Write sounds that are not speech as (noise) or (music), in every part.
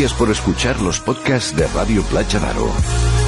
Gracias por escuchar los podcasts de Radio Playa Daro.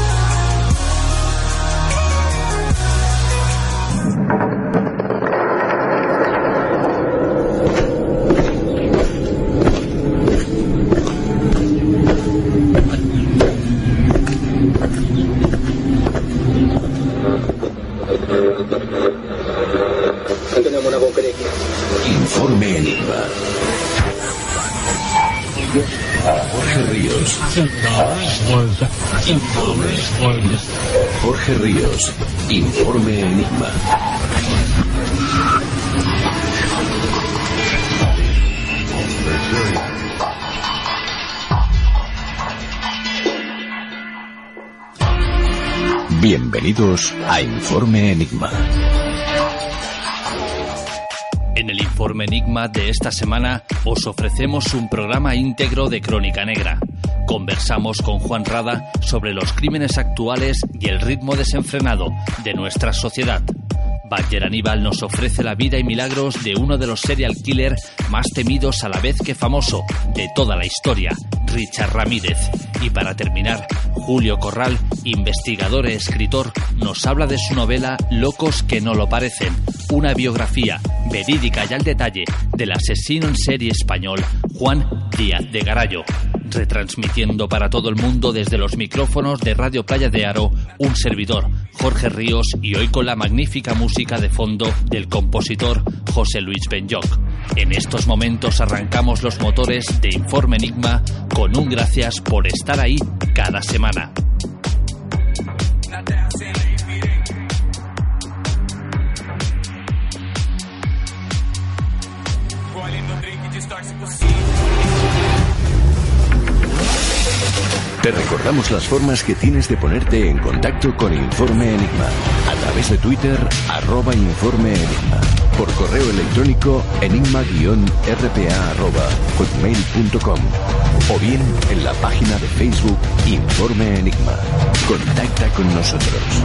Jorge Ríos. Informe Enigma. Bienvenidos a Informe Enigma. En el informe Enigma de esta semana os ofrecemos un programa íntegro de Crónica Negra. Conversamos con Juan Rada sobre los crímenes actuales y el ritmo desenfrenado de nuestra sociedad. Badger Aníbal nos ofrece la vida y milagros de uno de los serial killer más temidos a la vez que famoso de toda la historia, Richard Ramírez. Y para terminar, Julio Corral, investigador e escritor, nos habla de su novela Locos que no lo parecen, una biografía verídica y al detalle del asesino en serie español Juan Díaz de Garallo, retransmitiendo para todo el mundo desde los micrófonos de Radio Playa de Aro un servidor, Jorge Ríos, y hoy con la magnífica música de fondo del compositor José Luis Benyoc. En estos momentos arrancamos los motores de Informe Enigma con un gracias por estar ahí cada semana. Te recordamos las formas que tienes de ponerte en contacto con Informe Enigma. A través de Twitter, arroba Informe Enigma. Por correo electrónico, enigma-rpa arroba hotmail.com. O bien en la página de Facebook Informe Enigma. Contacta con nosotros.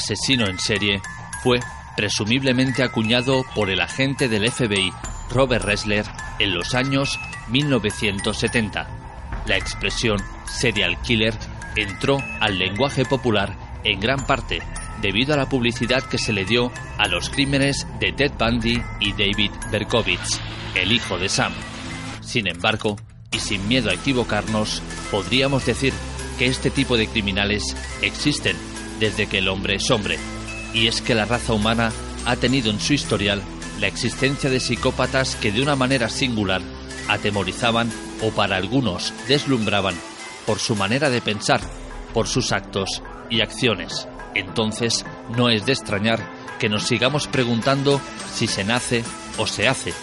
Asesino en serie fue presumiblemente acuñado por el agente del FBI Robert Ressler en los años 1970. La expresión serial killer entró al lenguaje popular en gran parte debido a la publicidad que se le dio a los crímenes de Ted Bundy y David Berkowitz, el hijo de Sam. Sin embargo, y sin miedo a equivocarnos, podríamos decir que este tipo de criminales existen desde que el hombre es hombre. Y es que la raza humana ha tenido en su historial la existencia de psicópatas que de una manera singular atemorizaban o para algunos deslumbraban por su manera de pensar, por sus actos y acciones. Entonces no es de extrañar que nos sigamos preguntando si se nace o se hace,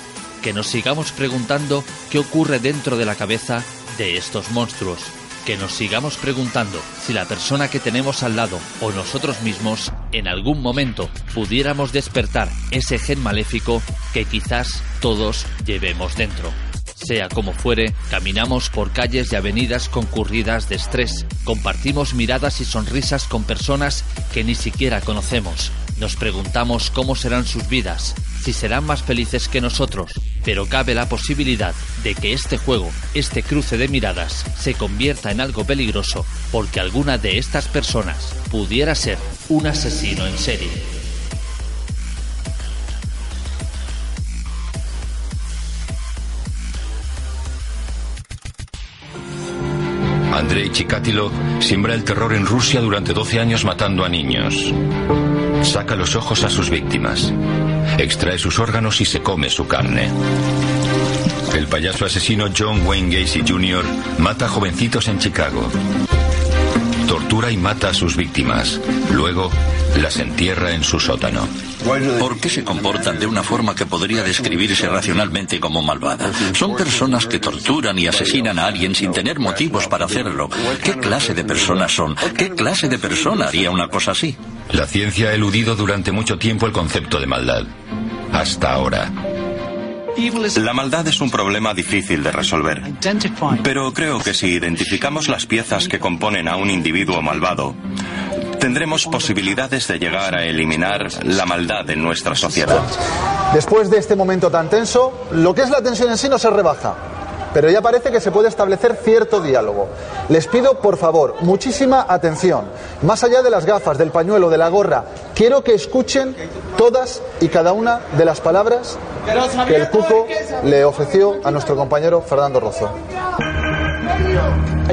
que nos sigamos preguntando qué ocurre dentro de la cabeza de estos monstruos, que nos sigamos preguntando si la persona que tenemos al lado o nosotros mismos en algún momento pudiéramos despertar ese gen maléfico que quizás todos llevemos dentro. Sea como fuere, caminamos por calles y avenidas concurridas de estrés, compartimos miradas y sonrisas con personas que ni siquiera conocemos. Nos preguntamos cómo serán sus vidas, si serán más felices que nosotros, pero cabe la posibilidad de que este juego, este cruce de miradas, se convierta en algo peligroso porque alguna de estas personas pudiera ser un asesino en serie. Andrei Chikatilo siembra el terror en Rusia durante 12 años matando a niños. Saca los ojos a sus víctimas. Extrae sus órganos y se come su carne. El payaso asesino John Wayne Gacy Jr. mata a jovencitos en Chicago. Tortura y mata a sus víctimas. Luego las entierra en su sótano. ¿Por qué se comportan de una forma que podría describirse racionalmente como malvada? Son personas que torturan y asesinan a alguien sin tener motivos para hacerlo. ¿Qué clase de personas son? ¿Qué clase de persona haría una cosa así? La ciencia ha eludido durante mucho tiempo el concepto de maldad. Hasta ahora. La maldad es un problema difícil de resolver. Pero creo que si identificamos las piezas que componen a un individuo malvado, tendremos posibilidades de llegar a eliminar la maldad en nuestra sociedad. Después de este momento tan tenso, lo que es la tensión en sí no se rebaja, pero ya parece que se puede establecer cierto diálogo. Les pido, por favor, muchísima atención. Más allá de las gafas, del pañuelo, de la gorra, quiero que escuchen todas y cada una de las palabras que el Cuco le ofreció a nuestro compañero Fernando Rozo.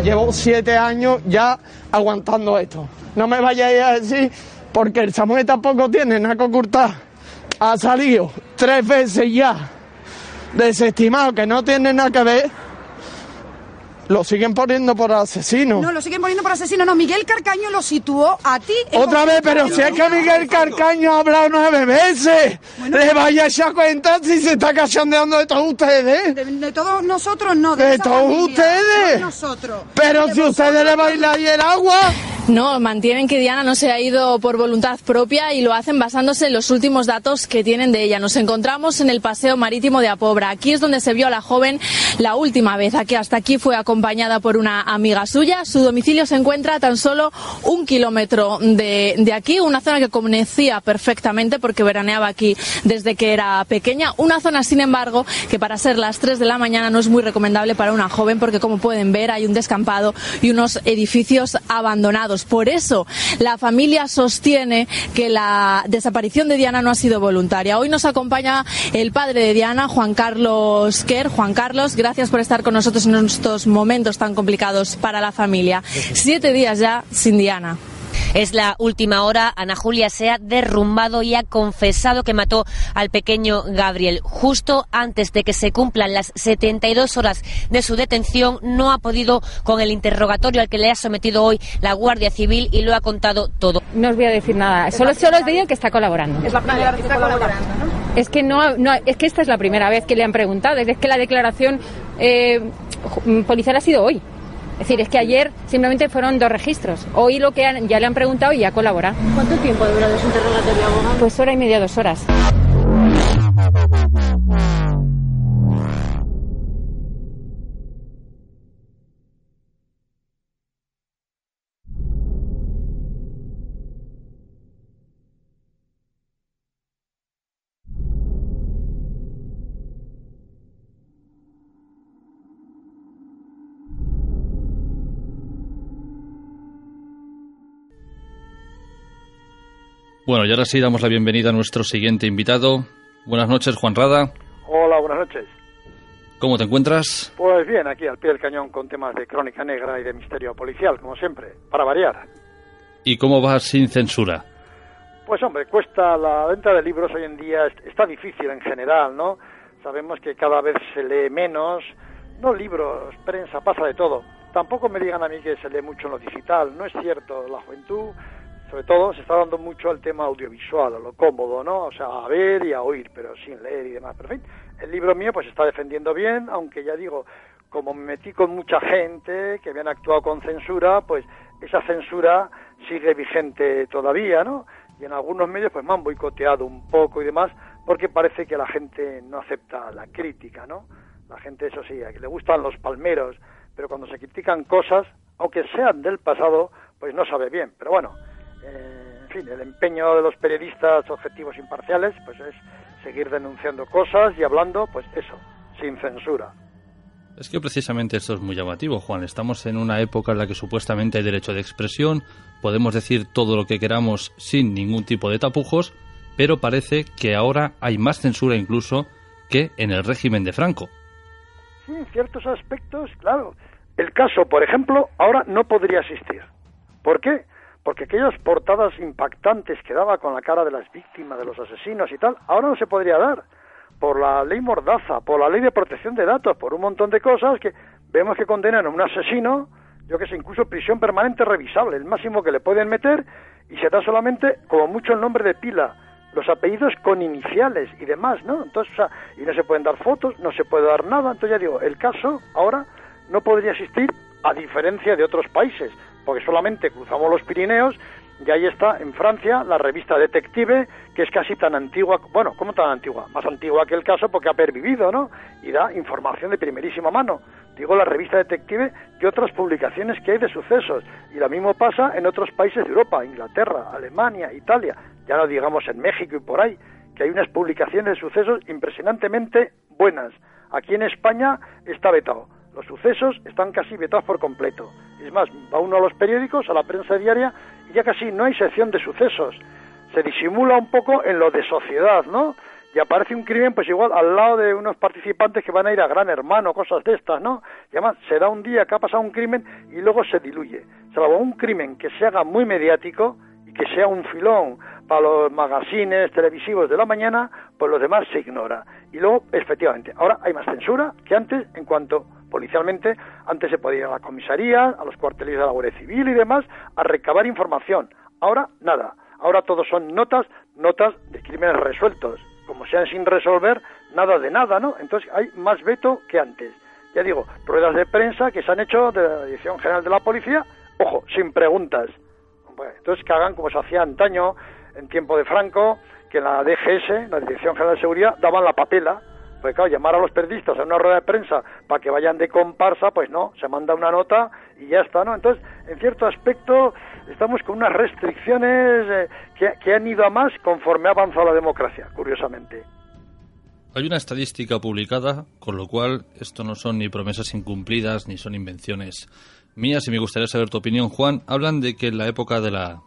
Llevo siete años ya aguantando esto. No me vayáis a decir, porque el Samuel tampoco tiene nada que. Ha salido tres veces ya desestimado, que no tiene nada que ver. Lo siguen poniendo por asesino. No, lo siguen poniendo por asesino. No, Miguel Carcaño lo situó a ti. en Otra vez, pero si es que Miguel Carcaño ha hablado nueve veces. Le vaya a echar cuenta si se está cachondeando de todos ustedes. De, de todos nosotros no. De, De esa todos familia, ustedes. no de nosotros. Pero De si ustedes le bailan el agua. No, mantienen que Diana no se ha ido por voluntad propia y lo hacen basándose en los últimos datos que tienen de ella. Nos encontramos en el paseo marítimo de Apobra. Aquí es donde se vio a la joven la última vez. Aquí hasta aquí fue acompañada por una amiga suya. Su domicilio se encuentra a tan solo un kilómetro de, de aquí, una zona que conocía perfectamente porque veraneaba aquí desde que era pequeña. Una zona, sin embargo, que para ser las 3 de la mañana no es muy recomendable para una joven porque, como pueden ver, hay un descampado y unos edificios abandonados. Por eso, la familia sostiene que la desaparición de Diana no ha sido voluntaria. Hoy nos acompaña el padre de Diana, Juan Carlos Kerr. Juan Carlos, gracias por estar con nosotros en estos momentos tan complicados para la familia. Siete días ya sin Diana. Es la última hora. Ana Julia se ha derrumbado y ha confesado que mató al pequeño Gabriel. Justo antes de que se cumplan las 72 horas de su detención, no ha podido con el interrogatorio al que le ha sometido hoy la Guardia Civil y lo ha contado todo. No os voy a decir nada. Solo, solo os digo que está colaborando. Es la primera vez que está colaborando, ¿no? Es que no, no, es que esta es la primera vez que le han preguntado. Es que la declaración eh, ju- policial ha sido hoy. Es decir, es que ayer simplemente fueron dos registros. Hoy lo que han- ya le han preguntado y ya colabora. ¿Cuánto tiempo ha durado su interrogatorio, abogado? Pues hora y media, dos horas. Bueno, y ahora sí damos la bienvenida a nuestro siguiente invitado. Buenas noches, Juan Rada. Hola, buenas noches. ¿Cómo te encuentras? Pues bien, aquí al pie del cañón con temas de crónica negra y de misterio policial, como siempre, para variar. ¿Y cómo vas sin censura? Pues hombre, cuesta la venta de libros hoy en día, est- está difícil en general, ¿no? Sabemos que cada vez se lee menos, no libros, prensa, pasa de todo. Tampoco me digan a mí que se lee mucho en lo digital, no es cierto. La juventud sobre todo se está dando mucho al tema audiovisual, a lo cómodo, ¿no? O sea, a ver y a oír, pero sin leer y demás. Pero en fin, el libro mío pues está defendiendo bien, aunque ya digo, como me metí con mucha gente que habían actuado con censura, pues esa censura sigue vigente todavía, ¿no? Y en algunos medios pues me han boicoteado un poco y demás, porque parece que la gente no acepta la crítica, ¿no? La gente, eso sí, a que le gustan los palmeros, pero cuando se critican cosas, aunque sean del pasado, pues no sabe bien. Pero bueno, eh, en fin, el empeño de los periodistas objetivos imparciales, pues es seguir denunciando cosas y hablando, pues eso, sin censura. Es que precisamente esto es muy llamativo, Juan. Estamos en una época en la que supuestamente hay derecho de expresión, podemos decir todo lo que queramos sin ningún tipo de tapujos, pero parece que ahora hay más censura incluso que en el régimen de Franco. Sí, en ciertos aspectos, claro. El caso, por ejemplo, ahora no podría existir. ¿Por qué? Porque aquellas portadas impactantes que daba con la cara de las víctimas, de los asesinos y tal, ahora no se podría dar. Por la ley Mordaza, por la ley de protección de datos, por un montón de cosas que vemos que condenan a un asesino, yo que sé, incluso prisión permanente revisable, el máximo que le pueden meter, y se da solamente, como mucho, el nombre de pila, los apellidos con iniciales y demás, ¿no? Entonces, o sea, y no se pueden dar fotos, no se puede dar nada, entonces ya digo, el caso ahora no podría existir a diferencia de otros países, porque solamente cruzamos los Pirineos y ahí está en Francia la revista Detective, que es casi tan antigua, bueno, ¿cómo tan antigua? Más antigua que el caso porque ha pervivido, ¿no? Y da información de primerísima mano. Digo la revista Detective que otras publicaciones que hay de sucesos. Y lo mismo pasa en otros países de Europa, Inglaterra, Alemania, Italia, ya no digamos en México y por ahí, que hay unas publicaciones de sucesos impresionantemente buenas. Aquí en España está vetado. Los sucesos están casi vetados por completo. Es más, va uno a los periódicos, a la prensa diaria, y ya casi no hay sección de sucesos. Se disimula un poco en lo de sociedad, ¿no? Y aparece un crimen, pues igual al lado de unos participantes que van a ir a Gran Hermano, cosas de estas, ¿no? Y además será un día que ha pasado un crimen y luego se diluye. Salvo un crimen que se haga muy mediático y que sea un filón para los magazines televisivos de la mañana, pues los demás se ignora. Y luego, efectivamente, ahora hay más censura que antes en cuanto policialmente, antes se podía ir a la comisaría, a los cuarteles de la Guardia Civil y demás, a recabar información. Ahora, nada. Ahora todos son notas, notas de crímenes resueltos. Como sean sin resolver, nada de nada, ¿no? Entonces hay más veto que antes. Ya digo, ruedas de prensa que se han hecho de la Dirección General de la Policía, ojo, sin preguntas. Entonces que hagan como se hacía antaño, en tiempo de Franco, que la DGS, la Dirección General de Seguridad, daban la papela. Pues llamar a los periodistas a una rueda de prensa para que vayan de comparsa, pues no, se manda una nota y ya está, ¿no? Entonces, en cierto aspecto, estamos con unas restricciones eh, que, que han ido a más conforme ha avanzado la democracia, curiosamente. Hay una estadística publicada, con lo cual esto no son ni promesas incumplidas ni son invenciones mías y me gustaría saber tu opinión, Juan. Hablan de que en la época de la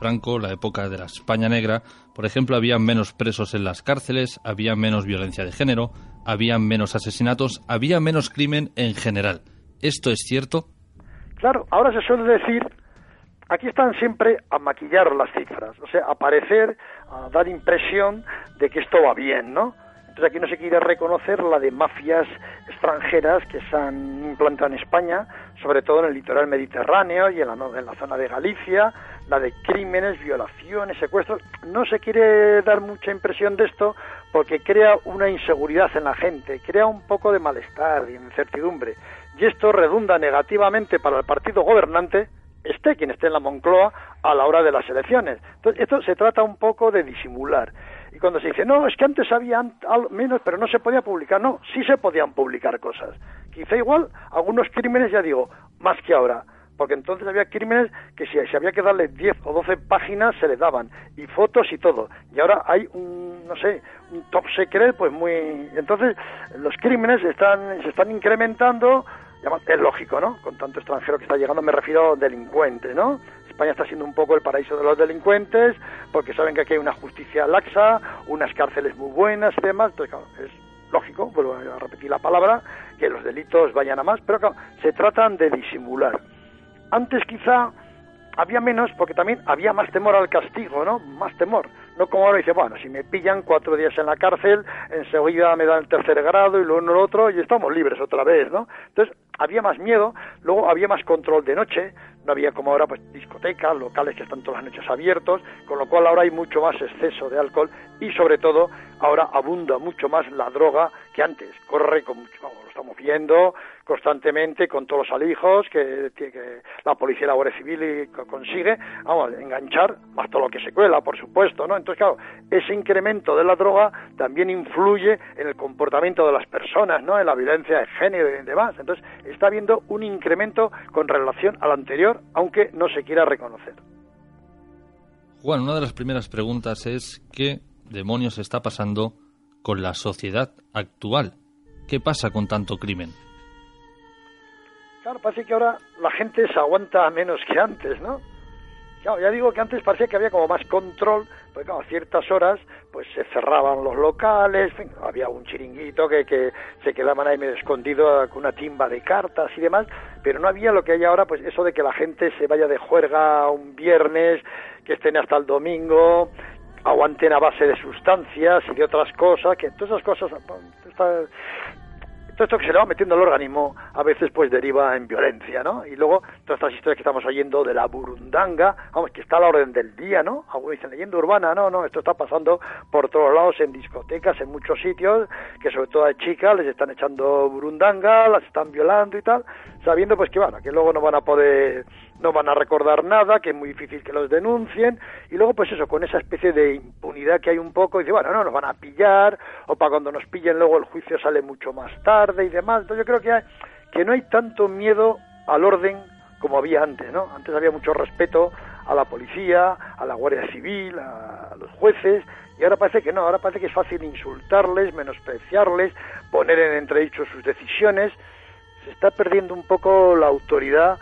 Franco, la época de la España negra, por ejemplo, había menos presos en las cárceles, había menos violencia de género, había menos asesinatos, había menos crimen en general. ¿Esto es cierto? Claro, ahora se suele decir, aquí están siempre a maquillar las cifras, o sea, a parecer, a dar impresión de que esto va bien, ¿no? Entonces aquí no se quiere reconocer la de mafias extranjeras que se han implantado en España, sobre todo en el litoral mediterráneo y en la, en la zona de Galicia, la de crímenes, violaciones, secuestros. No se quiere dar mucha impresión de esto porque crea una inseguridad en la gente, crea un poco de malestar y incertidumbre. Y esto redunda negativamente para el partido gobernante, esté quien esté en la Moncloa, a la hora de las elecciones. Entonces, esto se trata un poco de disimular. Y cuando se dice, no, es que antes había menos, pero no se podía publicar, no, sí se podían publicar cosas. Quizá igual algunos crímenes, ya digo, más que ahora, porque entonces había crímenes que si, si había que darle 10 o 12 páginas se le daban, y fotos y todo. Y ahora hay un, no sé, un top secret, pues muy... Entonces los crímenes están, se están incrementando, es lógico, ¿no? Con tanto extranjero que está llegando, me refiero a delincuente, ¿no? España está siendo un poco el paraíso de los delincuentes, porque saben que aquí hay una justicia laxa, unas cárceles muy buenas y demás. Entonces, claro, es lógico, vuelvo a repetir la palabra, que los delitos vayan a más, pero claro, se tratan de disimular. Antes quizá había menos porque también había más temor al castigo, ¿no? Más temor. No como ahora dice, bueno, si me pillan cuatro días en la cárcel, enseguida me dan el tercer grado y lo uno lo otro y estamos libres otra vez, ¿no? Entonces, había más miedo, luego había más control de noche, no había como ahora pues discotecas, locales que están todas las noches abiertos, con lo cual ahora hay mucho más exceso de alcohol y sobre todo ahora abunda mucho más la droga que antes. Corre con mucho, vamos, lo estamos viendo constantemente con todos los alijos que, la policía y la Guardia Civil consigue, vamos, enganchar, más todo lo que se cuela, por supuesto, ¿no? Entonces, claro, ese incremento de la droga también influye en el comportamiento de las personas, ¿no? En la violencia de género y demás. Entonces, está habiendo un incremento con relación al anterior, aunque no se quiera reconocer. Juan, una de las primeras preguntas es ¿qué demonios está pasando con la sociedad actual? ¿Qué pasa con tanto crimen? Claro, parece que ahora la gente se aguanta menos que antes, ¿no? Claro, ya digo que antes parecía que había como más control, porque claro, a ciertas horas pues se cerraban los locales, había un chiringuito que, que se quedaban ahí medio escondido con una timba de cartas y demás, pero no había lo que hay ahora, pues eso de que la gente se vaya de juerga un viernes, que estén hasta el domingo, aguanten a base de sustancias y de otras cosas, que todas esas cosas... está- todo esto que se le va metiendo al organismo a veces pues deriva en violencia, ¿no? Y luego todas estas historias que estamos oyendo de la burundanga, vamos, que está a la orden del día, ¿no? Algunos dicen leyenda urbana, no, no, esto está pasando por todos lados, en discotecas, en muchos sitios, que sobre todo a chicas les están echando burundanga, las están violando y tal, sabiendo pues que bueno, que luego no van a poder, no van a recordar nada, que es muy difícil que los denuncien, y luego pues eso, con esa especie de impunidad que hay un poco, dice, bueno, no, nos van a pillar, o para cuando nos pillen luego el juicio sale mucho más tarde y demás, entonces yo creo que, hay- que no hay tanto miedo al orden como había antes, ¿no? Antes había mucho respeto a la policía, a la Guardia Civil, a los jueces, y ahora parece que no, ahora parece que es fácil insultarles, menospreciarles, poner en entredicho sus decisiones, se está perdiendo un poco la autoridad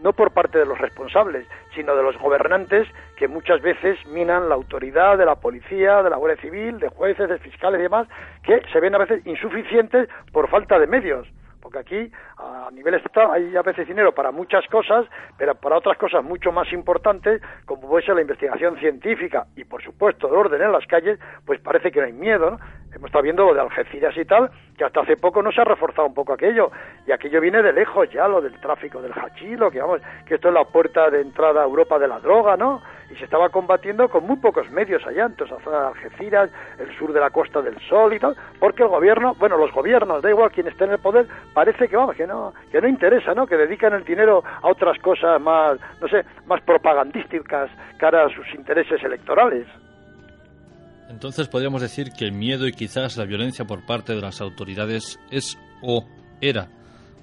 no por parte de los responsables, sino de los gobernantes que muchas veces minan la autoridad de la policía, de la Guardia Civil, de jueces, de fiscales y demás, que se ven a veces insuficientes por falta de medios. Porque aquí, a nivel estatal, hay a veces dinero para muchas cosas, pero para otras cosas mucho más importantes, como puede ser la investigación científica y, por supuesto, el orden en las calles, pues parece que no hay miedo, ¿no? Hemos estado viendo lo de Algeciras y tal, que hasta hace poco no se ha reforzado un poco aquello, y aquello viene de lejos ya, lo del tráfico del hachís, lo que vamos, que esto es la puerta de entrada a Europa de la droga, ¿no? Y se estaba combatiendo con muy pocos medios allá, en toda esa zona de Algeciras, el sur de la Costa del Sol y tal, porque el gobierno, bueno, los gobiernos, da igual quién esté en el poder, parece que vamos, que no, que no interesa, ¿no? Que dedican el dinero a otras cosas más, no sé, más propagandísticas cara a sus intereses electorales. Entonces podríamos decir que el miedo y quizás la violencia por parte de las autoridades es o era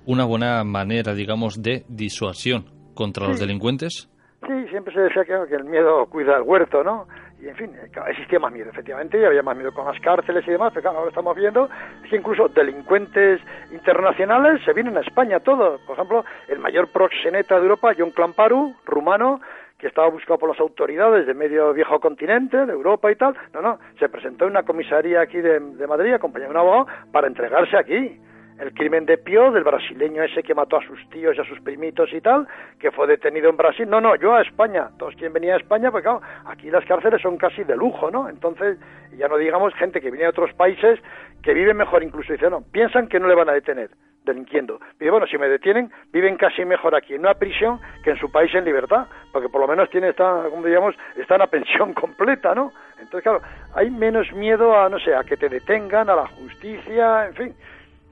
una buena manera, digamos, de disuasión contra los delincuentes. Sí, siempre se decía que, que el miedo cuida el huerto, ¿no? Y en fin, eh, existía más miedo, efectivamente, y había más miedo con las cárceles y demás, pero claro, ahora estamos viendo es que incluso delincuentes internacionales se vienen a España todos. Por ejemplo, el mayor proxeneta de Europa, John Clamparu, rumano, que estaba buscado por las autoridades de medio viejo continente, de Europa y tal, no, no, se presentó en una comisaría aquí de, de Madrid, acompañado de un abogado, para entregarse aquí el crimen de Pío, del brasileño ese que mató a sus tíos y a sus primitos y tal, que fue detenido en Brasil. No, no, yo a España. Todos quieren venir a España, porque claro, aquí las cárceles son casi de lujo, ¿no? Entonces, ya no digamos gente que viene de otros países que vive mejor incluso. Dice, no, piensan que no le van a detener delinquiendo. Y bueno, si me detienen, viven casi mejor aquí en una prisión que en su país en libertad, porque por lo menos tiene esta, como digamos, está en la pensión (laughs) completa, ¿no? Entonces, claro, hay menos miedo a, no sé, a que te detengan, a la justicia, en fin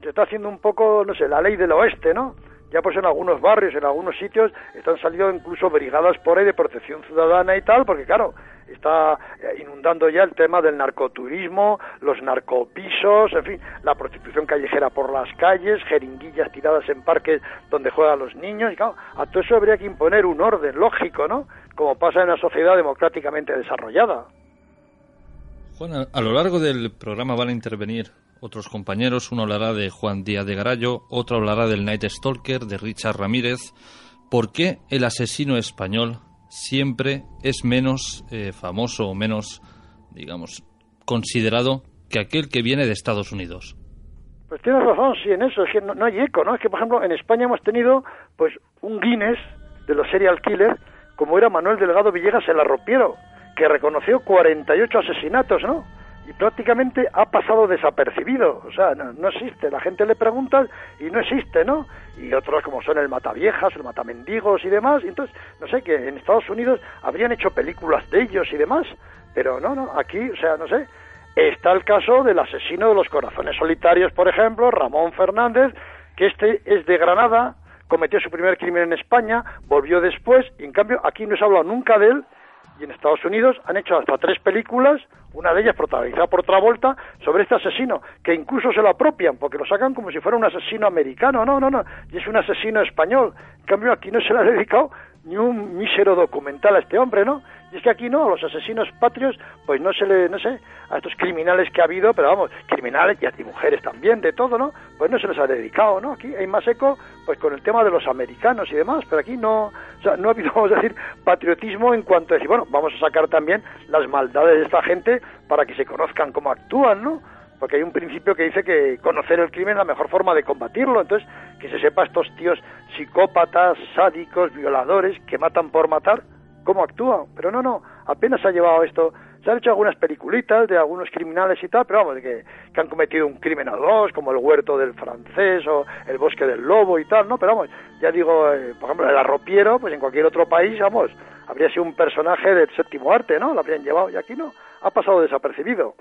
se está haciendo un poco, no sé, la ley del oeste, ¿no? Ya pues en algunos barrios, en algunos sitios, están saliendo incluso brigadas por ahí de protección ciudadana y tal, porque claro, está eh, inundando ya el tema del narcoturismo, los narcopisos, en fin, la prostitución callejera por las calles, jeringuillas tiradas en parques donde juegan los niños, y claro, a todo eso habría que imponer un orden lógico, ¿no? Como pasa en una sociedad democráticamente desarrollada. Juan, a- lo largo del programa van a intervenir otros compañeros. Uno hablará de Juan Díaz de Garallo, otro hablará del Night Stalker, de Richard Ramírez. ¿Por qué el asesino español siempre es menos eh, famoso o menos, digamos, considerado que aquel que viene de Estados Unidos? Pues tienes razón, sí, en eso, es que no, hay eco, ¿no? Es que, por ejemplo, en España hemos tenido, pues, un Guinness de los serial killers, como era Manuel Delgado Villegas el arropiero, que reconoció 48 asesinatos, ¿no? Y prácticamente ha pasado desapercibido, o sea, no, no existe, la gente le pregunta y no existe, ¿no? Y otros como son el Mataviejas, el Matamendigos y demás, y entonces, no sé, que en Estados Unidos habrían hecho películas de ellos y demás, pero no, no, aquí, o sea, no sé, está el caso del asesino de los corazones solitarios, por ejemplo, Ramón Fernández, que este es de Granada, cometió su primer crimen en España, volvió después, y en cambio aquí no se ha hablado nunca de él, y en Estados Unidos han hecho hasta tres películas, una de ellas protagonizada por Travolta, sobre este asesino, que incluso se lo apropian, porque lo sacan como si fuera un asesino americano, no, no, no, y es un asesino español. En cambio aquí no se le ha dedicado ni un mísero documental a este hombre, ¿no? Y es que aquí no, a los asesinos patrios, pues no se le, no sé, a estos criminales que ha habido, pero vamos, criminales y a mujeres también, de todo, ¿no? Pues no se les ha dedicado, ¿no? Aquí hay más eco, pues con el tema de los americanos y demás, pero aquí no, o sea, no ha habido, (laughs) vamos a decir, patriotismo en cuanto a decir, bueno, vamos a sacar también las maldades de esta gente para que se conozcan cómo actúan, ¿no? porque hay un principio que dice que conocer el crimen es la mejor forma de combatirlo, entonces que se sepa estos tíos psicópatas, sádicos, violadores, que matan por matar, cómo actúan, pero no, no, apenas ha llevado esto, se han hecho algunas peliculitas de algunos criminales y tal, pero vamos, de que, han cometido un crimen o dos, como el huerto del francés o el bosque del lobo y tal, no, pero vamos, ya digo, eh, por ejemplo, el arropiero, pues en cualquier otro país, vamos, habría sido un personaje del séptimo arte, ¿no? Lo habrían llevado y aquí no, ha pasado desapercibido.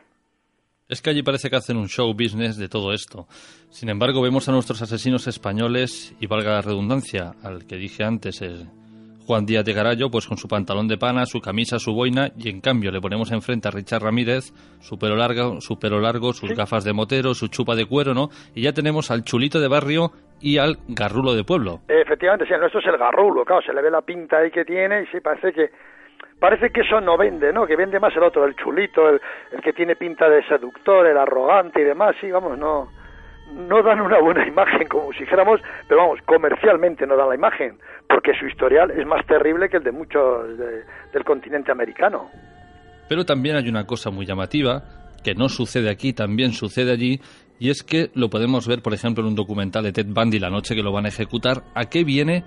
Es que allí parece que hacen un show business de todo esto. Sin embargo, vemos a nuestros asesinos españoles, y valga la redundancia, al que dije antes, el Juan Díaz de Garallo, pues con su pantalón de pana, su camisa, su boina, y en cambio le ponemos enfrente a Richard Ramírez, su pelo largo, su pelo largo, sus gafas de motero, su chupa de cuero, ¿no? Y ya tenemos al chulito de barrio y al garrulo de pueblo. Efectivamente, sí, el nuestro es el garrulo, claro, se le ve la pinta ahí que tiene y sí, parece que parece que eso no vende, ¿no? Que vende más el otro, el chulito, el, el que tiene pinta de seductor, el arrogante y demás, sí, vamos, no no dan una buena (laughs) imagen, como si dijéramos, pero vamos, comercialmente no dan la imagen, porque su historial es más terrible que el de muchos de- del continente americano. Pero también hay una cosa muy llamativa, que no sucede aquí, también sucede allí, y es que lo podemos ver, por ejemplo, en un documental de Ted Bundy la noche que lo van a ejecutar, a qué viene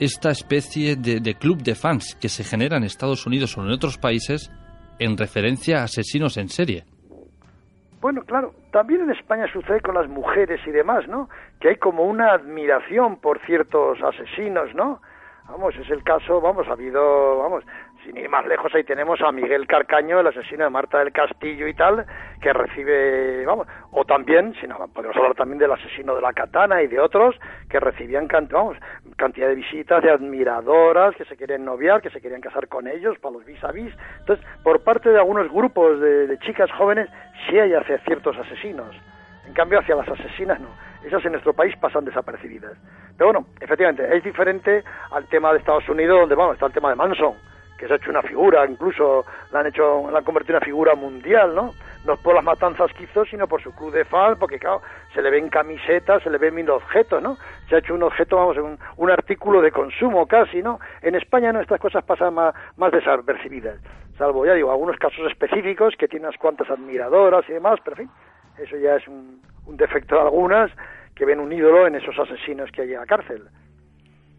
esta especie de, de club de fans que se genera en Estados Unidos o en otros países en referencia a asesinos en serie. Bueno, claro, también en España sucede con las mujeres y demás, ¿no? Que hay como una admiración por ciertos asesinos, ¿no? Vamos, es el caso, vamos, ha habido, vamos, sin ir más lejos, ahí tenemos a Miguel Carcaño, el asesino de Marta del Castillo y tal, que recibe, vamos, o también, si no, podemos hablar también del asesino de la katana y de otros que recibían, vamos, cantidad de visitas de admiradoras que se querían noviar, que se querían casar con ellos para los vis a vis. Entonces, por parte de algunos grupos de, chicas jóvenes, sí hay hacia ciertos asesinos. En cambio, hacia las asesinas no. Esas en nuestro país pasan desapercibidas. Pero bueno, efectivamente, es diferente al tema de Estados Unidos, donde, bueno, está el tema de Manson, que se ha hecho una figura, incluso la han hecho, la han convertido en una figura mundial, ¿no? No por las matanzas que hizo, sino por su club de fans, porque claro, se le ven camisetas, se le ven mil objetos, ¿no? Se ha hecho un objeto, vamos, un, un artículo de consumo casi, ¿no? En España no, estas cosas pasan más, más desapercibidas, salvo, ya digo, algunos casos específicos que tienen unas cuantas admiradoras y demás, pero en fin, eso ya es un, un defecto de algunas que ven un ídolo en esos asesinos que hay en la cárcel.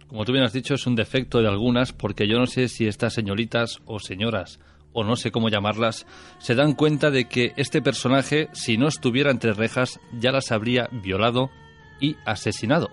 Como tú bien has dicho, es un defecto de algunas porque yo no sé si estas señoritas o señoras, o no sé cómo llamarlas, se dan cuenta de que este personaje, si no estuviera entre rejas, ya las habría violado y asesinado.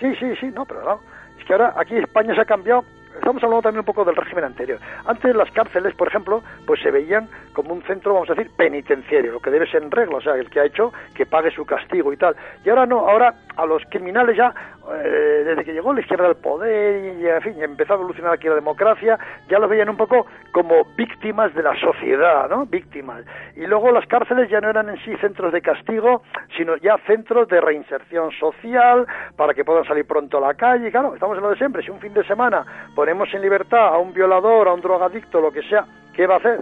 Sí, sí, sí, no, pero no. Es que ahora aquí España se ha cambiado. Estamos hablando también un poco del régimen anterior. Antes las cárceles, por ejemplo, pues se veían como un centro, vamos a decir, penitenciario, lo que debe ser en regla, o sea, el que ha hecho que pague su castigo y tal. Y ahora no, ahora a los criminales ya, eh, desde que llegó la izquierda al poder y, en fin, empezó a evolucionar aquí la democracia, ya los veían un poco como víctimas de la sociedad, ¿no? Víctimas. Y luego las cárceles ya no eran en sí centros de castigo, sino ya centros de reinserción social para que puedan salir pronto a la calle. Claro, estamos en lo de siempre. Si un fin de semana ponemos en libertad a un violador, a un drogadicto, lo que sea, ¿qué va a hacer?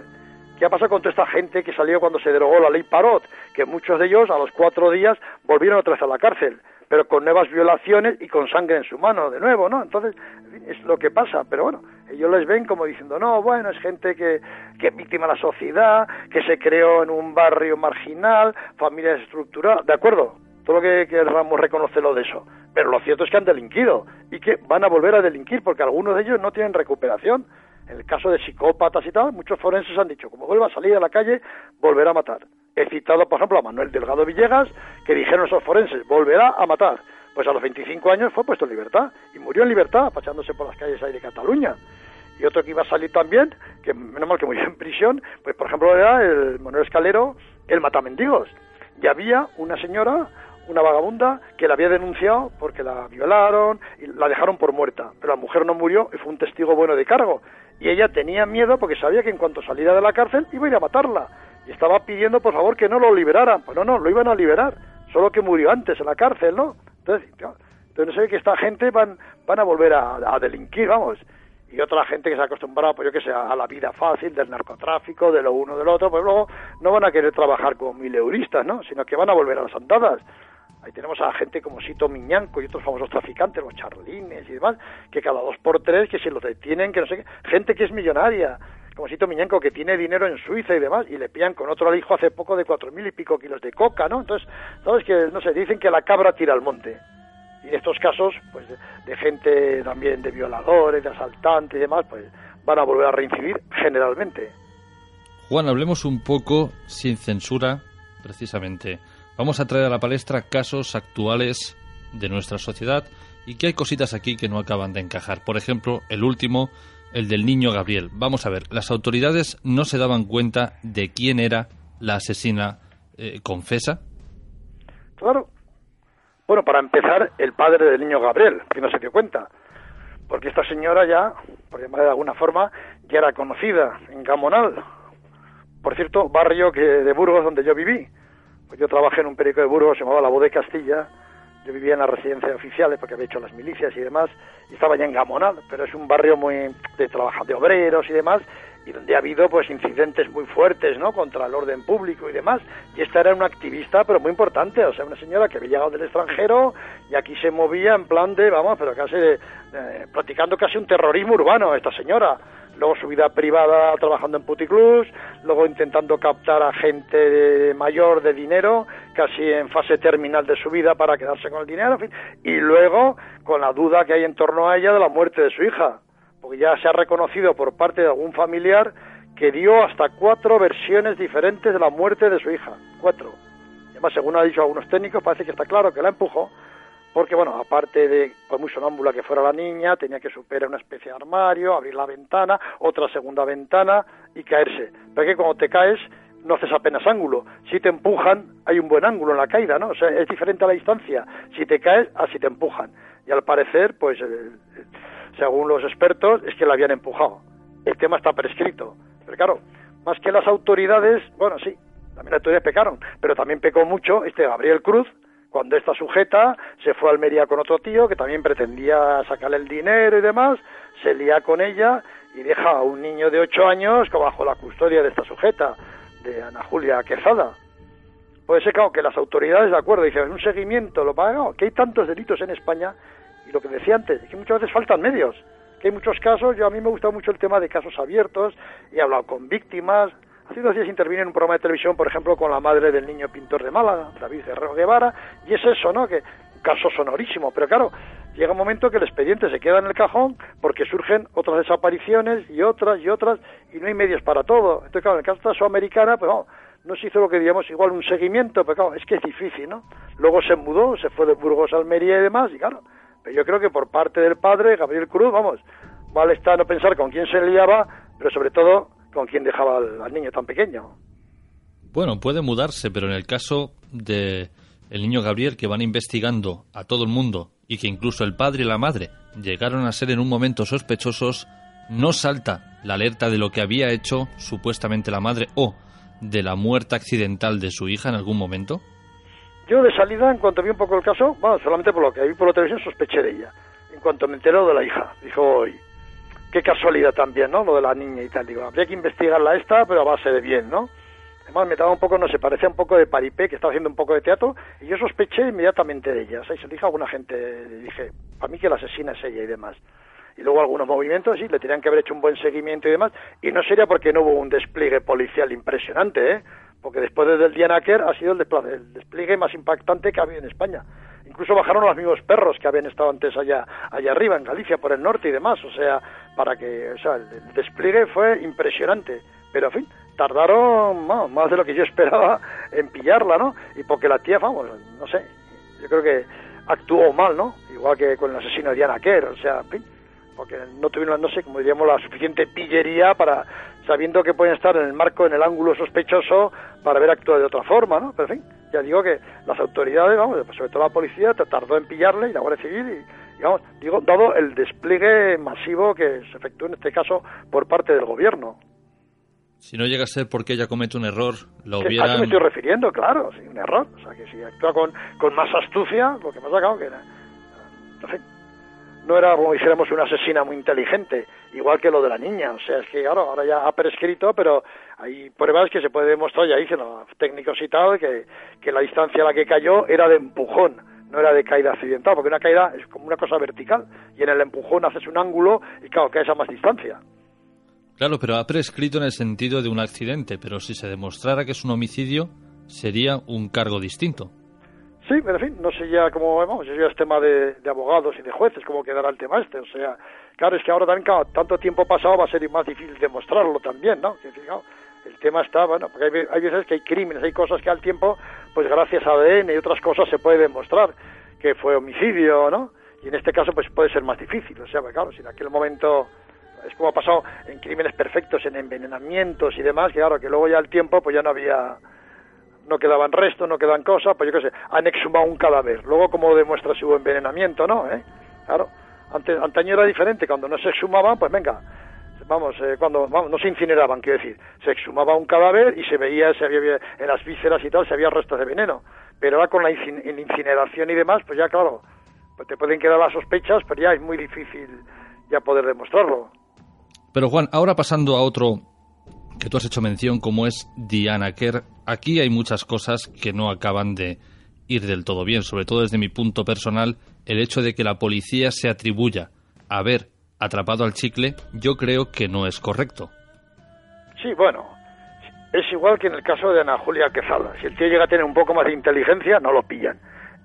¿Qué ha pasado con toda esta gente que salió cuando se derogó la ley Parot? Que muchos de ellos a los cuatro días volvieron otra vez a la cárcel, pero con nuevas violaciones y con sangre en su mano de nuevo, ¿no? Entonces, es lo que pasa, pero bueno, ellos les ven como diciendo, no, bueno, es gente que, que es víctima de la sociedad, que se creó en un barrio marginal, familias estructuradas, ¿de acuerdo? Todo lo que queramos reconocerlo de eso. Pero lo cierto es que han delinquido y que van a volver a delinquir porque algunos de ellos no tienen recuperación. En el caso de psicópatas y tal, muchos forenses han dicho, como vuelva a salir a la calle, volverá a matar. He citado, por ejemplo, a Manuel Delgado Villegas, que dijeron esos forenses, volverá a matar. Pues a los 25 años fue puesto en libertad y murió en libertad, paseándose por las calles ahí de Cataluña. Y otro que iba a salir también, que menos mal que murió (laughs) en prisión, pues por ejemplo era el Manuel Escalero, el Matamendigos. Y había una señora, una vagabunda, que la había denunciado porque la violaron y la dejaron por muerta. Pero la mujer no murió y fue un testigo bueno de cargo. Y ella tenía miedo porque sabía que en cuanto saliera de la cárcel iba a ir a matarla. Y estaba pidiendo, por favor, que no lo liberaran. Pues no, no, lo iban a liberar. Solo que murió antes en la cárcel, ¿no? Entonces, entonces sé que esta gente van, van a volver a, a delinquir, vamos y otra gente que se ha acostumbrado, pues yo que sé, a la vida fácil del narcotráfico, de lo uno del otro, pues luego no van a querer trabajar como mileuristas, ¿no? Sino que van a volver a las andadas. Ahí tenemos a gente como Sito Miñanco y otros famosos traficantes, los charlines y demás, que cada dos por tres, que si los detienen, que no sé qué, gente que es millonaria, como Sito Miñanco, que tiene dinero en Suiza y demás, y le pillan con otro hijo hace poco de cuatro mil y pico kilos de coca, ¿no? Entonces, ¿sabes que No sé, dicen que la cabra tira al monte y en estos casos pues de, de, gente también de violadores, de asaltantes y demás, pues van a volver a reincidir generalmente. Juan, hablemos un poco sin censura, precisamente. Vamos a traer a la palestra casos actuales de nuestra sociedad y que hay cositas aquí que no acaban de encajar. Por ejemplo, el último, el del niño Gabriel. Vamos a ver, las autoridades no se daban cuenta de quién era la asesina eh, confesa. Claro, bueno, para empezar, el padre del niño Gabriel, que no se dio cuenta, porque esta señora ya, por llamar de alguna forma, ya era conocida en Gamonal. Por cierto, barrio que de Burgos donde yo viví. Pues yo trabajé en un periódico de Burgos, se llamaba La Voz de Castilla. Yo vivía en la residencia de oficiales porque había hecho las milicias y demás, y estaba ya en Gamonal, pero es un barrio muy de de obreros y demás, y donde ha habido pues incidentes muy fuertes no contra el orden público y demás. Y esta era una activista pero muy importante. O sea una señora que había llegado del extranjero y aquí se movía en plan de vamos pero casi eh, practicando casi un terrorismo urbano esta señora. Luego su vida privada trabajando en puticlubs luego intentando captar a gente mayor de dinero casi en fase terminal de su vida para quedarse con el dinero en fin, y luego con la duda que hay en torno a ella de la muerte de su hija porque ya se ha reconocido por parte de algún familiar que dio hasta cuatro versiones diferentes de la muerte de su hija. Cuatro. Además, según han dicho algunos técnicos, parece que está claro que la empujó, porque, bueno, aparte de, por muy sonámbula que fuera la niña, tenía que superar una especie de armario, abrir la ventana, otra segunda ventana y caerse. Pero que cuando te caes, no haces apenas ángulo. Si te empujan, hay un buen ángulo en la caída, ¿no? O sea, es diferente a la distancia. Si te caes, así te empujan. Y al parecer, pues, según los expertos, es que la habían empujado. El tema está prescrito. Pero claro, más que las autoridades, bueno, sí, también las autoridades pecaron, pero también pecó mucho este Gabriel Cruz, cuando esta sujeta se fue a Almería con otro tío que también pretendía sacarle el dinero y demás, se lía con ella y deja a un niño de ocho años bajo la custodia de esta sujeta, de Ana Julia Quezada. Puede ser, claro, que las autoridades, de acuerdo, dicen, un seguimiento, lo pagan, que hay tantos delitos en España y lo que decía antes, es que muchas veces faltan medios, que hay muchos casos, yo a mí me gusta mucho el tema de casos abiertos, he hablado con víctimas, hace dos días intervine en un programa de televisión, por ejemplo, con la madre del niño pintor de Málaga, David Herrero Guevara, y es eso, ¿no?, que un caso sonorísimo, pero claro, llega un momento que el expediente se queda en el cajón porque surgen otras desapariciones y otras y otras, y no hay medios para todo. Entonces, claro, en el caso de la Sudamericana, pues no, no se hizo lo que digamos igual un seguimiento, pero claro, es que es difícil, ¿no? Luego se mudó, se fue de Burgos a Almería y demás, y claro, pero yo creo que por parte del padre, Gabriel Cruz, vamos, vale está no pensar con quién se liaba, pero sobre todo con quién dejaba al, al niño tan pequeño. Bueno, puede mudarse, pero en el caso de el niño Gabriel que van investigando a todo el mundo y que incluso el padre y la madre llegaron a ser en un momento sospechosos, no salta la alerta de lo que había hecho supuestamente la madre o de la muerte accidental de su hija en algún momento. Yo de salida, en cuanto vi un poco el caso, bueno, solamente por lo que vi por la televisión, sospeché de ella. En cuanto me enteré de la hija, dijo, hoy, qué casualidad también, ¿no? Lo de la niña y tal. Digo, habría que investigarla esta, pero a base de bien, ¿no? Además me daba un poco, no sé, parecía un poco de paripé, que estaba haciendo un poco de teatro, y yo sospeché inmediatamente de ella. O sea, se dije a alguna gente, dije, para mí que la asesina es ella y demás. Y luego algunos movimientos, sí, le tenían que haber hecho un buen seguimiento y demás, y no sería porque no hubo un despliegue policial impresionante, ¿eh? Porque después del Dianaker ha sido el despliegue, el despliegue más impactante que ha habido en España. Incluso bajaron los mismos perros que habían estado antes allá, allá arriba, en Galicia, por el norte y demás. O sea, para que, o sea, el despliegue fue impresionante. Pero, en fin, tardaron vamos, más de lo que yo (laughs) esperaba en pillarla, ¿no? Y porque la tía, vamos, no sé, yo creo que actuó mal, ¿no? Igual que con el asesino de Diana Kerr, o sea, en fin, porque no tuvieron, no sé, como diríamos, la suficiente pillería para, sabiendo que pueden estar en el marco, en el ángulo sospechoso, para haber actuado de otra forma, ¿no? Pero en fin, ya digo que las autoridades, vamos, sobre todo la policía, tardó en pillarle y la Guardia Civil y, digamos, digo, dado el despliegue masivo que se efectuó en este caso por parte del gobierno. Si no llega a ser porque ella comete un error, lo Que A eso hubieran... me estoy refiriendo, claro, sí, un error. O sea, que si actúa con, con más astucia, lo que me ha sacado que era. En fin, no era como dijéramos una asesina muy inteligente, igual que lo de la niña. O sea, es que claro, ahora ya ha prescrito, pero hay pruebas que se puede demostrar, ya dicen los técnicos y tal, que, que la distancia a la que cayó era de empujón. No era de caída accidental, porque una caída es como una cosa vertical y en el empujón haces un ángulo y claro, caes a más distancia. Claro, pero ha prescrito en el sentido de un accidente, pero si se demostrara que es un homicidio, sería un cargo distinto. Sí, pero en fin, no sé ya cómo, vamos, eso ya es tema de, de abogados y de jueces, cómo quedará el tema este. O sea, claro, es que ahora también, claro, tanto tiempo pasado va a ser más difícil demostrarlo también, ¿no? Que, el tema está, bueno, porque hay, hay veces que hay crímenes, hay cosas que al tiempo, pues gracias a ADN y otras cosas se puede demostrar que fue homicidio, ¿no? Y en este caso, pues puede ser más difícil. O sea, claro, si en aquel momento es como ha pasado en crímenes perfectos, en envenenamientos y demás, que claro, que luego ya al tiempo, pues ya no había no quedaban restos, no quedan cosas, pues yo qué sé, han exhumado un cadáver. Luego, ¿cómo demuestra su envenenamiento, no? ¿Eh? Claro, antes, antaño era diferente, cuando no se exhumaban, pues venga, vamos, eh, cuando vamos, no se incineraban, quiero decir, se exhumaba un cadáver y se veía, se había, en las vísceras y tal, se había restos de veneno. Pero ahora con la incineración y demás, pues ya claro, pues te pueden quedar las sospechas, pero ya es muy difícil ya poder demostrarlo. Pero Juan, ahora pasando a otro que tú has hecho mención, como es Diana Kerr, aquí hay muchas cosas que no acaban de ir del todo bien, sobre todo desde mi punto personal, el hecho de que la policía se atribuya a haber atrapado al chicle, yo creo que no es correcto. Sí, bueno, es igual que en el caso de Ana Julia Quezada. Si el tío llega a tener un poco más de inteligencia, no lo pillan.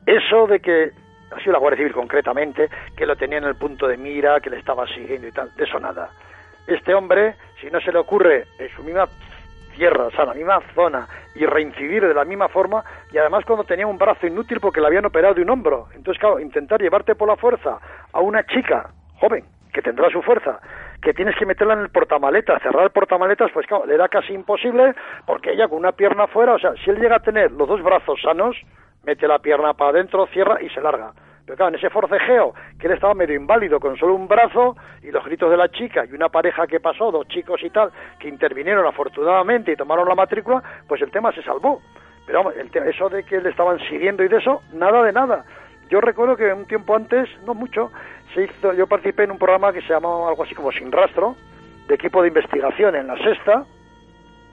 Eso de que, ha sido la Guardia Civil concretamente, que lo tenía en el punto de mira, que le estaba siguiendo y tal, de eso nada. Este hombre, si no se le ocurre en su misma tierra, o sea, la misma zona, y reincidir de la misma forma, y además cuando tenía un brazo inútil porque le habían operado de un hombro. Entonces, claro, intentar llevarte por la fuerza a una chica joven, que tendrá su fuerza, que tienes que meterla en el portamaletas, cerrar el portamaletas, pues claro, le era casi imposible, porque ella con una pierna afuera, o sea, si él llega a tener los dos brazos sanos, mete la pierna para adentro, cierra y se larga. Claro, en ese forcejeo, que él estaba medio inválido con solo un brazo y los gritos de la chica y una pareja que pasó, dos chicos y tal, que intervinieron afortunadamente y tomaron la matrícula, pues el tema se salvó. Pero vamos, el eso de que le estaban siguiendo y de eso, nada de nada. Yo recuerdo que un tiempo antes, no mucho, se hizo, yo participé en un programa que se llamaba algo así como Sin Rastro, de equipo de investigación en la sexta,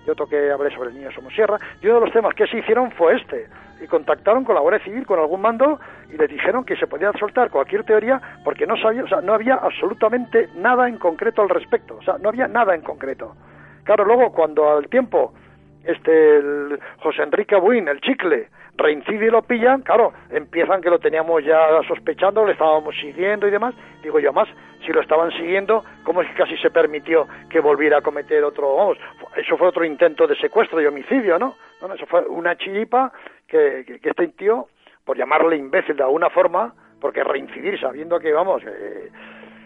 yo toqué, hablé sobre el niño Somosierra, y uno de los temas que se hicieron fue este. Y contactaron con la Guardia Civil, con algún mando, y les dijeron que se podía soltar cualquier teoría porque no sabía, o sea, no había absolutamente nada en concreto al respecto. O sea, no había nada en concreto. Claro, luego cuando al tiempo este el José Enrique Abuín, el chicle, reincide y lo pillan, claro, empiezan que lo teníamos ya sospechando, le estábamos siguiendo y demás. Digo yo, más, si lo estaban siguiendo, ¿cómo es que casi se permitió que volviera a cometer otro, eso fue otro intento de secuestro y homicidio, ¿no? No, no, eso fue una chiripa que, que, que este tío, por llamarle imbécil de alguna forma, porque reincidir sabiendo que, vamos, eh,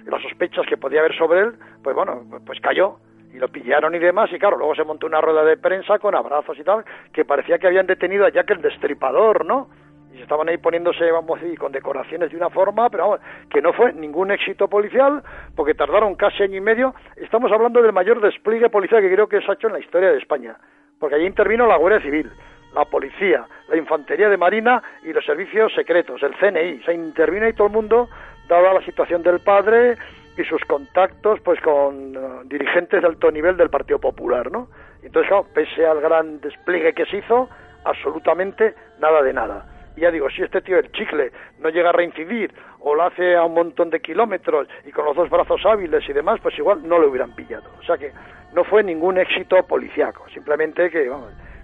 las sospechas que podía haber sobre él, pues bueno, pues cayó y lo pillaron y demás, y claro, luego se montó una rueda de prensa con abrazos y tal, que parecía que habían detenido a Jack el Destripador, ¿no? Y estaban ahí poniéndose, vamos a decir, con decoraciones de una forma, pero vamos, que no fue ningún éxito policial, porque tardaron casi año y medio. Estamos hablando del mayor despliegue policial que creo que se ha hecho en la historia de España, porque allí intervino la Guardia Civil, la policía, la infantería de marina y los servicios secretos, el CNI. Se intervino ahí todo el mundo, dada la situación del padre y sus contactos pues con uh, dirigentes de alto nivel del Partido Popular, ¿no? Entonces, pese al gran despliegue que se hizo, absolutamente nada de nada. Y ya digo, si este tío, el chicle, no llega a reincidir o lo hace a un montón de kilómetros y con los dos brazos hábiles y demás, pues igual no lo hubieran pillado. O sea que no fue ningún éxito policiaco, simplemente que,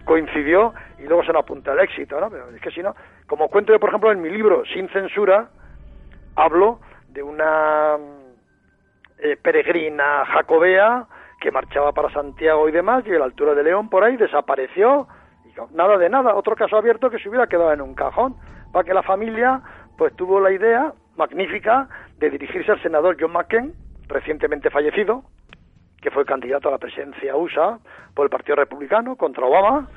coincidió y luego se nos apunta el éxito, ¿no? Pero es que si no, como cuento yo, por ejemplo, en mi libro Sin Censura, hablo de una eh, peregrina jacobea que marchaba para Santiago y demás, y a la altura de León por ahí desapareció, y nada de nada, otro caso abierto que se hubiera quedado en un cajón, para que la familia pues tuvo la idea magnífica de dirigirse al senador John McCain, recientemente fallecido, que fue candidato a la presidencia USA por el Partido Republicano contra Obama,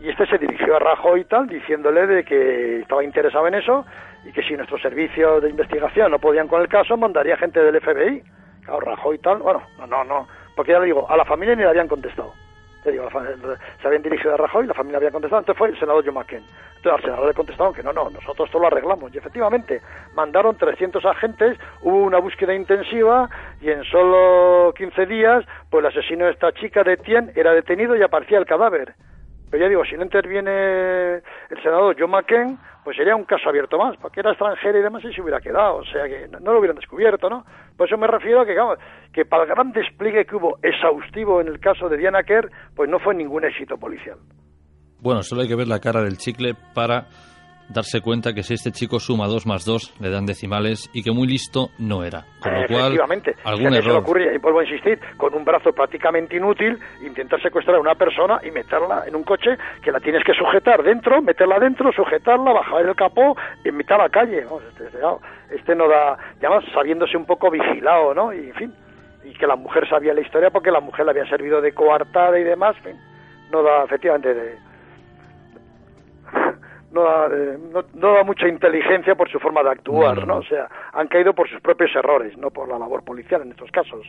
y este se dirigió a Rajoy y tal, diciéndole de que estaba interesado en eso y que si nuestros servicios de investigación no podían con el caso, mandaría gente del FBI. Claro, Rajoy y tal, bueno, no, no, no, porque ya le digo, a la familia ni le habían contestado. Te digo, se habían dirigido a Rajoy, la familia había contestado, entonces fue el senador John McCain. Entonces al senador le contestaron que no, no, nosotros todo lo arreglamos. Y efectivamente, mandaron 300 agentes, hubo una búsqueda intensiva y en solo 15 días, pues el asesino de esta chica de Tien era detenido y aparecía el cadáver. Pero ya digo, si no interviene el senador John McCain, pues sería un caso abierto más, porque era extranjero y demás y se hubiera quedado, o sea que no, lo hubieran descubierto, ¿no? Por eso me refiero a que, que para el gran despliegue que hubo exhaustivo en el caso de Diana Kerr, pues no fue ningún éxito policial. Bueno, solo hay que ver la cara del chicle para darse cuenta que si este chico suma 2 más 2 le dan decimales y que muy listo no era. Con lo cual, algún Si se error. ocurre, y vuelvo a insistir, con un brazo prácticamente inútil, intentar secuestrar a una persona y meterla en un coche que la tienes que sujetar dentro, meterla dentro, sujetarla, bajar el capó y meterla a la calle. Este, este, este no da, y además sabiéndose un poco vigilado, ¿no? Y en fin, y que la mujer sabía la historia porque la mujer le había servido de coartada y demás, en fin, no da efectivamente de, no da, eh, no, no da mucha inteligencia por su forma de actuar, No. O sea, han caído por sus propios errores, no por la labor policial en estos casos.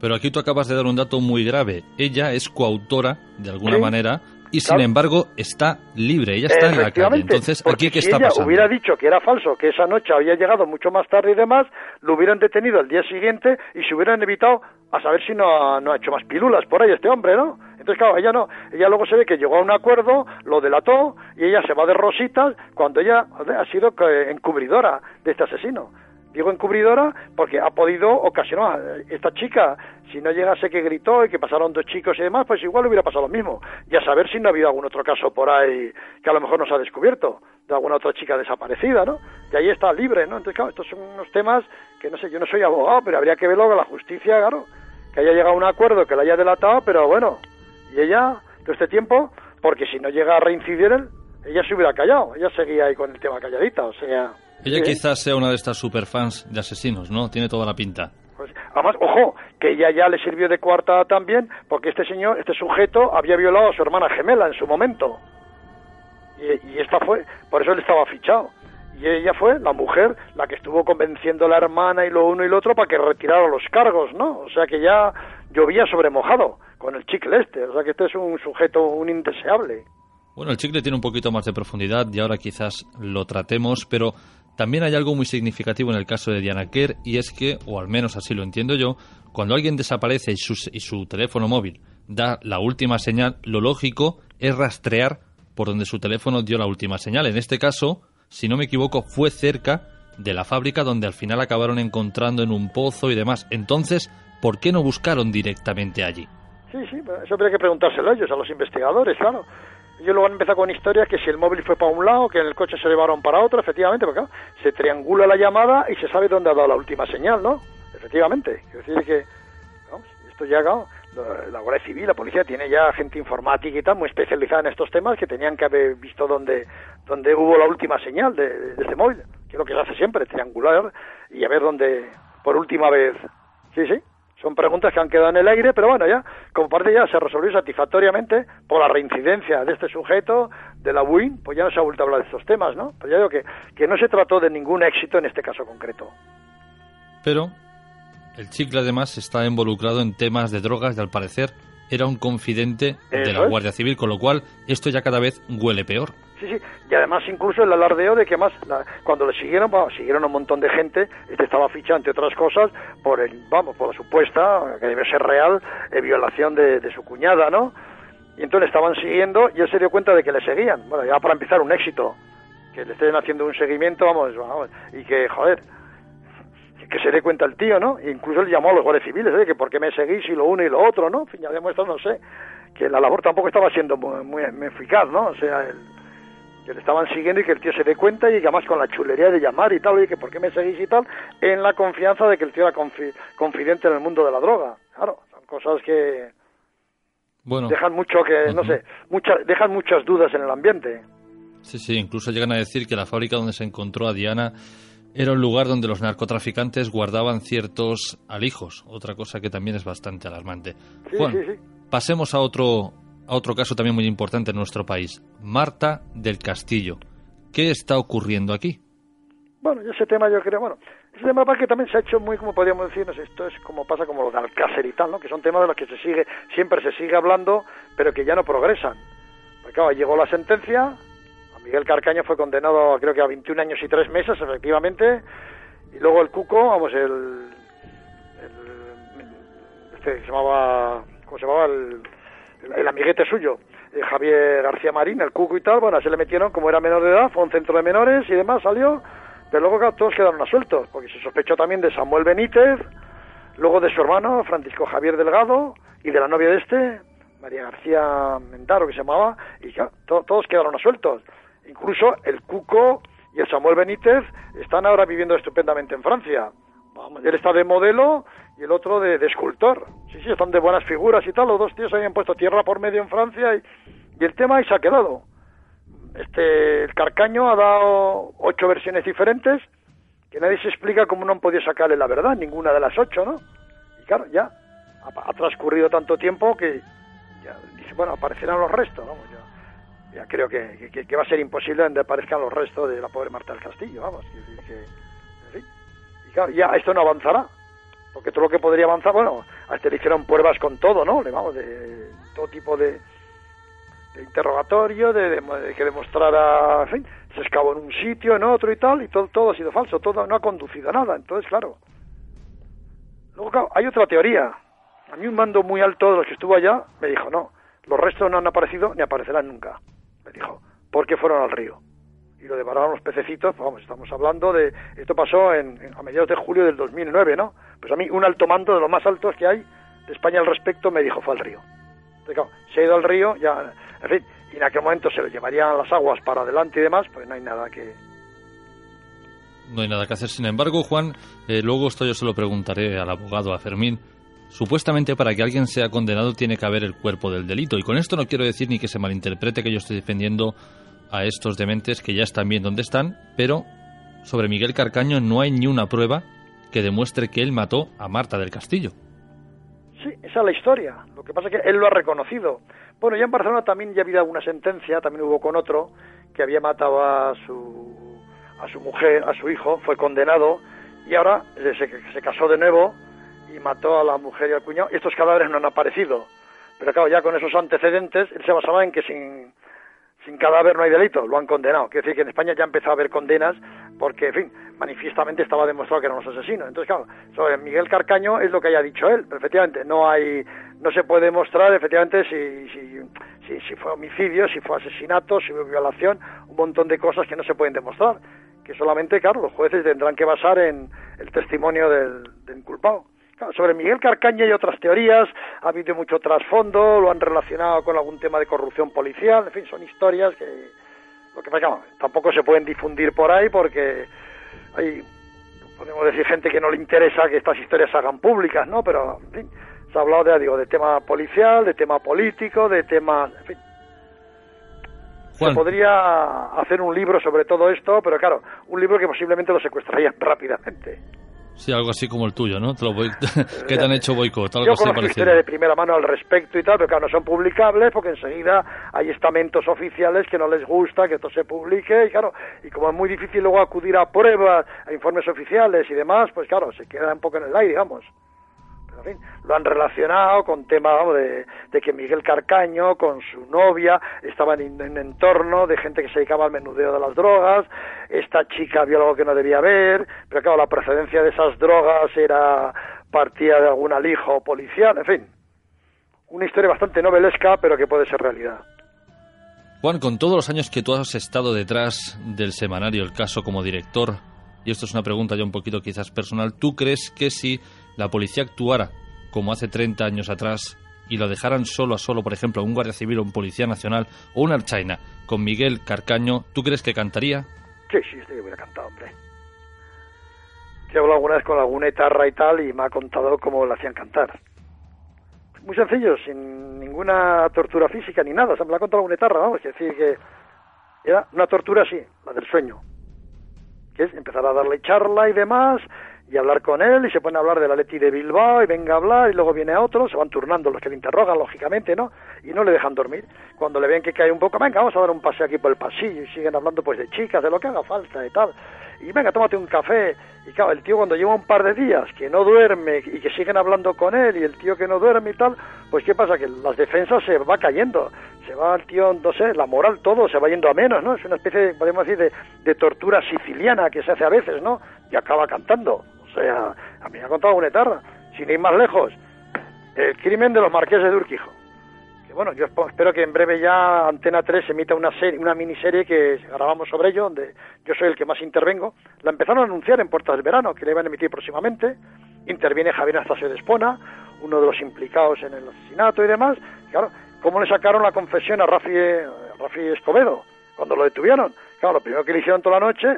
Pero aquí tú acabas de dar un dato muy grave. Ella es coautora, de alguna Sí, manera, y sin claro. embargo está libre. Ella está en la calle. Entonces, ¿aquí qué si está ella pasando? hubiera dicho que era falso, que esa noche había llegado mucho más tarde y demás, lo hubieran detenido al día siguiente y se hubieran evitado a saber si no ha, no ha hecho más pilulas por ahí este hombre, ¿no? Entonces, claro, ella no, ella luego se ve que llegó a un acuerdo, lo delató y ella se va de rositas cuando ella ha sido encubridora de este asesino. Digo encubridora porque ha podido ocasionar esta chica, si no llegase que gritó y que pasaron dos chicos y demás, pues igual hubiera pasado lo mismo. Y a saber si no ha habido algún otro caso por ahí que a lo mejor nos ha descubierto, de alguna otra chica desaparecida, ¿no? Y ahí está libre, ¿no? Entonces, claro, estos son unos temas que no sé, yo no soy abogado, pero habría que verlo con la justicia, claro, que haya llegado a un acuerdo, que la haya delatado, pero bueno, y ella, todo este tiempo, porque si no llega a reincidir él, ella se hubiera callado, ella seguía ahí con el tema calladita, o sea... Ella quizás sea una de estas superfans de asesinos, ¿no? Tiene toda la pinta. Pues, además, ojo, que ella ya le sirvió de coartada también, porque este señor, este sujeto, había violado a su hermana gemela en su momento. Y, y esta fue, por eso él estaba fichado. Y ella fue la mujer la que estuvo convenciendo a la hermana y lo uno y lo otro para que retirara los cargos, ¿no? O sea que ya llovía sobre mojado con el chicle este. O sea que este es un sujeto, un indeseable. Bueno, el chicle tiene un poquito más de profundidad y ahora quizás lo tratemos, pero también hay algo muy significativo en el caso de Diana Kerr y es que, o al menos así lo entiendo yo, cuando alguien desaparece y su, y su teléfono móvil da la última señal, lo lógico es rastrear por donde su teléfono dio la última señal. En este caso, si no me equivoco, fue cerca de la fábrica donde al final acabaron encontrando en un pozo y demás. Entonces, ¿por qué no buscaron directamente allí? Sí, sí, eso habría que preguntárselo a ellos, a los investigadores, claro. Ellos luego han empezado con historias que si el móvil fue para un lado, que en el coche se llevaron para otro, efectivamente, porque se triangula la llamada y se sabe dónde ha dado la última señal, ¿no? Efectivamente. Quiero decir que, vamos, esto ya, claro, la, la Guardia Civil, la policía tiene ya gente informática y tal, muy especializada en estos temas, que tenían que haber visto dónde, dónde hubo la última señal de, de este móvil, que es lo que se hace siempre, triangular y a ver dónde, por última vez. Sí, sí. Son preguntas que han quedado en el aire, pero bueno, ya, como parte ya se resolvió satisfactoriamente por la reincidencia de este sujeto, de la WIN, pues ya no se ha vuelto a hablar de estos temas, ¿no? Pero ya digo que, que no se trató de ningún éxito en este caso concreto. Pero el chicle además está involucrado en temas de drogas y al parecer era un confidente de la es. Guardia Civil, con lo cual esto ya cada vez huele peor. Sí, sí, y además incluso el alardeo de que más, la- cuando le siguieron, siguieron un montón de gente, este estaba fichado, entre otras cosas, por el, vamos, por la supuesta, que debe ser real, eh, violación de, de su cuñada, ¿no? Y entonces le estaban siguiendo y él se dio cuenta de que le seguían. Bueno, ya para empezar un éxito, que le estén haciendo un seguimiento, vamos, vamos y que, joder, que se dé cuenta el tío, ¿no? E incluso él llamó a los guardias civiles, ¿eh? que por qué me seguís y lo uno y lo otro, ¿no? En fin, ya demuestra, no sé, que la labor tampoco estaba siendo muy, muy, muy eficaz, ¿no? O sea, el, que le estaban siguiendo y que el tío se dé cuenta y además con la chulería de llamar y tal, oye, que por qué me seguís y tal, en la confianza de que el tío era confi- confidente en el mundo de la droga. Claro, son cosas que Bueno, dejan mucho que, no sé, muchas, dejan muchas dudas en el ambiente. sí, sí, incluso llegan a decir que la fábrica donde se encontró a Diana era un lugar donde los narcotraficantes guardaban ciertos alijos, otra cosa que también es bastante alarmante. Sí, Juan, sí, sí. pasemos a otro, a otro caso también muy importante en nuestro país. Marta del Castillo. ¿Qué está ocurriendo aquí? Bueno, ese tema yo creo, bueno, ese tema que también se ha hecho muy, como podríamos decir, no sé, esto es como pasa como lo de Alcácer y tal, ¿no? Que son temas de los que se sigue, siempre se sigue hablando, pero que ya no progresan. Porque claro, llegó la sentencia, Miguel Carcaño fue condenado creo que a 21 años y 3 meses, efectivamente, y luego el Cuco, vamos, el, este se llamaba, ¿cómo se llamaba? El, el, el amiguete suyo, eh, Javier García Marín, el Cuco y tal, bueno, se le metieron, como era menor de edad, fue a un centro de menores y demás, salió, pero luego todos quedaron asueltos, porque se sospechó también de Samuel Benítez, luego de su hermano, Francisco Javier Delgado, y de la novia de este, María García Mendaro, que se llamaba, y ya, to- todos quedaron asueltos. Incluso el Cuco y el Samuel Benítez están ahora viviendo estupendamente en Francia. Vamos, él está de modelo y el otro de, de escultor. Sí, sí, están de buenas figuras y tal. Los dos tíos habían puesto tierra por medio en Francia y, y el tema ahí se ha quedado. Este, el Carcaño ha dado ocho versiones diferentes que nadie se explica cómo no han podido sacarle la verdad, ninguna de las ocho, ¿no? Y claro, ya ha, ha transcurrido tanto tiempo que ya dice, bueno, aparecerán los restos, vamos, ya, ya creo que, que- va a ser imposible donde aparezcan los restos de la pobre Marta del Castillo, vamos, y claro, ya esto no avanzará, porque todo lo que podría avanzar, bueno, a este le hicieron pruebas con todo, ¿no? Le vamos, de todo tipo de, de interrogatorio, de, de- de que demostrara, en fin, se excavó en un sitio, en otro y tal, y todo, todo ha sido falso, todo no ha conducido a nada, entonces, claro. Luego, claro, hay otra teoría. A mí un mando muy alto de los que estuvo allá me dijo, no, los restos no han aparecido ni aparecerán nunca. Me dijo, porque fueron al río. Y lo devoraron los pececitos, pues vamos, estamos hablando de, esto pasó en, a mediados de julio del 2009, ¿no? Pues a mí un alto mando de los más altos que hay de España al respecto me dijo, fue al río. Se ha ido al río, ya, en fin, y en aquel momento se lo llevarían las aguas para adelante y demás, pues no hay nada que... No hay nada que hacer. Sin embargo, Juan, eh, luego esto yo se lo preguntaré al abogado, a Fermín. Supuestamente para que alguien sea condenado tiene que haber el cuerpo del delito. Y con esto no quiero decir ni que se malinterprete que yo estoy defendiendo a estos dementes que ya están bien donde están, pero sobre Miguel Carcaño no hay ni una prueba que demuestre que él mató a Marta del Castillo. Sí, esa es la historia. Lo que pasa es que él lo ha reconocido. Bueno, ya en Barcelona también ya ha habido alguna sentencia, también hubo con otro, que había matado a su, a su mujer, a su hijo, fue condenado, y ahora se, se casó de nuevo y mató a la mujer y al cuñado. Estos cadáveres no han aparecido. Pero claro, ya con esos antecedentes, él se basaba en que sin, sin cadáver no hay delito, lo han condenado. Quiere decir que en España ya empezó a haber condenas porque, en fin, manifiestamente estaba demostrado que eran los asesinos. Entonces, claro, sobre Miguel Carcaño es lo que haya dicho él, pero efectivamente no hay, no se puede demostrar efectivamente si, si, si, si fue homicidio, si fue asesinato, si fue violación, un montón de cosas que no se pueden demostrar, que solamente, claro, los jueces tendrán que basar en el testimonio del, del inculpado. Sobre Miguel Carcaña hay otras teorías, ha habido mucho trasfondo, lo han relacionado con algún tema de corrupción policial, en fin, son historias que lo que pasa tampoco se pueden difundir por ahí porque hay, podemos decir, gente que no le interesa que estas historias se hagan públicas, ¿no? Pero, en fin, se ha hablado de, digo, de tema policial, de tema político, de tema, en fin. Se podría hacer un libro sobre todo esto, pero claro, un libro que posiblemente lo secuestrarían (laughs) rápidamente. Sí, algo así como el tuyo, ¿no? Te lo voy- (laughs) que te han hecho boicot, algo Yo así conozco historias de primera mano al respecto y tal, pero claro, no son publicables porque enseguida hay estamentos oficiales que no les gusta que esto se publique y claro, y como es muy difícil luego acudir a pruebas, a informes oficiales y demás, pues claro, se queda un poco en el aire, digamos. En lo han relacionado con temas de, que Miguel Carcaño con su novia estaban en un entorno de gente que se dedicaba al menudeo de las drogas, esta chica vio algo que no debía ver, pero claro, la procedencia de esas drogas era partía de algún alijo policial, en fin, una historia bastante novelesca, pero que puede ser realidad. Juan, con todos los años que tú has estado detrás del semanario El Caso como director, y esto es una pregunta ya un poquito quizás personal, ¿tú crees que si la policía actuara como hace 30 años atrás y lo dejaran solo a solo, por ejemplo, a un guardia civil o un policía nacional o un archaina con Miguel Carcaño, ¿tú crees que cantaría? Sí, sí, este que hubiera cantado, hombre. He hablado alguna vez con alguna etarra y tal y me ha contado cómo lo hacían cantar. muy sencillo, sin ninguna tortura física ni nada. O me la ha contado una etarra, vamos, es decir, que era una tortura así, la del sueño. Que es empezar a darle charla y demás, y hablar con él, y se pone a hablar de la Leti de Bilbao, y venga a hablar, y luego viene a otro, se van turnando los que le interrogan, lógicamente, ¿no? Y no le dejan dormir. Cuando le ven que cae un poco, venga, vamos a dar un paseo aquí por el pasillo, y siguen hablando pues de chicas, de lo que haga falta y tal. Y venga, tómate un café. Y claro, el tío cuando lleva un par de días que no duerme y que siguen hablando con él, y el tío que no duerme y tal, pues ¿qué pasa? Que las defensas se va cayendo. Se va el tío, no sé, la moral, todo se va yendo a menos, ¿no? Es una especie, podemos decir, de, de tortura siciliana que se hace a veces, ¿no? Y acaba cantando. Sea, a mí me ha contado una etarra. Sin ir más lejos, el crimen de los marqueses de Urquijo. Que bueno, yo esp- espero que en breve ya Antena 3 emita una serie, una miniserie que grabamos sobre ello, donde yo soy el que más intervengo. La empezaron a anunciar en Puertas del Verano, que la iban a emitir próximamente. Interviene Javier Anastasio de Espona, uno de los implicados en el asesinato y demás. Claro, ¿cómo le sacaron la confesión a Rafi, a Rafi Escobedo cuando lo detuvieron? Claro, lo primero que le hicieron toda la noche,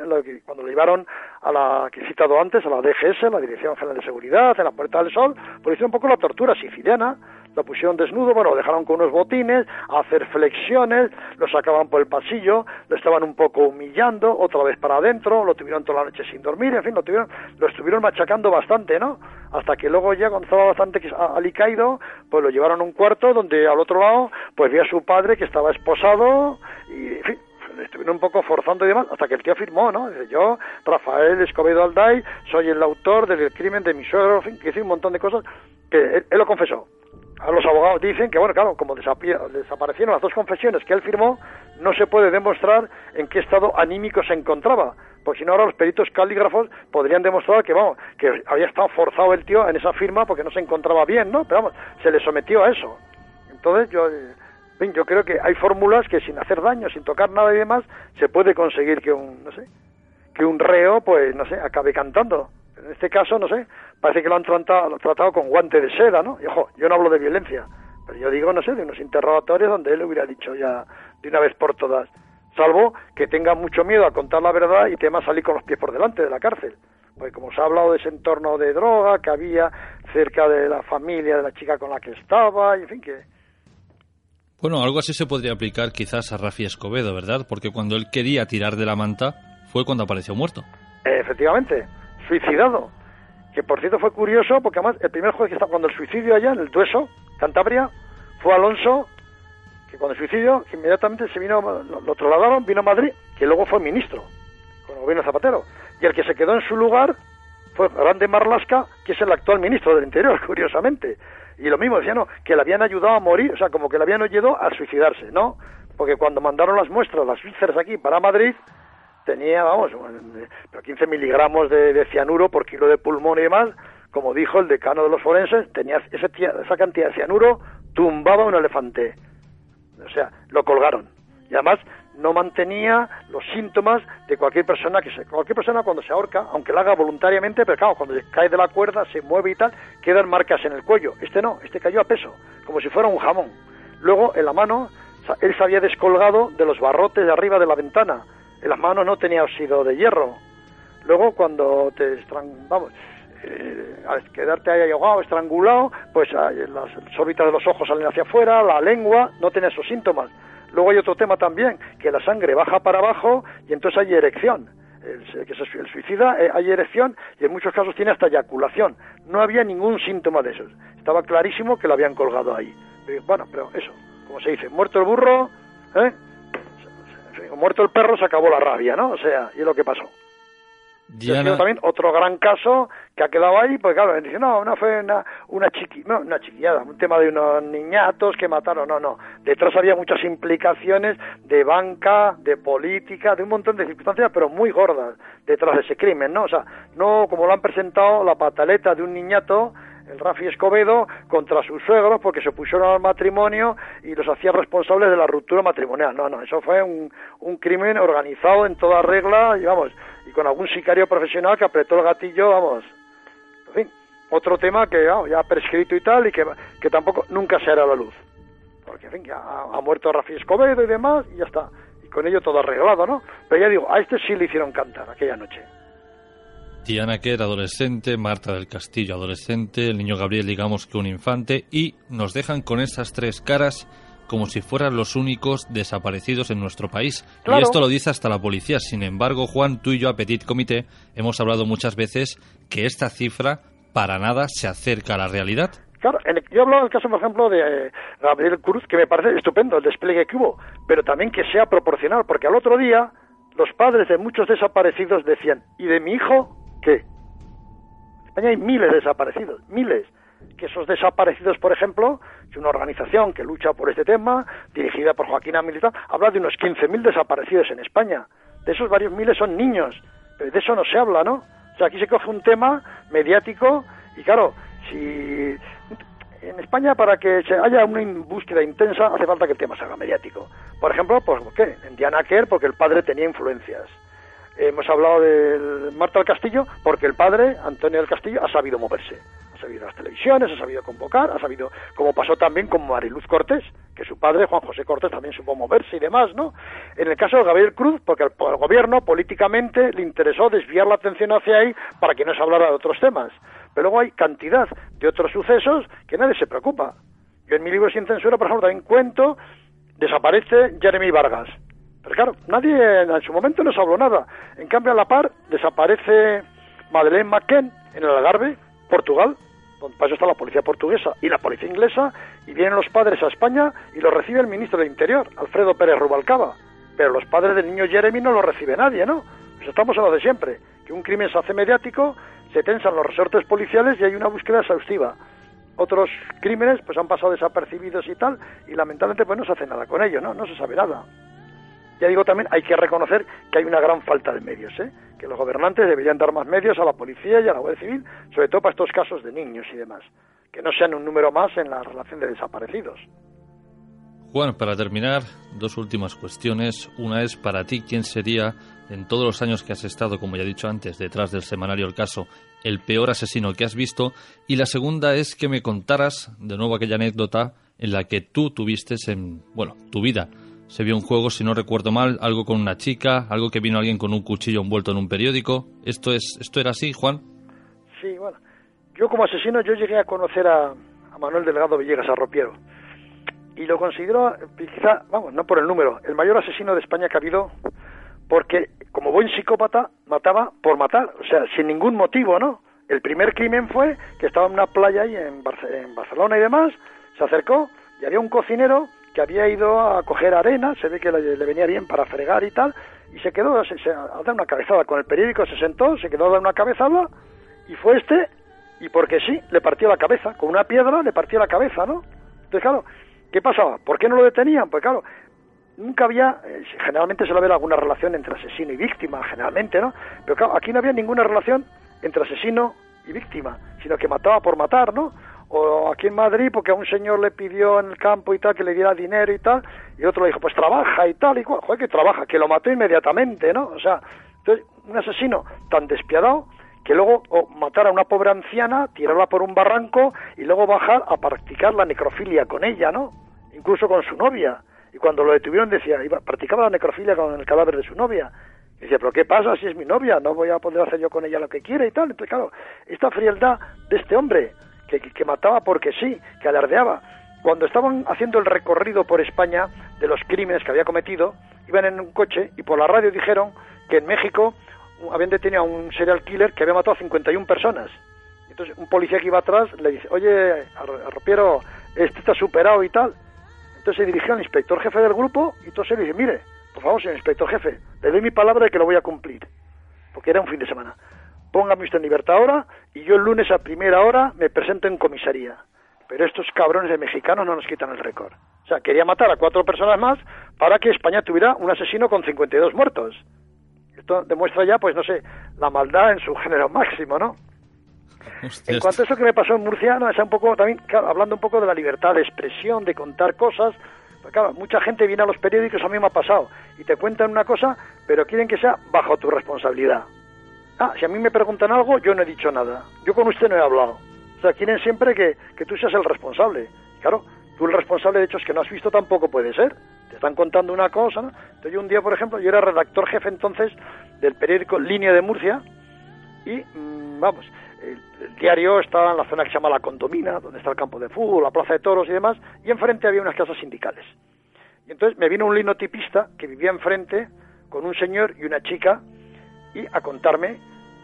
cuando lo llevaron a la que he citado antes, a la DGS, la Dirección General de Seguridad, en la Puerta del Sol, pues hicieron un poco la tortura siciliana, lo pusieron desnudo, bueno, lo dejaron con unos botines, a hacer flexiones, lo sacaban por el pasillo, lo estaban un poco humillando, otra vez para adentro, lo tuvieron toda la noche sin dormir, en fin, lo tuvieron, lo estuvieron machacando bastante, ¿no? Hasta que luego ya, cuando estaba bastante alicaído, pues lo llevaron a un cuarto donde al otro lado, pues vi a su padre que estaba esposado y, en fin, estuvieron un poco forzando y demás, hasta que el tío firmó, ¿no? Dice, yo, Rafael Escobedo Alday, soy el autor del crimen de mi suegro, en fin, que hice un montón de cosas que él, lo confesó. A los abogados dicen que, bueno, claro, como desaparecieron las dos confesiones que él firmó, no se puede demostrar en qué estado anímico se encontraba. Porque si no, ahora los peritos calígrafos podrían demostrar que, vamos, que había estado forzado el tío en esa firma porque no se encontraba bien, ¿no? Pero vamos, se le sometió a eso. Entonces, yo, yo creo que hay fórmulas que sin hacer daño, sin tocar nada y demás, se puede conseguir que un, no sé, que un reo, pues, no sé, acabe cantando. En este caso, no sé, parece que lo han tratado, lo han tratado con guante de seda, ¿no? Y ojo, yo no hablo de violencia, pero yo digo, no sé, de unos interrogatorios donde él hubiera dicho ya de una vez por todas, salvo que tenga mucho miedo a contar la verdad y tema salir con los pies por delante de la cárcel. Porque como se ha hablado de ese entorno de droga que había cerca de la familia de la chica con la que estaba, y en fin, que Bueno, algo así se podría aplicar quizás a Rafi Escobedo, ¿verdad? Porque cuando él quería tirar de la manta fue cuando apareció muerto. Eh, efectivamente, suicidado. Que por cierto fue curioso porque además el primer juez que estaba cuando el suicidio allá en el Tueso, Cantabria, fue Alonso, que cuando el suicidio que inmediatamente se vino, lo, lo trasladaron, vino a Madrid, que luego fue ministro con el gobierno Zapatero. Y el que se quedó en su lugar fue Grande Marlasca, que es el actual ministro del Interior, (laughs) curiosamente. Y lo mismo, decían, no, que le habían ayudado a morir, o sea, como que le habían ayudado a suicidarse, ¿no? Porque cuando mandaron las muestras, las vísceras aquí para Madrid, tenía, vamos, un- pero 15 miligramos de, cianuro por kilo de pulmón y demás, como dijo el decano de los forenses, tenía ese esa cantidad de cianuro, tumbaba un elefante. O sea, lo colgaron. Y además no mantenía los síntomas de cualquier persona que se, cualquier persona cuando se ahorca, aunque lo haga voluntariamente, pero claro, cuando cae de la cuerda, se mueve y tal, quedan marcas en el cuello. Este no, este cayó a peso, como si fuera un jamón. Luego, en la mano, él se había descolgado de los barrotes de arriba de la ventana. En las manos no tenía óxido de hierro. Luego, cuando te estran... vamos, eh, al quedarte ahí ahogado, estrangulado, pues ah, las órbitas de los ojos salen hacia afuera, la lengua, no tiene esos síntomas. Luego hay otro tema también, que la sangre baja para abajo y entonces hay erección. El, que se, el suicida eh, hay erección y en muchos casos tiene hasta eyaculación. No había ningún síntoma de esos. Estaba clarísimo que lo habían colgado ahí. Eh, Bueno, pero eso, como se dice, muerto el burro, ¿eh? Muerto el perro se acabó la rabia, ¿no? O sea, y es lo que pasó. Ha sido Diana, también otro gran caso que ha quedado ahí, pues claro, dice, no, no fue una, una, chiqui, no, una chiquillada, un tema de unos niñatos que mataron, no, no. Detrás había muchas implicaciones de banca, de política, de un montón de circunstancias, pero muy gordas detrás de ese crimen, ¿no? O sea, no como lo han presentado la pataleta de un niñato, el Rafi Escobedo, contra sus suegros porque se opusieron al matrimonio y los hacía responsables de la ruptura matrimonial. No, no, eso fue un, un crimen organizado en toda regla y vamos, y con algún sicario profesional que apretó el gatillo, vamos. En fin, otro tema que vamos, ya ha prescrito y tal y que, que tampoco nunca se hará la luz. Porque, en fin, ya ha, ha muerto Rafi Escobedo y demás y ya está. Y con ello todo arreglado, ¿no? Pero ya digo, a este sí le hicieron cantar aquella noche. Diana Kerr, adolescente, Marta del Castillo, adolescente, el niño Gabriel, digamos que un infante, y nos dejan con esas tres caras como si fueran los únicos desaparecidos en nuestro país. Claro. Y esto lo dice hasta la policía. Sin embargo, Juan, tú y yo a Petit Comité hemos hablado muchas veces que esta cifra para nada se acerca a la realidad. Claro, en el- yo he hablado del caso, por ejemplo, de eh, Gabriel Cruz, que me parece estupendo el despliegue que hubo, pero también que sea proporcional, porque al otro día los padres de muchos desaparecidos decían, ¿y de mi hijo qué? En España hay miles de desaparecidos, miles. Que esos desaparecidos, por ejemplo, es una organización que lucha por este tema, dirigida por Joaquín Militar, habla de unos 15.000 desaparecidos en España. De esos varios miles son niños, pero de eso no se habla, ¿no? O sea, aquí se coge un tema mediático y claro, si en España para que haya una búsqueda intensa hace falta que el tema se haga mediático. Por ejemplo, pues ¿qué? En Diana Kerr porque el padre tenía influencias. Hemos hablado de Marta del Castillo porque el padre, Antonio del Castillo, ha sabido moverse. Ha sabido las televisiones, ha sabido convocar, ha sabido, como pasó también con Mariluz Cortés, que su padre, Juan José Cortés, también supo moverse y demás, ¿no? En el caso de Gabriel Cruz, porque al gobierno políticamente le interesó desviar la atención hacia ahí para que no se hablara de otros temas. Pero luego hay cantidad de otros sucesos que nadie se preocupa. Yo en mi libro Sin Censura, por ejemplo, también cuento, desaparece Jeremy Vargas. Pero claro, nadie en su momento no se habló nada. En cambio, a la par, desaparece Madeleine McKen en el Algarve, Portugal, donde para está la policía portuguesa y la policía inglesa, y vienen los padres a España y los recibe el ministro del Interior, Alfredo Pérez Rubalcaba. Pero los padres del niño Jeremy no lo recibe nadie, ¿no? Pues estamos en lo de siempre, que un crimen se hace mediático, se tensan los resortes policiales y hay una búsqueda exhaustiva. Otros crímenes pues han pasado desapercibidos y tal, y lamentablemente pues no se hace nada con ello, ¿no? No se sabe nada. Ya digo también, hay que reconocer que hay una gran falta de medios, ¿eh? que los gobernantes deberían dar más medios a la policía y a la Guardia Civil, sobre todo para estos casos de niños y demás, que no sean un número más en la relación de desaparecidos. Juan, para terminar, dos últimas cuestiones. Una es para ti, ¿quién sería, en todos los años que has estado, como ya he dicho antes, detrás del semanario El Caso, el peor asesino que has visto? Y la segunda es que me contaras de nuevo aquella anécdota en la que tú tuviste en, bueno, tu vida. Se vio un juego, si no recuerdo mal, algo con una chica, algo que vino alguien con un cuchillo envuelto en un periódico. ¿Esto, es, esto era así, Juan? Sí, bueno, yo como asesino yo llegué a conocer a, a Manuel Delgado Villegas Arropiero y lo considero quizá, vamos, no por el número, el mayor asesino de España que ha habido porque como buen psicópata mataba por matar, o sea, sin ningún motivo, ¿no? El primer crimen fue que estaba en una playa ahí en Barcelona y demás, se acercó y había un cocinero que había ido a coger arena, se ve que le, venía bien para fregar y tal, y se quedó se, se- a dar una cabezada con el periódico, se sentó, se quedó a dar una cabezada, y fue este, y porque sí, le partió la cabeza, con una piedra le partió la cabeza, ¿no? Entonces, claro, ¿qué pasaba? ¿Por qué no lo detenían? Pues claro, nunca había, eh, generalmente suele haber alguna relación entre asesino y víctima, generalmente, ¿no? Pero claro, aquí no había ninguna relación entre asesino y víctima, sino que mataba por matar, ¿no? O aquí en Madrid, porque a un señor le pidió en el campo y tal que le diera dinero y tal, y otro le dijo, pues trabaja y tal, y cual, que trabaja, que lo mató inmediatamente, ¿no? O sea, entonces, un asesino tan despiadado que luego o matar a una pobre anciana, tirarla por un barranco y luego bajar a practicar la necrofilia con ella, ¿no? Incluso con su novia. Y cuando lo detuvieron decía, iba, practicaba la necrofilia con el cadáver de su novia. Y decía, pero ¿qué pasa si es mi novia? No voy a poder hacer yo con ella lo que quiera y tal. Entonces, claro, esta frialdad de este hombre, que, mataba porque sí, que alardeaba. Cuando estaban haciendo el recorrido por España de los crímenes que había cometido, iban en un coche y por la radio dijeron que en México habían detenido a un serial killer que había matado a 51 personas. Entonces un policía que iba atrás le dice, oye, Ar- Arropiero, este está superado y tal. Entonces se dirigió al inspector jefe del grupo y entonces le dice, mire, por favor, señor inspector jefe, le doy mi palabra de que lo voy a cumplir. Porque era un fin de semana. Póngame usted en libertad ahora y yo el lunes a primera hora me presento en comisaría. Pero estos cabrones de mexicanos no nos quitan el récord. O sea, quería matar a cuatro personas más para que España tuviera un asesino con 52 muertos. Esto demuestra ya, pues no sé, la maldad en su (laughs) género máximo, ¿no? En cuanto a eso que me pasó en Murcia, no, es un poco también, claro, hablando un poco de la libertad de expresión, de contar cosas, pues claro, mucha gente viene a los periódicos, a mí me ha pasado, y te cuentan una cosa, pero quieren que sea bajo tu responsabilidad. Ah, si a mí me preguntan algo, yo no he dicho nada. Yo con usted no he hablado. O sea, quieren siempre que, que tú seas el responsable. Claro, tú el responsable de hechos que no has visto tampoco puede ser. Te están contando una cosa, ¿no? Entonces yo un día, por ejemplo, yo era redactor jefe entonces del periódico Línea de Murcia, y, mm, vamos, el, el diario estaba en la zona que se llama La Condomina, donde está el campo de fútbol, la plaza de toros y demás, y enfrente había unas casas sindicales. Y entonces me vino un linotipista que vivía enfrente con un señor y una chica y a contarme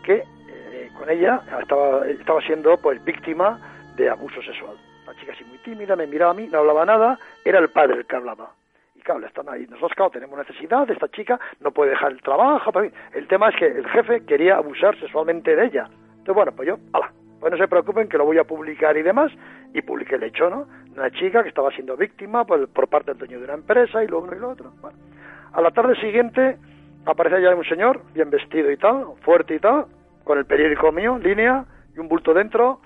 que eh, con ella estaba, estaba siendo pues víctima de abuso sexual. La chica así muy tímida, me miraba a mí, no hablaba nada, era el padre el que hablaba. Y claro, están ahí. Nosotros, claro, tenemos necesidad de esta chica, no puede dejar el trabajo. pero El tema es que el jefe quería abusar sexualmente de ella. Entonces, bueno, pues yo, ala, pues no se preocupen que lo voy a publicar y demás. Y publiqué el hecho, ¿no? Una chica que estaba siendo víctima por, por parte del dueño de una empresa y lo uno y lo otro. Bueno. A la tarde siguiente aparece ya un señor, bien vestido y tal, fuerte y tal, con el periódico mío, línea, y un bulto dentro,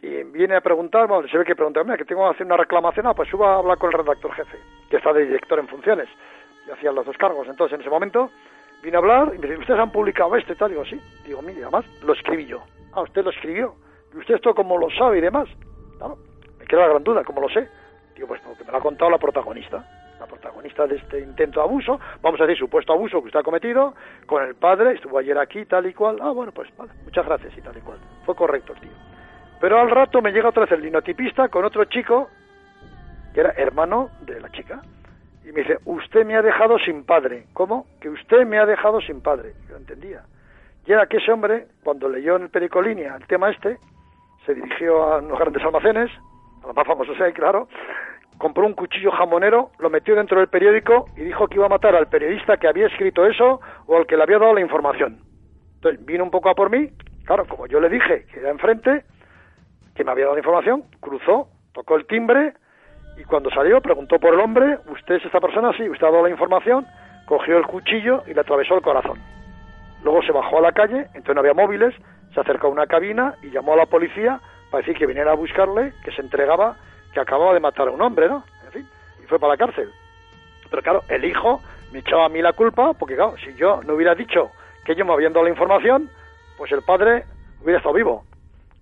y viene a preguntar, bueno, se ve que pregunta, mira, que tengo que hacer una reclamación, ah, pues suba a hablar con el redactor jefe, que está de director en funciones, y hacía los dos cargos. Entonces, en ese momento, vine a hablar y me dice, ¿ustedes han publicado esto y tal? Digo, sí. Digo, mire, además, lo escribí yo. Ah, usted lo escribió. ¿Y usted esto cómo lo sabe y demás? Claro, me queda la gran duda, ¿cómo lo sé? Digo, pues porque me lo ha contado la protagonista protagonista de este intento de abuso, vamos a decir supuesto abuso que usted ha cometido, con el padre, estuvo ayer aquí, tal y cual, ah, bueno, pues vale, muchas gracias y tal y cual. Fue correcto el tío. Pero al rato me llega otra vez el linotipista con otro chico, que era hermano de la chica, y me dice, usted me ha dejado sin padre. ¿Cómo? Que usted me ha dejado sin padre. Yo entendía. Y era que ese hombre, cuando leyó en el Pericolínea el tema este, se dirigió a unos grandes almacenes, a los más famosos hay, claro, compró un cuchillo jamonero, lo metió dentro del periódico y dijo que iba a matar al periodista que había escrito eso o al que le había dado la información. Entonces vino un poco a por mí, claro, como yo le dije que era enfrente, que me había dado la información, cruzó, tocó el timbre y cuando salió preguntó por el hombre, ¿usted es esta persona? Sí, usted ha dado la información, cogió el cuchillo y le atravesó el corazón. Luego se bajó a la calle, entonces no había móviles, se acercó a una cabina y llamó a la policía para decir que viniera a buscarle, que se entregaba que acababa de matar a un hombre, ¿no? En fin, y fue para la cárcel. Pero claro, el hijo me echaba a mí la culpa, porque claro, si yo no hubiera dicho que yo me había dado la información, pues el padre hubiera estado vivo.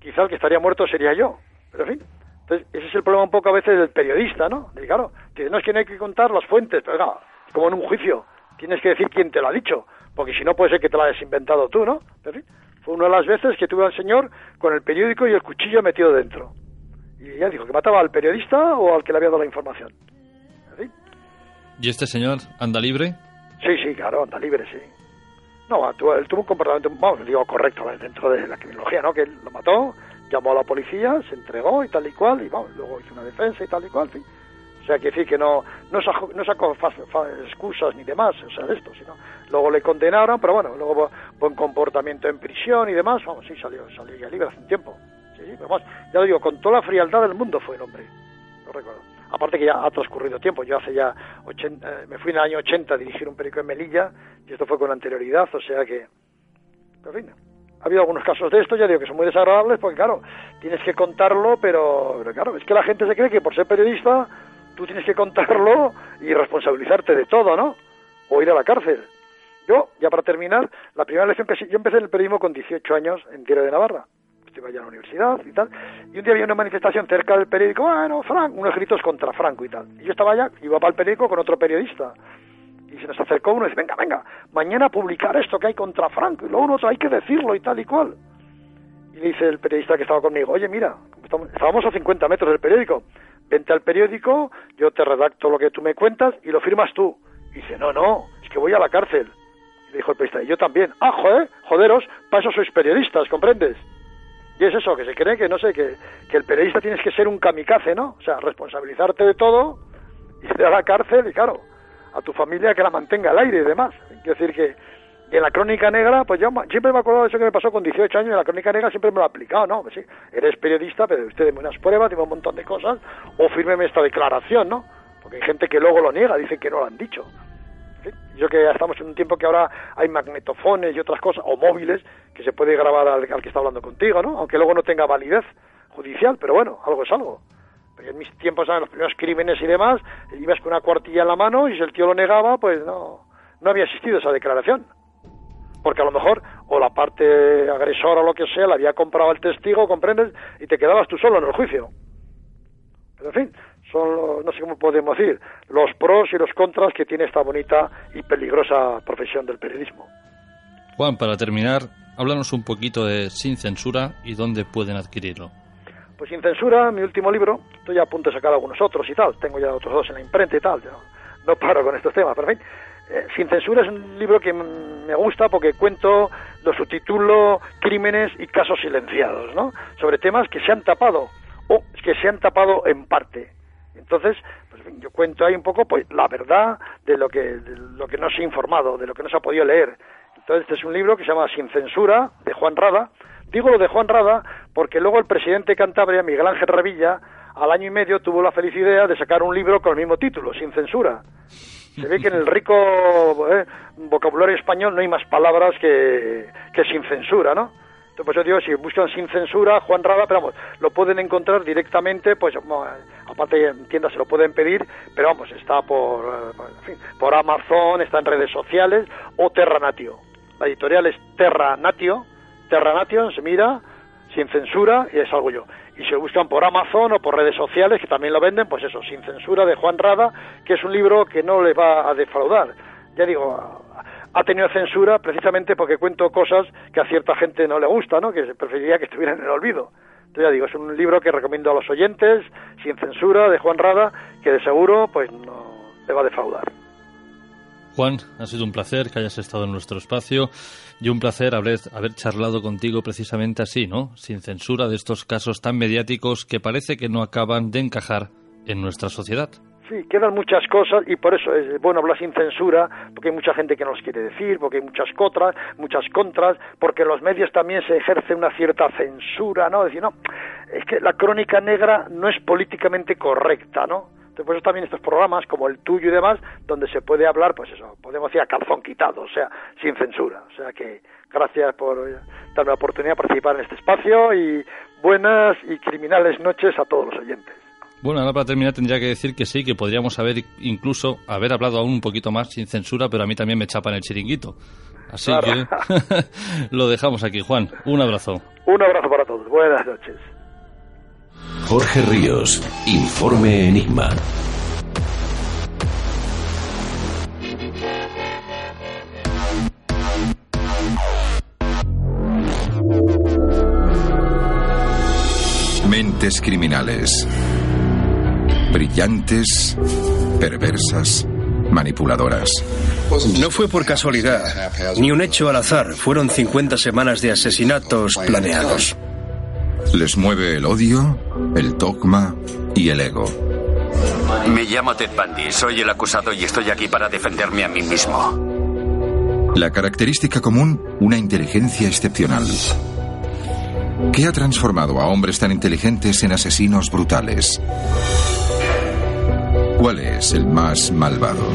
Quizá el que estaría muerto sería yo. Pero en fin, entonces ese es el problema un poco a veces del periodista, ¿no? Y claro, no es que no hay que contar las fuentes, pero claro, como en un juicio, tienes que decir quién te lo ha dicho, porque si no puede ser que te lo hayas inventado tú, ¿no? En fin, fue una de las veces que tuve al señor con el periódico y el cuchillo metido dentro. Y ya dijo que mataba al periodista o al que le había dado la información. ¿Y este señor anda libre? Sí, sí, claro, anda libre, sí. No, él tuvo un comportamiento, vamos, digo correcto, dentro de la criminología, ¿no? Que él lo mató, llamó a la policía, se entregó y tal y cual, y vamos, luego hizo una defensa y tal y cual, fin. O sea, que decir que no, no sacó, no sacó fa, fa, excusas ni demás, o sea, de esto, sino luego le condenaron, pero bueno, luego buen comportamiento en prisión y demás, vamos, sí, salió, salió ya libre hace un tiempo. Ya lo digo, con toda la frialdad del mundo fue el hombre, lo recuerdo. Aparte que ya ha transcurrido tiempo, yo hace ya 80, eh, me fui en el año 80 a dirigir un periódico en Melilla, y esto fue con anterioridad, o sea que, en fin, ha habido algunos casos de esto, ya digo que son muy desagradables, porque claro, tienes que contarlo, pero, pero claro, es que la gente se cree que por ser periodista tú tienes que contarlo y responsabilizarte de todo, ¿no? O ir a la cárcel. Yo, ya para terminar, la primera lección que yo empecé el periodismo con 18 años en Tierra de Navarra. Estuve allá en la universidad y tal. Y un día había una manifestación cerca del periódico, bueno, Franco, unos gritos contra Franco y tal. Y yo estaba allá, iba para el periódico con otro periodista. Y se nos acercó uno y dice, venga, venga, mañana publicar esto que hay contra Franco. Y luego uno hay que decirlo y tal y cual. Y le dice el periodista que estaba conmigo, oye, mira, estábamos a 50 metros del periódico. Vente al periódico, yo te redacto lo que tú me cuentas y lo firmas tú. Y dice, no, no, es que voy a la cárcel. Y dijo el periodista, y yo también. Ah, joder, joderos, para eso sois periodistas, ¿comprendes? Y es eso, que se cree que, no sé, que, que el periodista tienes que ser un kamikaze, ¿no? O sea, responsabilizarte de todo, ir a la cárcel y, claro, a tu familia que la mantenga al aire y demás. Quiero decir que y en la crónica negra, pues yo siempre me acuerdo de eso que me pasó con 18 años, y en la crónica negra siempre me lo he aplicado, ¿no? Pues sí, eres periodista, pero usted deme unas pruebas, dime un montón de cosas, o fírmeme esta declaración, ¿no? Porque hay gente que luego lo niega, dicen que no lo han dicho. Yo que estamos en un tiempo que ahora hay magnetofones y otras cosas, o móviles, que se puede grabar al, que está hablando contigo, ¿no? Aunque luego no tenga validez judicial, pero bueno, algo es algo. Pero en mis tiempos, en los primeros crímenes y demás, ibas con una cuartilla en la mano y si el tío lo negaba, pues no, no había existido esa declaración porque a lo mejor o la parte agresora o lo que sea le había comprado el testigo, comprendes, y te quedabas tú solo en el juicio. Pero en fin, son, no sé cómo podemos decir, los pros y los contras que tiene esta bonita y peligrosa profesión del periodismo. Juan, para terminar, háblanos un poquito de Sin Censura y dónde pueden adquirirlo. Pues Sin Censura, mi último libro, estoy a punto de sacar algunos otros y tal, tengo ya otros dos en la imprenta y tal, yo no paro con estos temas, pero en fin, eh, Sin Censura es un libro que me gusta porque cuento, lo subtitulo Crímenes y casos silenciados, ¿no? Sobre temas que se han tapado o que se han tapado en parte. Entonces, pues yo cuento ahí un poco pues la verdad de lo que de lo que no se ha informado, de lo que no se ha podido leer. Entonces, este es un libro que se llama Sin Censura, de Juan Rada. Digo lo de Juan Rada porque luego el presidente de Cantabria, Miguel Ángel Revilla, al año y medio tuvo la feliz idea de sacar un libro con el mismo título, Sin Censura. Se ve que en el rico eh, vocabulario español no hay más palabras que, que sin censura, ¿no? Entonces, pues yo digo, si buscan sin censura, Juan Rada, pero vamos, lo pueden encontrar directamente, pues aparte en tiendas se lo pueden pedir, pero vamos, está por, eh, por, Amazon, está en redes sociales, o Terranatio. La editorial es Terranatio, Terranatio, se mira, sin censura, y es algo yo. Y si buscan por Amazon o por redes sociales, que también lo venden, pues eso, sin censura de Juan Rada, que es un libro que no le va a defraudar. Ya digo, ha tenido censura precisamente porque cuento cosas que a cierta gente no le gusta, ¿no? Que preferiría que estuvieran en el olvido. Entonces digo, es un libro que recomiendo a los oyentes, sin censura, de Juan Rada, que de seguro pues no le va a defraudar. Juan, ha sido un placer que hayas estado en nuestro espacio y un placer haber, haber charlado contigo precisamente así, ¿no? Sin censura de estos casos tan mediáticos que parece que no acaban de encajar en nuestra sociedad. Sí, quedan muchas cosas y por eso es bueno hablar sin censura, porque hay mucha gente que no los quiere decir, porque hay muchas contras, muchas contras, porque en los medios también se ejerce una cierta censura, ¿no? Decir, no, es que la crónica negra no es políticamente correcta, ¿no? Por eso también estos programas, como el tuyo y demás, donde se puede hablar, pues eso, podemos decir a calzón quitado, o sea, sin censura. O sea que gracias por darme la oportunidad de participar en este espacio y buenas y criminales noches a todos los oyentes. Bueno, ahora para terminar tendría que decir que sí, que podríamos haber incluso haber hablado aún un poquito más sin censura, pero a mí también me chapan el chiringuito. Así Claro. que (laughs) lo dejamos aquí, Juan. Un abrazo. Un abrazo para todos. Buenas noches. Jorge Ríos, Informe Enigma. Mentes criminales. Brillantes, perversas, manipuladoras. No fue por casualidad, ni un hecho al azar. Fueron 50 semanas de asesinatos planeados. Les mueve el odio, el dogma y el ego. Me llamo Ted Bundy, soy el acusado y estoy aquí para defenderme a mí mismo. La característica común, una inteligencia excepcional. ¿Qué ha transformado a hombres tan inteligentes en asesinos brutales? ¿Cuál es el más malvado?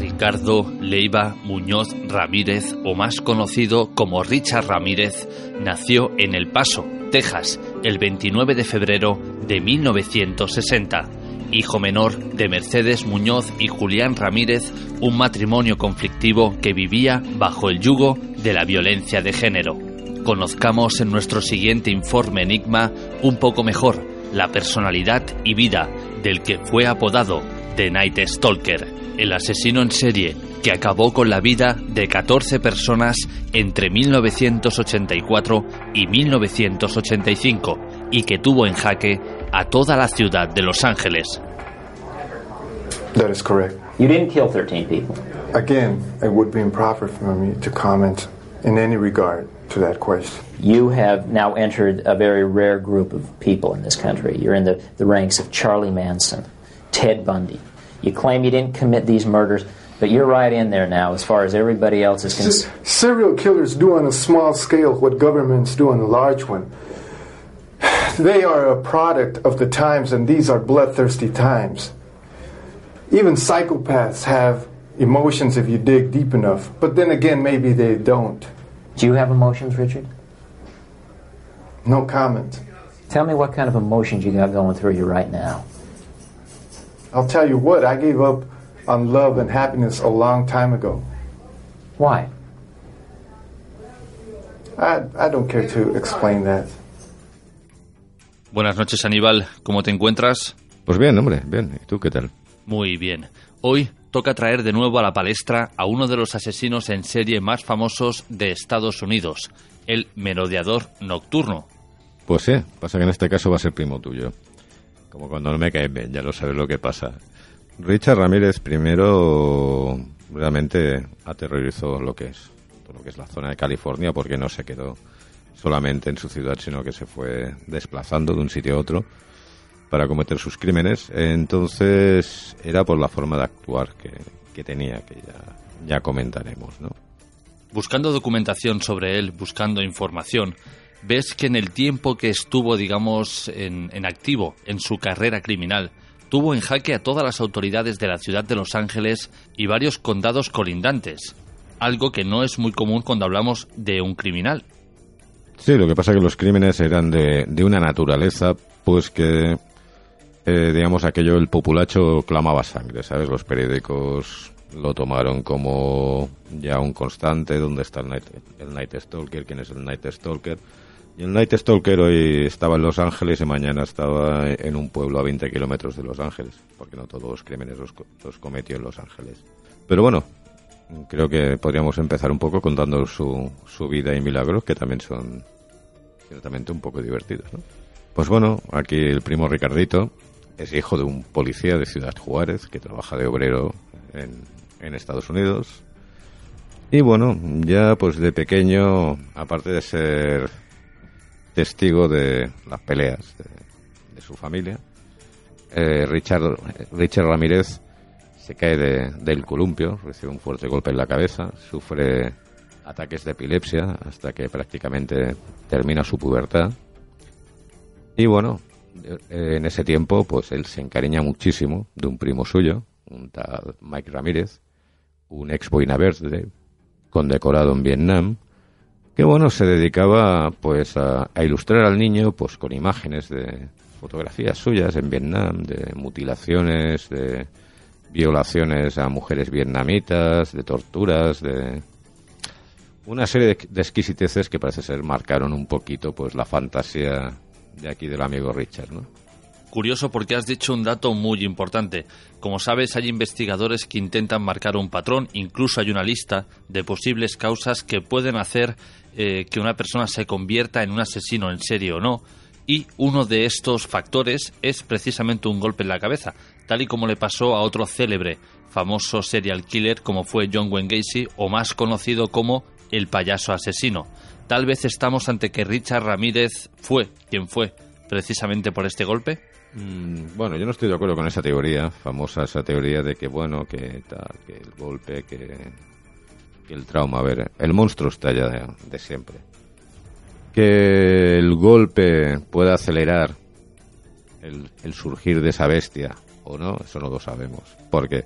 Ricardo Leiva Muñoz Ramírez, o más conocido como Richard Ramírez, nació en El Paso, Texas, el 29 de febrero de 1960. Hijo menor de Mercedes Muñoz y Julián Ramírez, un matrimonio conflictivo que vivía bajo el yugo de la violencia de género. Conozcamos en nuestro siguiente informe Enigma un poco mejor la personalidad y vida del que fue apodado The Night Stalker, el asesino en serie que acabó con la vida de 14 personas entre 1984 y 1985 y que tuvo en jaque a toda la ciudad de Los Ángeles. That is correct. You didn't kill 13 people. Again, it would be improper for me to comment in any regard to that question. You have now entered a very rare group of people in this country. You're in the, the ranks of Charlie Manson, Ted Bundy. You claim you didn't commit these murders, but you're right in there now as far as everybody else is concerned. Serial killers do on a small scale what governments do on a large one. They are a product of the times, and these are bloodthirsty times. Even psychopaths have emotions if you dig deep enough, but then again, maybe they don't. Do you have emotions, Richard? No comment. Tell me what kind of emotions you got going through you right now. I'll tell you what, I gave up on love and happiness a long time ago. Why? I, I don't care to explain that. Buenas noches, Aníbal. ¿Cómo te encuentras? Pues bien, hombre, bien. ¿Y tú qué tal? Muy bien. Hoy toca traer de nuevo a la palestra a uno de los asesinos en serie más famosos de Estados Unidos, el merodeador nocturno. Pues sí, pasa que en este caso va a ser primo tuyo. Como cuando no me cae bien, ya lo sabes lo que pasa. Richard Ramírez primero realmente aterrorizó lo que es todo lo que es la zona de California porque no se quedó solamente en su ciudad, sino que se fue desplazando de un sitio a otro para cometer sus crímenes. Entonces era por la forma de actuar que, que tenía, que ya, ya comentaremos, ¿no? Buscando documentación sobre él, buscando información, ves que en el tiempo que estuvo, digamos, en, en activo en su carrera criminal, tuvo en jaque a todas las autoridades de la ciudad de Los Ángeles y varios condados colindantes, algo que no es muy común cuando hablamos de un criminal. Sí, lo que pasa es que los crímenes eran de, de una naturaleza, pues que, eh, digamos, aquello, el populacho clamaba sangre, ¿sabes? Los periódicos lo tomaron como ya un constante, ¿dónde está el Night, el Night Stalker? ¿Quién es el Night Stalker? Y el Night Stalker hoy estaba en Los Ángeles y mañana estaba en un pueblo a 20 kilómetros de Los Ángeles, porque no todos los crímenes los, los cometió en Los Ángeles. Pero bueno, creo que podríamos empezar un poco contando su, su vida y milagros, que también son ciertamente un poco divertidos, ¿no? Pues bueno, aquí el primo Ricardito es hijo de un policía de Ciudad Juárez que trabaja de obrero en, en Estados Unidos. Y bueno, ya pues de pequeño, aparte de ser testigo de las peleas de, su familia, eh, Richard, Richard Ramírez se cae de- del columpio, recibe un fuerte golpe en la cabeza, sufre ataques de epilepsia hasta que prácticamente termina su pubertad. Y bueno, en ese tiempo, pues él se encariña muchísimo de un primo suyo, un tal Mike Ramírez, un ex Boina Verde, condecorado en Vietnam, que bueno, se dedicaba pues a, a ilustrar al niño pues con imágenes de fotografías suyas en Vietnam, de mutilaciones, de violaciones a mujeres vietnamitas, de torturas, de una serie de, de exquisiteces que parece ser marcaron un poquito pues la fantasía de aquí del amigo Richard, ¿no? Curioso porque has dicho un dato muy importante. Como sabes, hay investigadores que intentan marcar un patrón, incluso hay una lista de posibles causas que pueden hacer eh, que una persona se convierta en un asesino en serie o no. Y uno de estos factores es precisamente un golpe en la cabeza, tal y como le pasó a otro célebre, famoso serial killer como fue John Wayne Gacy o más conocido como el payaso asesino. Tal vez estamos ante que Richard Ramírez fue quien fue precisamente por este golpe. Mm, Bueno, yo no estoy de acuerdo con esa teoría, famosa esa teoría de que, bueno, que tal, que el golpe, que, el trauma. A ver, el monstruo está ya de, siempre. Que el golpe pueda acelerar el, surgir de esa bestia o no, eso no lo sabemos. Porque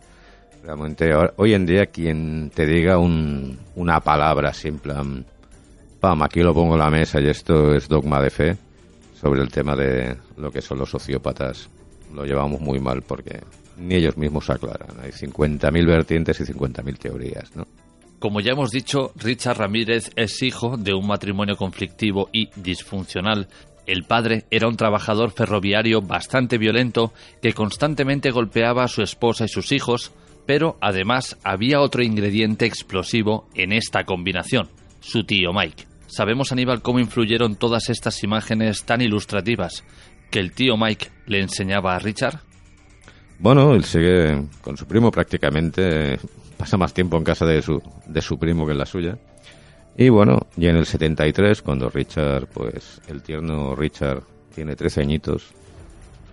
realmente hoy en día quien te diga un- una palabra plan, pam, aquí lo pongo en la mesa y esto es dogma de fe, sobre el tema de lo que son los sociópatas, lo llevamos muy mal porque ni ellos mismos aclaran. Hay 50.000 vertientes y 50.000 teorías, ¿no? Como ya hemos dicho, Richard Ramírez es hijo de un matrimonio conflictivo y disfuncional. El padre era un trabajador ferroviario bastante violento que constantemente golpeaba a su esposa y sus hijos, pero además había otro ingrediente explosivo en esta combinación, su tío Mike. Sabemos, Aníbal, cómo influyeron todas estas imágenes tan ilustrativas que el tío Mike le enseñaba a Richard. Bueno, él sigue con su primo prácticamente, pasa más tiempo en casa de su, de su primo que en la suya. Y bueno, y en el 73, cuando Richard, pues el tierno Richard tiene 13 añitos,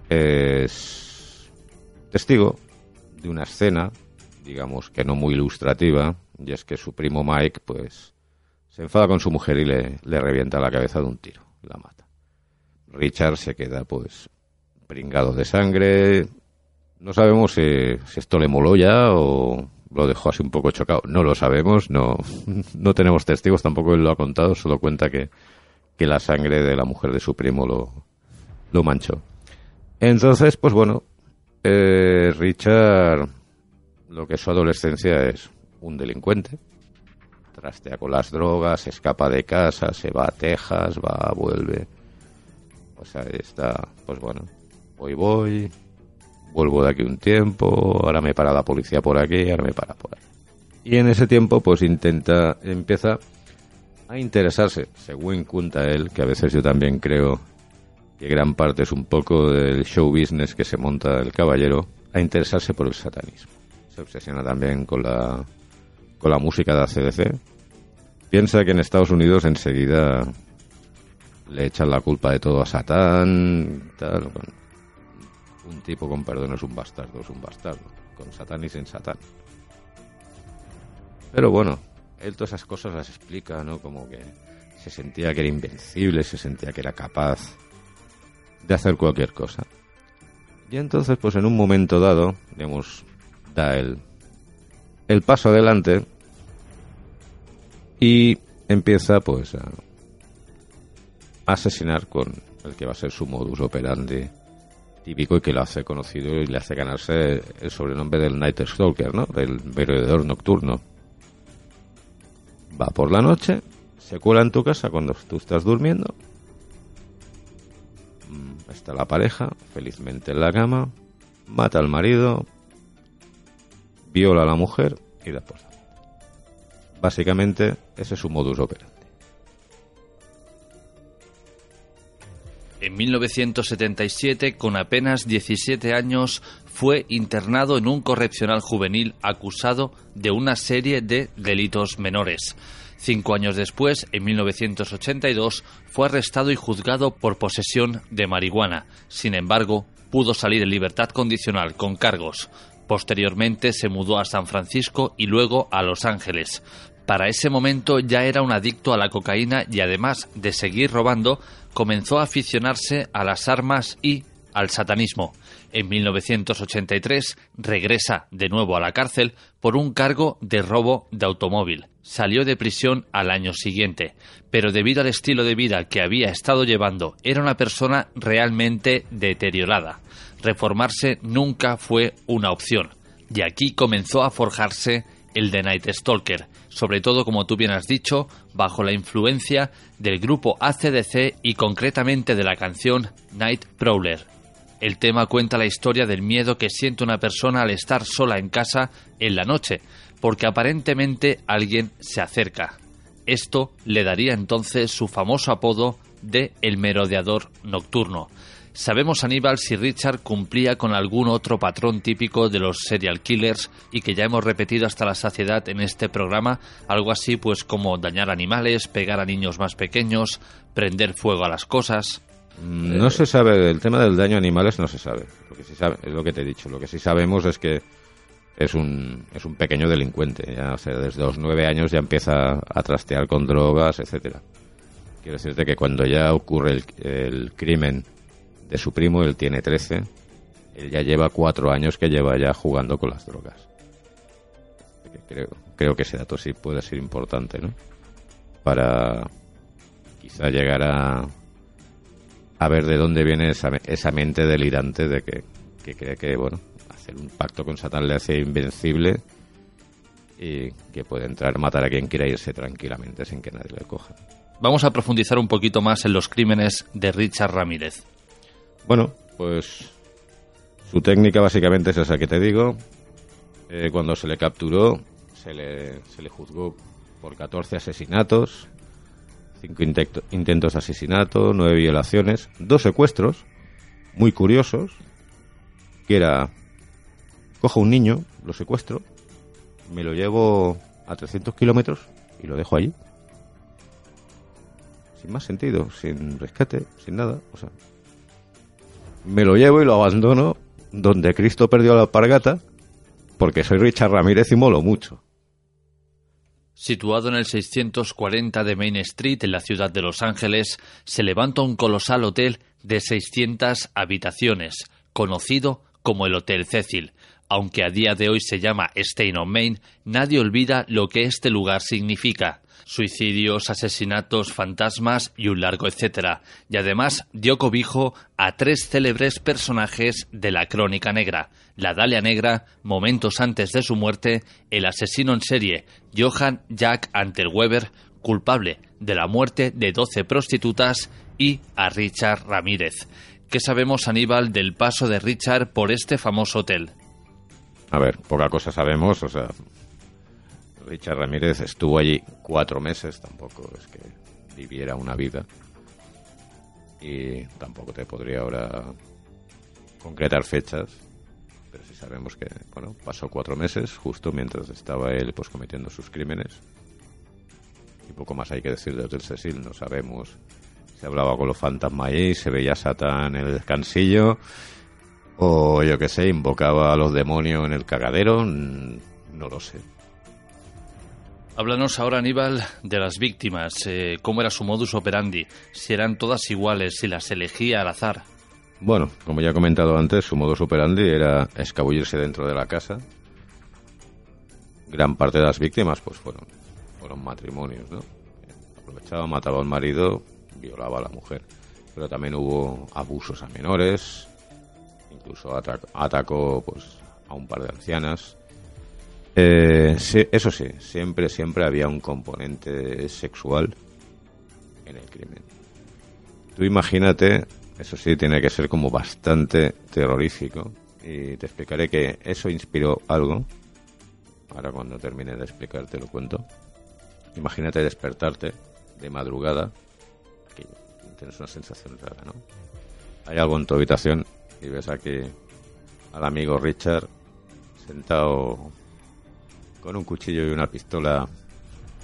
es testigo de una escena, digamos que no muy ilustrativa, y es que su primo Mike, pues, se enfada con su mujer y le, le revienta la cabeza de un tiro, la mata. Richard se queda, pues, pringado de sangre. No sabemos si, esto le moló ya o lo dejó así un poco chocado. No lo sabemos, no, (laughs) no tenemos testigos, tampoco él lo ha contado, solo cuenta que, que la sangre de la mujer de su primo lo, lo manchó. Entonces, pues bueno, eh, Richard, lo que es su adolescencia es un delincuente. Trastea con las drogas, se escapa de casa, se va a Texas, va, vuelve. O sea, está, pues bueno, hoy voy, vuelvo de aquí un tiempo, ahora me para la policía por aquí, ahora me para por ahí. Y en ese tiempo, pues intenta, empieza a interesarse, según cuenta él, que a veces yo también creo que gran parte es un poco del show business que se monta el caballero, a interesarse por el satanismo. Se obsesiona también con la, con la música de ACDC. Piensa que en Estados Unidos enseguida le echan la culpa de todo a Satán, tal. Un tipo con perdón es un bastardo, es un bastardo, con Satán y sin Satán. Pero bueno, él todas esas cosas las explica, ¿no? Como que se sentía que era invencible, se sentía que era capaz de hacer cualquier cosa. Y entonces, pues en un momento dado, digamos, da el, el paso adelante y empieza pues a asesinar con el que va a ser su modus operandi típico y que lo hace conocido y le hace ganarse el sobrenombre del Night Stalker, ¿no? Del veredor nocturno. Va por la noche, se cuela en tu casa cuando tú estás durmiendo. Mm, Está la pareja, felizmente en la cama, mata al marido, viola a la mujer y da por Básicamente, ese es su modus operandi. En 1977, con apenas 17 años, fue internado en un correccional juvenil acusado de una serie de delitos menores. Cinco años después, en 1982, fue arrestado y juzgado por posesión de marihuana. Sin embargo, pudo salir en libertad condicional con cargos. Posteriormente se mudó a San Francisco y luego a Los Ángeles. Para ese momento ya era un adicto a la cocaína y además de seguir robando, comenzó a aficionarse a las armas y al satanismo. En 1983 regresa de nuevo a la cárcel por un cargo de robo de automóvil. Salió de prisión al año siguiente, pero debido al estilo de vida que había estado llevando, era una persona realmente deteriorada. Reformarse nunca fue una opción, y aquí comenzó a forjarse el de Night Stalker, sobre todo, como tú bien has dicho, bajo la influencia del grupo ACDC y concretamente de la canción Night Prowler. El tema cuenta la historia del miedo que siente una persona al estar sola en casa en la noche, porque aparentemente alguien se acerca. Esto le daría entonces su famoso apodo de El Merodeador Nocturno. Sabemos, Aníbal, si Richard cumplía con algún otro patrón típico de los serial killers y que ya hemos repetido hasta la saciedad en este programa, algo así pues como dañar animales, pegar a niños más pequeños, prender fuego a las cosas. No se sabe, del tema del daño a animales no se sabe. Lo que sí sabe, es lo que te he dicho. Lo que sí sabemos es que es un, es un pequeño delincuente. Ya, o sea, desde los nueve años ya empieza a trastear con drogas, etcétera. Quiero decirte que cuando ya ocurre el, el crimen de su primo, él tiene 13, él ya lleva cuatro años que lleva ya jugando con las drogas. Creo, creo que ese dato sí puede ser importante, ¿no? Para quizá llegar a, a ver de dónde viene esa, esa mente delirante de que, que cree que, bueno, hacer un pacto con Satán le hace invencible y que puede entrar, matar a quien quiera irse tranquilamente sin que nadie le coja. Vamos a profundizar un poquito más en los crímenes de Richard Ramírez. Bueno, pues su técnica básicamente es esa que te digo. Eh, cuando se le capturó, se le, se le juzgó por 14 asesinatos, 5 intentos de asesinato, 9 violaciones, dos secuestros, muy curiosos, que era, cojo un niño, lo secuestro, me lo llevo a 300 kilómetros y lo dejo allí. Sin más sentido, sin rescate, sin nada. O sea, me lo llevo y lo abandono donde Cristo perdió la alpargata, porque soy Richard Ramírez y molo mucho. Situado en el 640 de Main Street, en la ciudad de Los Ángeles, se levanta un colosal hotel de 600 habitaciones, conocido como el Hotel Cecil. Aunque a día de hoy se llama Stay on Main, nadie olvida lo que este lugar significa. Suicidios, asesinatos, fantasmas y un largo etcétera. Y además dio cobijo a tres célebres personajes de la crónica negra. La Dalia Negra, momentos antes de su muerte, el asesino en serie Johann Jack Anterweber, culpable de la muerte de 12 prostitutas, y a Richard Ramírez. ¿Qué sabemos, Aníbal, del paso de Richard por este famoso hotel? A ver, poca cosa sabemos, o sea, Richard Ramírez estuvo allí cuatro meses, tampoco es que viviera una vida. Y tampoco te podría ahora concretar fechas, pero sí sabemos que, bueno, pasó cuatro meses justo mientras estaba él pues cometiendo sus crímenes. Y poco más hay que decir del Hotel Cecil, no sabemos. Se hablaba con los fantasmas ahí, se veía Satán en el descansillo, o yo qué sé, invocaba a los demonios en el cagadero, no lo sé. Háblanos ahora, Aníbal, de las víctimas. eh, ¿Cómo era su modus operandi? Si eran todas iguales, si las elegía al azar. Bueno, como ya he comentado antes, su modus operandi era escabullirse dentro de la casa. Gran parte de las víctimas, pues fueron, matrimonios, ¿no? Aprovechaba, mataba al marido, violaba a la mujer. Pero también hubo abusos a menores, incluso atac- atacó pues, a un par de ancianas. Eh, sí, eso sí, siempre, siempre había un componente sexual en el crimen. Tú imagínate, eso sí, tiene que ser como bastante terrorífico. Y te explicaré que eso inspiró algo. Ahora cuando termine de explicarte lo cuento. Imagínate despertarte de madrugada. Tienes una sensación rara, ¿no? Hay algo en tu habitación y ves aquí al amigo Richard sentado con un cuchillo y una pistola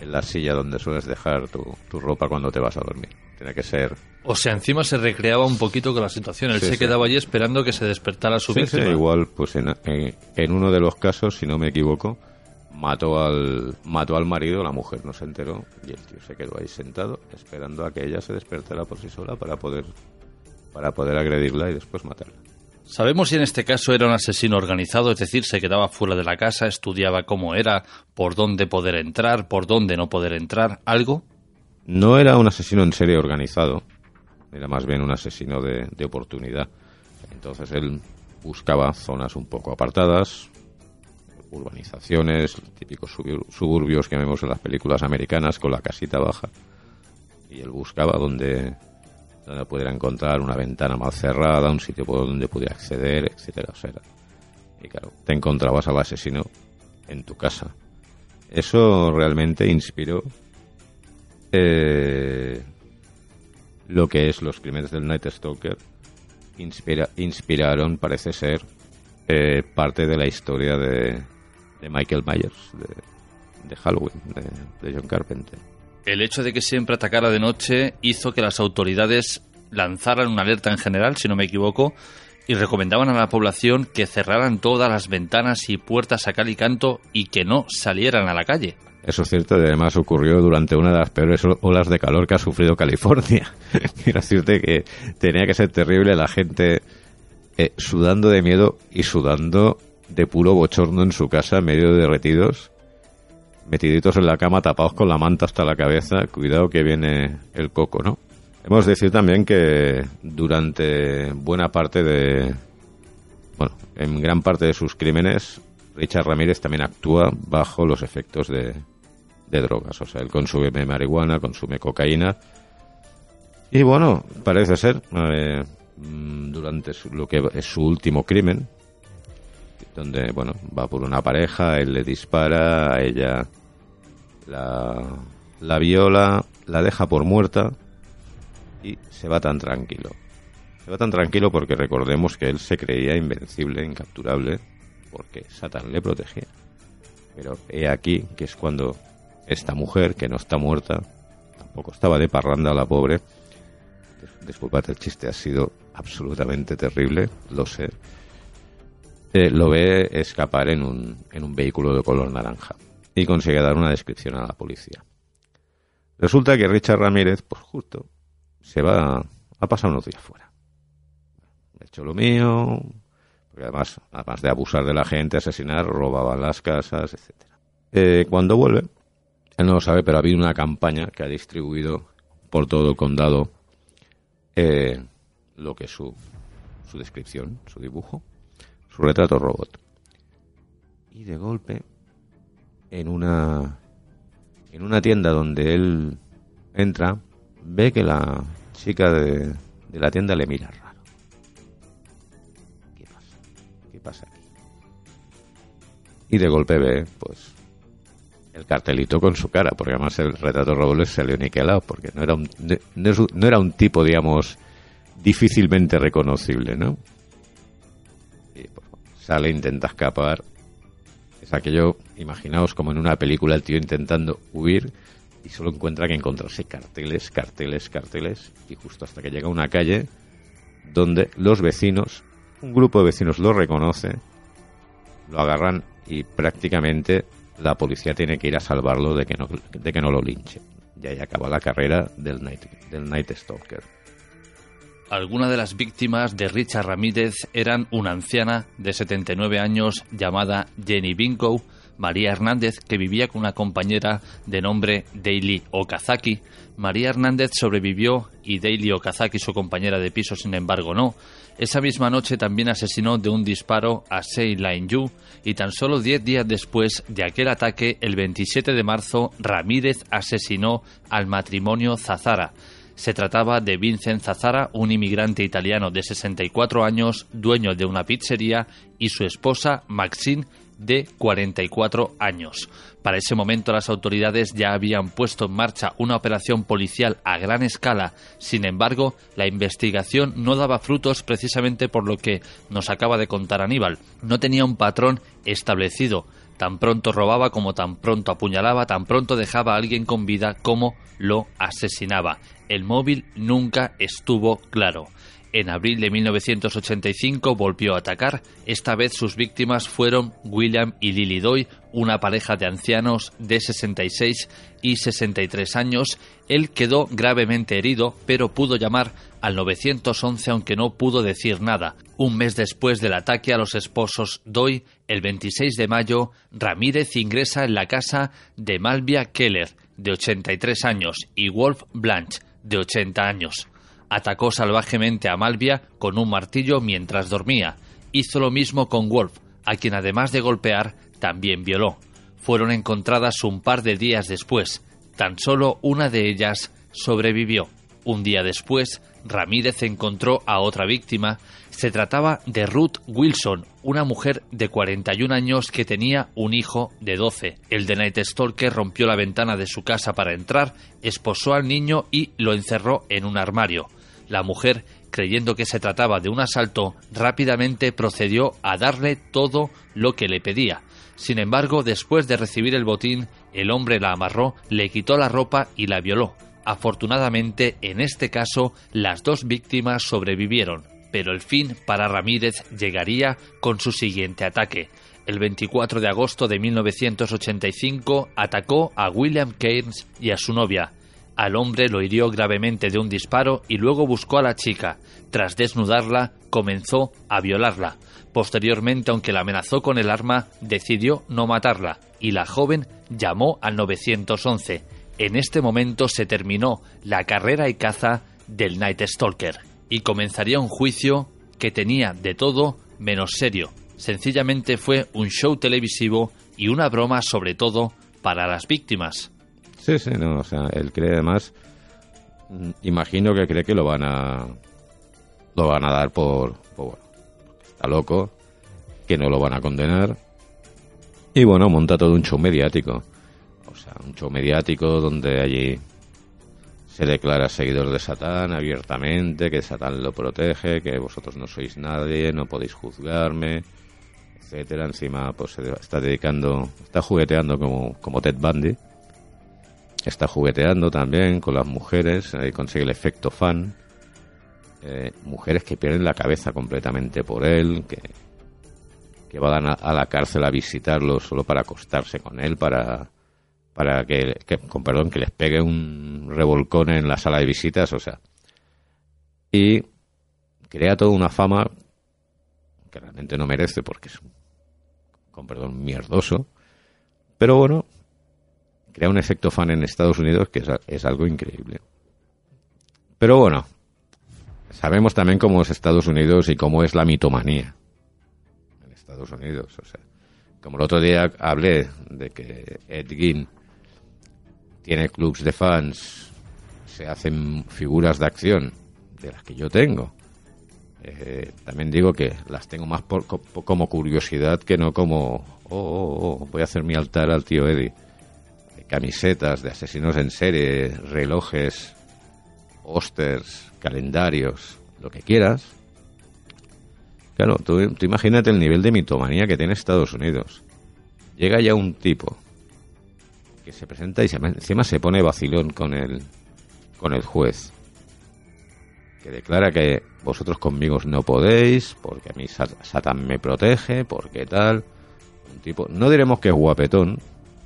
en la silla donde sueles dejar tu, tu ropa cuando te vas a dormir. Tiene que ser O sea, encima se recreaba un poquito con la situación. Él Sí, se sí. quedaba allí esperando que se despertara su Sí, víctima. igual, pues en, en- en uno de los casos, si no me equivoco, mató al, mató al marido, la mujer no se enteró y el tío se quedó ahí sentado esperando a que ella se despertara por sí sola para poder, para poder agredirla y después matarla. ¿Sabemos si en este caso era un asesino organizado? Es decir, se quedaba fuera de la casa, estudiaba cómo era, por dónde poder entrar, por dónde no poder entrar, algo. No era un asesino en serie organizado, era más bien un asesino de, de oportunidad. Entonces él buscaba zonas un poco apartadas, urbanizaciones, típicos subur- suburbios que vemos en las películas americanas con la casita baja. Y él buscaba donde, donde pudiera encontrar una ventana mal cerrada, un sitio donde pudiera acceder, etcétera, o sea, era- Y claro, te encontrabas al asesino en tu casa. Eso realmente inspiró eh, lo que es los crímenes del Night Stalker inspira, inspiraron, parece ser, eh, parte de la historia de, de Michael Myers, de, Halloween, de John Carpenter. El hecho de que siempre atacara de noche hizo que las autoridades lanzaran una alerta en general, si no me equivoco, y recomendaban a la población que cerraran todas las ventanas y puertas a cal y canto y que no salieran a la calle. Eso es cierto, y además ocurrió durante una de las peores olas de calor que ha sufrido California. (laughs) Quiero decirte que tenía que ser terrible la gente eh, sudando de miedo y sudando de puro bochorno en su casa, medio derretidos, metiditos en la cama, tapados con la manta hasta la cabeza. Cuidado que viene el coco, ¿no? Hemos de decir también que durante buena parte de. Bueno, en gran parte de sus crímenes, Richard Ramírez también actúa bajo los efectos de, de drogas. O sea, él consume marihuana, consume cocaína. Y bueno, parece ser, eh, mm, durante su- lo que es su último crimen, donde, bueno, va por una pareja, él le dispara, a ella la, la viola, la deja por muerta y se va tan tranquilo. Se va tan tranquilo porque recordemos que él se creía invencible, incapturable, porque Satán le protegía. Pero he aquí que es cuando esta mujer, que no está muerta, tampoco estaba de parranda la pobre, Dis- disculpad el chiste, ha sido absolutamente terrible, lo sé, eh, lo ve escapar en un, en un vehículo de color naranja y consigue dar una descripción a la policía. Resulta que Richard Ramírez, pues justo, se va a pasar unos días fuera. He hecho lo mío, porque además, además de abusar de la gente, asesinar, robaban las casas, etcétera. Eh, cuando vuelve, él no lo sabe, pero ha habido una campaña que ha distribuido por todo el condado eh, lo que es su, su descripción, su dibujo, su retrato robot. Y de golpe, en una en una tienda donde él entra, ve que la chica de, de la tienda le mira raro. ¿Qué pasa? ¿Qué pasa aquí? Y de golpe ve, pues, el cartelito con su cara, porque además el retrato de Robles salió niquelado, porque no era un, no, no era un tipo, digamos, difícilmente reconocible, ¿no? Y pues, sale, intenta escapar es aquello, imaginaos como en una película el tío intentando huir y solo encuentra que encontrarse carteles, carteles, carteles, y justo hasta que llega a una calle donde los vecinos, un grupo de vecinos lo reconoce, lo agarran y prácticamente la policía tiene que ir a salvarlo de que no, de que no lo linche. Y ahí acaba la carrera del Night, del Night Stalker. Algunas de las víctimas de Richard Ramírez eran una anciana de 79 años llamada Jenny Binko, María Hernández, que vivía con una compañera de nombre Daily Okazaki. María Hernández sobrevivió y Daily Okazaki, su compañera de piso, sin embargo, no. Esa misma noche también asesinó de un disparo a Sei Lain Yu y tan solo 10 días después de aquel ataque, el 27 de marzo, Ramírez asesinó al matrimonio Zazara. Se trataba de Vincent Zazara, un inmigrante italiano de 64 años, dueño de una pizzería, y su esposa Maxine, de 44 años. Para ese momento las autoridades ya habían puesto en marcha una operación policial a gran escala. Sin embargo, la investigación no daba frutos precisamente por lo que nos acaba de contar Aníbal. No tenía un patrón establecido. Tan pronto robaba como tan pronto apuñalaba, tan pronto dejaba a alguien con vida como lo asesinaba. El móvil nunca estuvo claro. En abril de 1985 volvió a atacar. Esta vez sus víctimas fueron William y Lily Doy, una pareja de ancianos de 66 y 63 años. Él quedó gravemente herido, pero pudo llamar al 911 aunque no pudo decir nada. Un mes después del ataque a los esposos Doy, el 26 de mayo, Ramírez ingresa en la casa de Malvia Keller, de 83 años, y Wolf Blanche, de 80 años. Atacó salvajemente a Malvia con un martillo mientras dormía. Hizo lo mismo con Wolf, a quien además de golpear, también violó. Fueron encontradas un par de días después. Tan solo una de ellas sobrevivió. Un día después, Ramírez encontró a otra víctima. Se trataba de Ruth Wilson, una mujer de 41 años que tenía un hijo de 12. El de Night Stalker rompió la ventana de su casa para entrar, esposó al niño y lo encerró en un armario. La mujer, creyendo que se trataba de un asalto, rápidamente procedió a darle todo lo que le pedía. Sin embargo, después de recibir el botín, el hombre la amarró, le quitó la ropa y la violó. Afortunadamente, en este caso, las dos víctimas sobrevivieron, pero el fin para Ramírez llegaría con su siguiente ataque. El 24 de agosto de 1985 atacó a William Keynes y a su novia. Al hombre lo hirió gravemente de un disparo y luego buscó a la chica. Tras desnudarla, comenzó a violarla. Posteriormente, aunque la amenazó con el arma, decidió no matarla y la joven llamó al 911. En este momento se terminó la carrera y caza del Night Stalker y comenzaría un juicio que tenía de todo menos serio. Sencillamente fue un show televisivo y una broma sobre todo para las víctimas. Sí, sí, no, o sea, él cree además, mm, imagino que cree que lo van a, lo van a dar por, por bueno, está loco, que no lo van a condenar. Y bueno, monta todo un show mediático. O sea, un show mediático donde allí se declara seguidor de Satán abiertamente, que Satán lo protege, que vosotros no sois nadie, no podéis juzgarme, etcétera. Encima, pues se está dedicando, está jugueteando como, como Ted Bundy. Está jugueteando también con las mujeres, ahí consigue el efecto fan. Eh, mujeres que pierden la cabeza completamente por él, que, que van a, a la cárcel a visitarlo solo para acostarse con él, para, para que, con perdón, que les pegue un revolcón en la sala de visitas, o sea. Y crea toda una fama que realmente no merece porque es, con perdón, mierdoso. Pero bueno, crea un efecto fan en Estados Unidos que es, es algo increíble. Pero bueno, sabemos también cómo es Estados Unidos y cómo es la mitomanía en Estados Unidos. O sea, como el otro día hablé de que Ed Gein tiene clubs de fans, se hacen figuras de acción de las que yo tengo. Eh, también digo que las tengo más por- co- como curiosidad que no como, oh, oh, oh, voy a hacer mi altar al tío Eddie. Hay camisetas de asesinos en serie, relojes, pósters, calendarios, lo que quieras. Claro, tú imagínate el nivel de mitomanía que tiene Estados Unidos. Llega ya un tipo que se presenta y se, encima se pone vacilón con el, con el juez que declara que vosotros conmigo no podéis, porque a mí Sat- Satán me protege, porque tal. Un tipo, no diremos que es guapetón,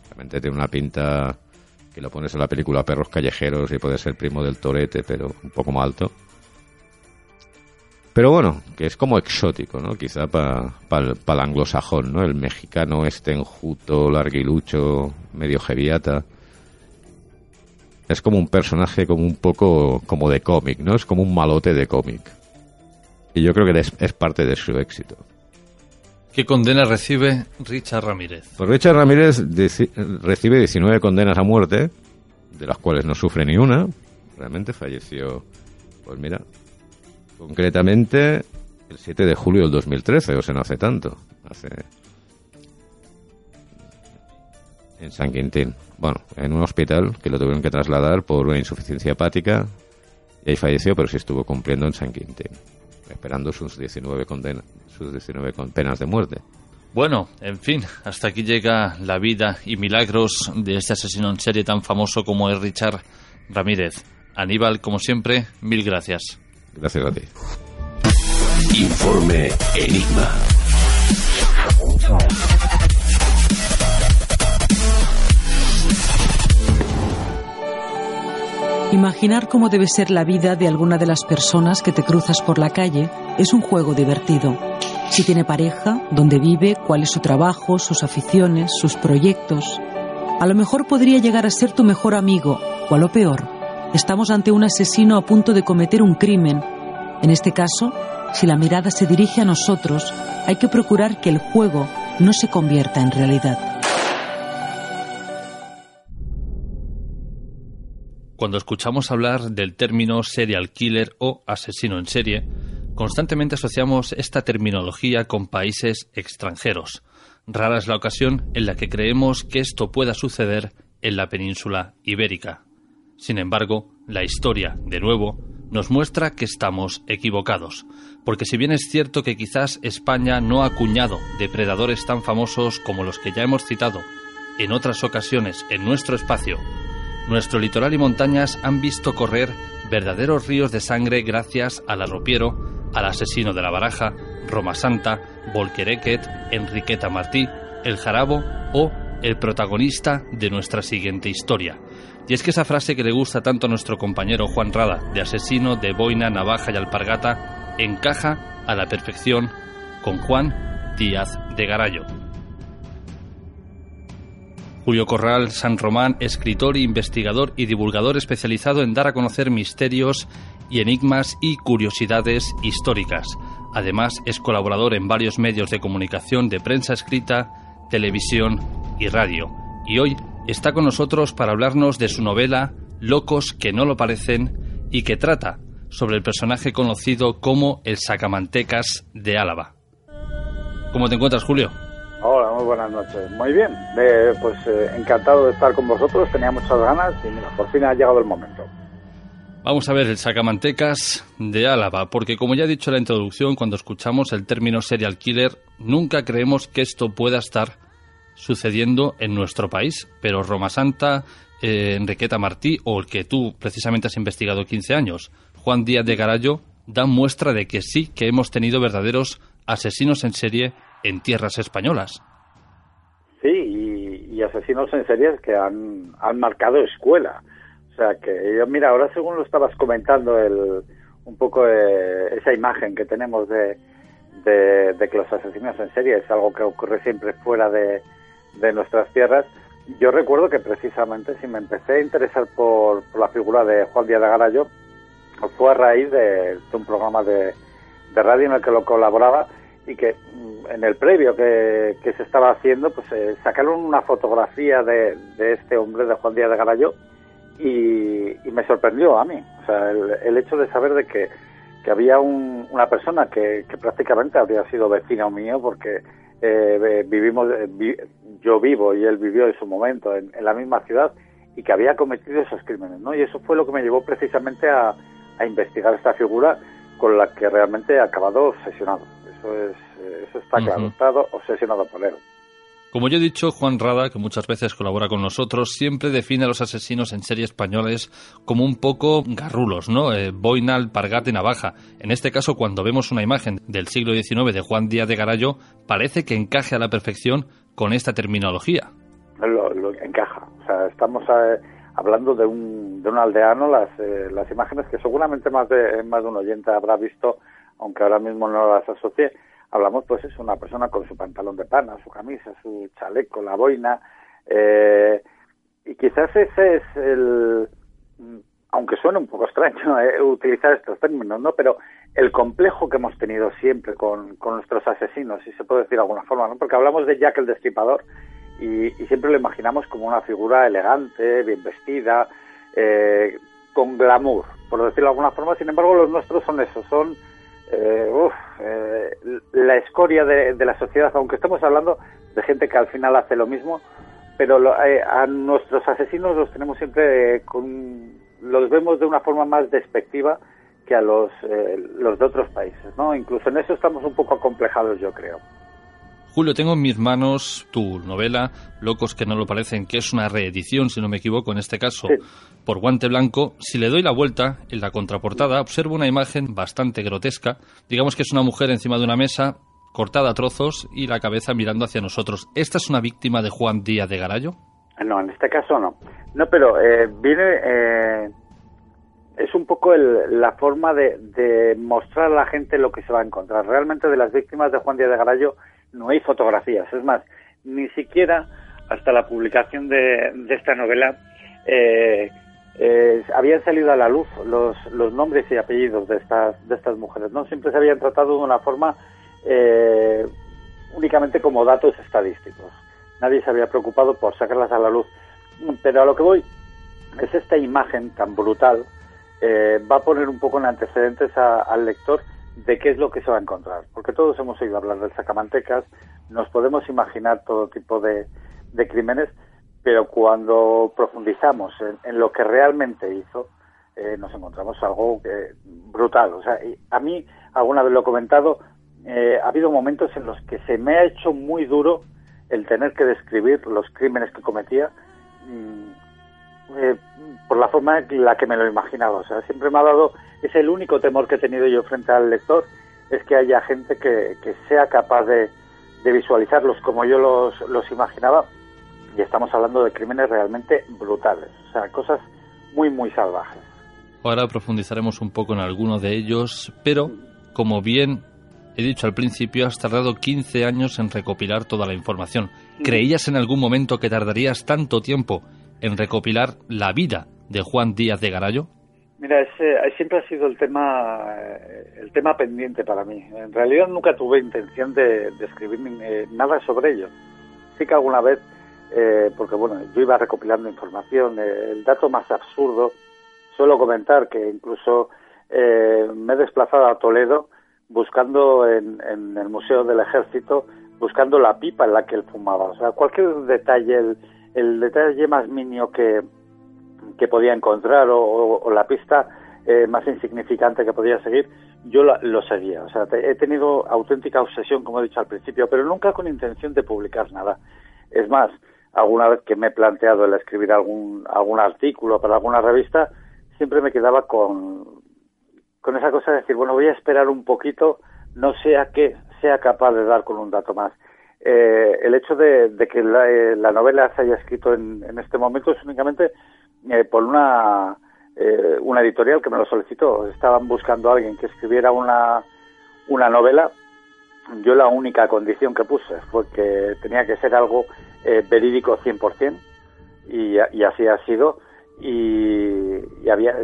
realmente tiene una pinta que lo pones en la película Perros Callejeros y puede ser primo del Torete, pero un poco más alto. Pero bueno, que es como exótico, ¿no? Quizá para el anglosajón, ¿no? El mexicano este enjuto, larguilucho, medio jeviata. Es como un personaje como un poco como de cómic, ¿no? Es como un malote de cómic. Y yo creo que es, es parte de su éxito. ¿Qué condena recibe Richard Ramírez? Pues Richard Ramírez recibe 19 condenas a muerte, de las cuales no sufre ni una. Realmente falleció, pues mira, concretamente el 7 de julio del 2013, o sea, no hace tanto. Hace. En San Quintín. Bueno, en un hospital que lo tuvieron que trasladar por una insuficiencia hepática. Y ahí falleció, pero sí estuvo cumpliendo en San Quintín. Esperando sus 19 condenas, sus 19 con penas de muerte. Bueno, en fin, hasta aquí llega la vida y milagros de este asesino en serie tan famoso como es Richard Ramírez. Aníbal, como siempre, mil gracias. Gracias a ti. Informe Enigma. Imaginar cómo debe ser la vida de alguna de las personas que te cruzas por la calle es un juego divertido. Si tiene pareja, dónde vive, cuál es su trabajo, sus aficiones, sus proyectos. A lo mejor podría llegar a ser tu mejor amigo, o a lo peor, estamos ante un asesino a punto de cometer un crimen. En este caso, si la mirada se dirige a nosotros, hay que procurar que el juego no se convierta en realidad. Cuando escuchamos hablar del término serial killer o asesino en serie, constantemente asociamos esta terminología con países extranjeros. Rara es la ocasión en la que creemos que esto pueda suceder en la península ibérica. Sin embargo, la historia, de nuevo, nos muestra que estamos equivocados, porque si bien es cierto que quizás España no ha acuñado depredadores tan famosos como los que ya hemos citado en otras ocasiones en nuestro espacio, nuestro litoral y montañas han visto correr verdaderos ríos de sangre gracias al arropiero, al asesino de la baraja, Roma Santa, Volquerequet, Enriqueta Martí, el Jarabo o el protagonista de nuestra siguiente historia. Y es que esa frase que le gusta tanto a nuestro compañero Juan Rada, de asesino de boina, navaja y alpargata, encaja a la perfección con Juan Díaz de Garallo. Julio Corral San Román, escritor, investigador y divulgador especializado en dar a conocer misterios y enigmas y curiosidades históricas. Además, es colaborador en varios medios de comunicación de prensa escrita, televisión y radio. Y hoy está con nosotros para hablarnos de su novela Locos que no lo parecen y que trata sobre el personaje conocido como el Sacamantecas de Álava. ¿Cómo te encuentras, Julio? Hola, muy buenas noches. Muy bien, eh, pues eh, encantado de estar con vosotros, tenía muchas ganas y mira, por fin ha llegado el momento. Vamos a ver el sacamantecas de Álava, porque como ya he dicho en la introducción, cuando escuchamos el término serial killer, nunca creemos que esto pueda estar sucediendo en nuestro país. Pero Roma Santa, eh, Enriqueta Martí o el que tú precisamente has investigado 15 años, Juan Díaz de Garallo, dan muestra de que sí que hemos tenido verdaderos asesinos en serie en tierras españolas. Sí, y, asesinos en series que han, han marcado escuela. O sea que yo, mira, ahora según lo estabas comentando, el, un poco eh, esa imagen que tenemos de, de, de que los asesinos en serie es algo que ocurre siempre fuera de, de nuestras tierras. Yo recuerdo que precisamente si me empecé a interesar por, por la figura de Juan Díaz de Garallo, fue a raíz de, un programa de, de radio en el que lo colaboraba y que mm, en el previo que, que se estaba haciendo, pues eh, sacaron una fotografía de, de este hombre, de Juan Díaz de Garallo, y, me sorprendió a mí. O sea, el, el hecho de saber de que que había una persona que, prácticamente habría sido vecino mío porque eh, vivimos, yo vivo y él vivió en su momento en, la misma ciudad y que había cometido esos crímenes, ¿no? Y eso fue lo que me llevó precisamente a, investigar esta figura con la que realmente he acabado obsesionado. Eso es, eso está claro, he estado obsesionado por él. Como yo he dicho, Juan Rada, que muchas veces colabora con nosotros, siempre define a los asesinos en serie españoles como un poco garrulos, ¿no? Eh, boina, alpargate, navaja. En este caso, cuando vemos una imagen del siglo XIX de Juan Díaz de Garallo, parece que encaje a la perfección con esta terminología. Lo, encaja. O sea, estamos eh, hablando de un, de un aldeano, las, eh, las imágenes que seguramente más de, más de un oyente habrá visto, aunque ahora mismo no las asocie, hablamos pues es una persona con su pantalón de pana, su camisa, su chaleco, la boina, eh, y quizás ese es el, aunque suene un poco extraño (laughs) eh, utilizar estos términos, ¿no? Pero el complejo que hemos tenido siempre con, con, nuestros asesinos, si se puede decir de alguna forma, ¿no? Porque hablamos de Jack el Destripador y, y siempre lo imaginamos como una figura elegante, bien vestida, eh, con glamour, por decirlo de alguna forma. Sin embargo, los nuestros son esos, son eh, eh, la escoria de, la sociedad, aunque estamos hablando de gente que al final hace lo mismo, pero eh, a nuestros asesinos los tenemos siempre con, los vemos de una forma más despectiva que a los, los de otros países, ¿no? Incluso en eso estamos un poco acomplejados, yo creo. Julio, tengo en mis manos tu novela, Locos que no lo parecen, que es una reedición, si no me equivoco, en este caso, por Guante Blanco. Si le doy la vuelta, en la contraportada, observo una imagen bastante grotesca. Digamos que es una mujer encima de una mesa, cortada a trozos y la cabeza mirando hacia nosotros. ¿Esta es una víctima de Juan Díaz de Garallo? No, en este caso no. No, pero eh, viene... Eh, es un poco la forma de, de, mostrar a la gente lo que se va a encontrar. Realmente de las víctimas de Juan Díaz de Garallo no hay fotografías. Es más, ni siquiera hasta la publicación de, esta novela eh, eh, habían salido a la luz los, los nombres y apellidos de estas, de estas mujeres. No siempre se habían tratado de una forma eh, únicamente como datos estadísticos. Nadie se había preocupado por sacarlas a la luz. Pero a lo que voy es esta imagen tan brutal va a poner un poco en antecedentes al lector de qué es lo que se va a encontrar. Porque todos hemos oído hablar del sacamantecas, nos podemos imaginar todo tipo de, crímenes, pero cuando profundizamos en, lo que realmente hizo, eh, nos encontramos algo brutal. O sea, a mí, alguna vez lo he comentado, eh, ha habido momentos en los que se me ha hecho muy duro el tener que describir los crímenes que cometía mm, eh, por la forma en la que me lo imaginaba. O sea, siempre me ha dado es el único temor que he tenido yo frente al lector, es que haya gente que, sea capaz de, visualizarlos como yo los, los imaginaba, y estamos hablando de crímenes realmente brutales, o sea, cosas muy, muy salvajes. Ahora profundizaremos un poco en alguno de ellos, pero como bien he dicho al principio, has tardado 15 años en recopilar toda la información. ¿Creías en algún momento que tardarías tanto tiempo en recopilar la vida de Juan Díaz de Garallo? Mira, ese, siempre ha sido el tema, eh, el tema pendiente para mí. En realidad nunca tuve intención de, escribir eh, nada sobre ello. Sí que alguna vez, eh, porque bueno, yo iba recopilando información. el dato más absurdo, suelo comentar que incluso me he desplazado a Toledo buscando en, el Museo del Ejército, buscando la pipa en la que él fumaba. O sea, cualquier detalle, el, el detalle más mínimo que que podía encontrar o, la pista eh, más insignificante que podía seguir, yo lo seguía. O sea, he tenido auténtica obsesión, como he dicho al principio, pero nunca con intención de publicar nada. Es más, alguna vez que me he planteado el escribir algún, algún artículo para alguna revista, siempre me quedaba con, con esa cosa de decir, bueno, voy a esperar un poquito, no sea que sea capaz de dar con un dato más. Eh, el hecho de, que la, eh, la, novela se haya escrito en, en este momento es únicamente eh, por una, eh, una editorial que me lo solicitó. Estaban buscando a alguien que escribiera una, una novela. Yo la única condición que puse fue que tenía que ser algo eh, verídico 100% y, y así ha sido. Y, y, había,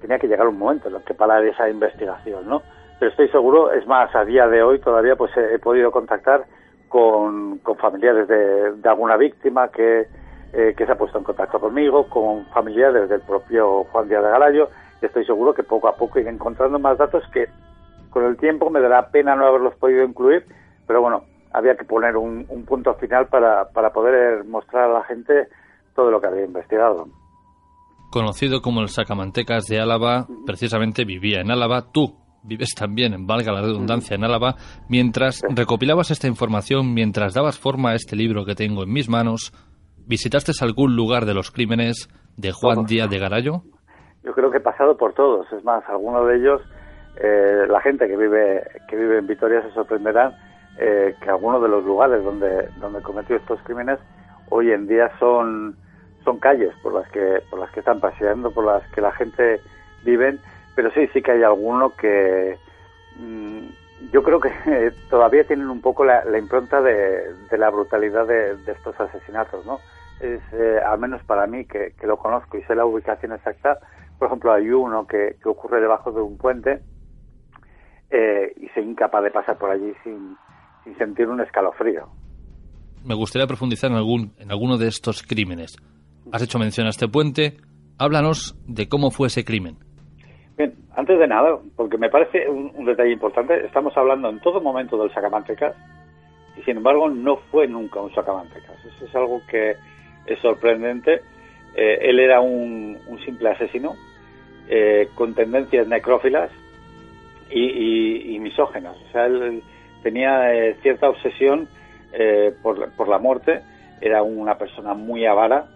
tenía que llegar un momento en el que parar esa investigación, ¿no? Pero estoy seguro, es más, a día de hoy todavía pues he, podido contactar con, familiares de, de alguna víctima que, eh, que se ha puesto en contacto conmigo, con familiares del propio Juan Díaz de Galayo, y estoy seguro que poco a poco iré encontrando más datos que con el tiempo me dará pena no haberlos podido incluir, pero bueno, había que poner un, un punto final para, para poder mostrar a la gente todo lo que había investigado. Conocido como el Sacamantecas de Álava, precisamente vivía en Álava. Tú vives también, valga la redundancia, en Álava. Mientras recopilabas esta información, mientras dabas forma a este libro que tengo en mis manos, ¿visitaste algún lugar de los crímenes de Juan Díaz de Garayo? Yo creo que he pasado por todos. Es más, algunos de ellos, eh, la gente que vive, que vive en Vitoria se sorprenderán eh, que algunos de los lugares donde, donde cometió estos crímenes hoy en día son, son calles por las que, por las que están paseando, por las que la gente vive, pero sí, sí que hay alguno que mm, yo creo que (laughs) todavía tienen un poco la, impronta de, de, la brutalidad de, estos asesinatos, ¿no? Es, eh, al menos para mí, que, lo conozco y sé la ubicación exacta, por ejemplo, hay uno que, que ocurre debajo de un puente eh, y se incapaz de pasar por allí sin, sin sentir un escalofrío. Me gustaría profundizar en, algún, en alguno de estos crímenes. Has hecho mención a este puente. Háblanos de cómo fue ese crimen. Bien, antes de nada, porque me parece un, detalle importante, estamos hablando en todo momento del sacamantecas y sin embargo no fue nunca un sacamantecas. Eso es algo que es sorprendente. Eh, él era un, simple asesino eh, con tendencias necrófilas y, misógenas. O sea, él tenía eh, cierta obsesión por, por, la muerte, era una persona muy avara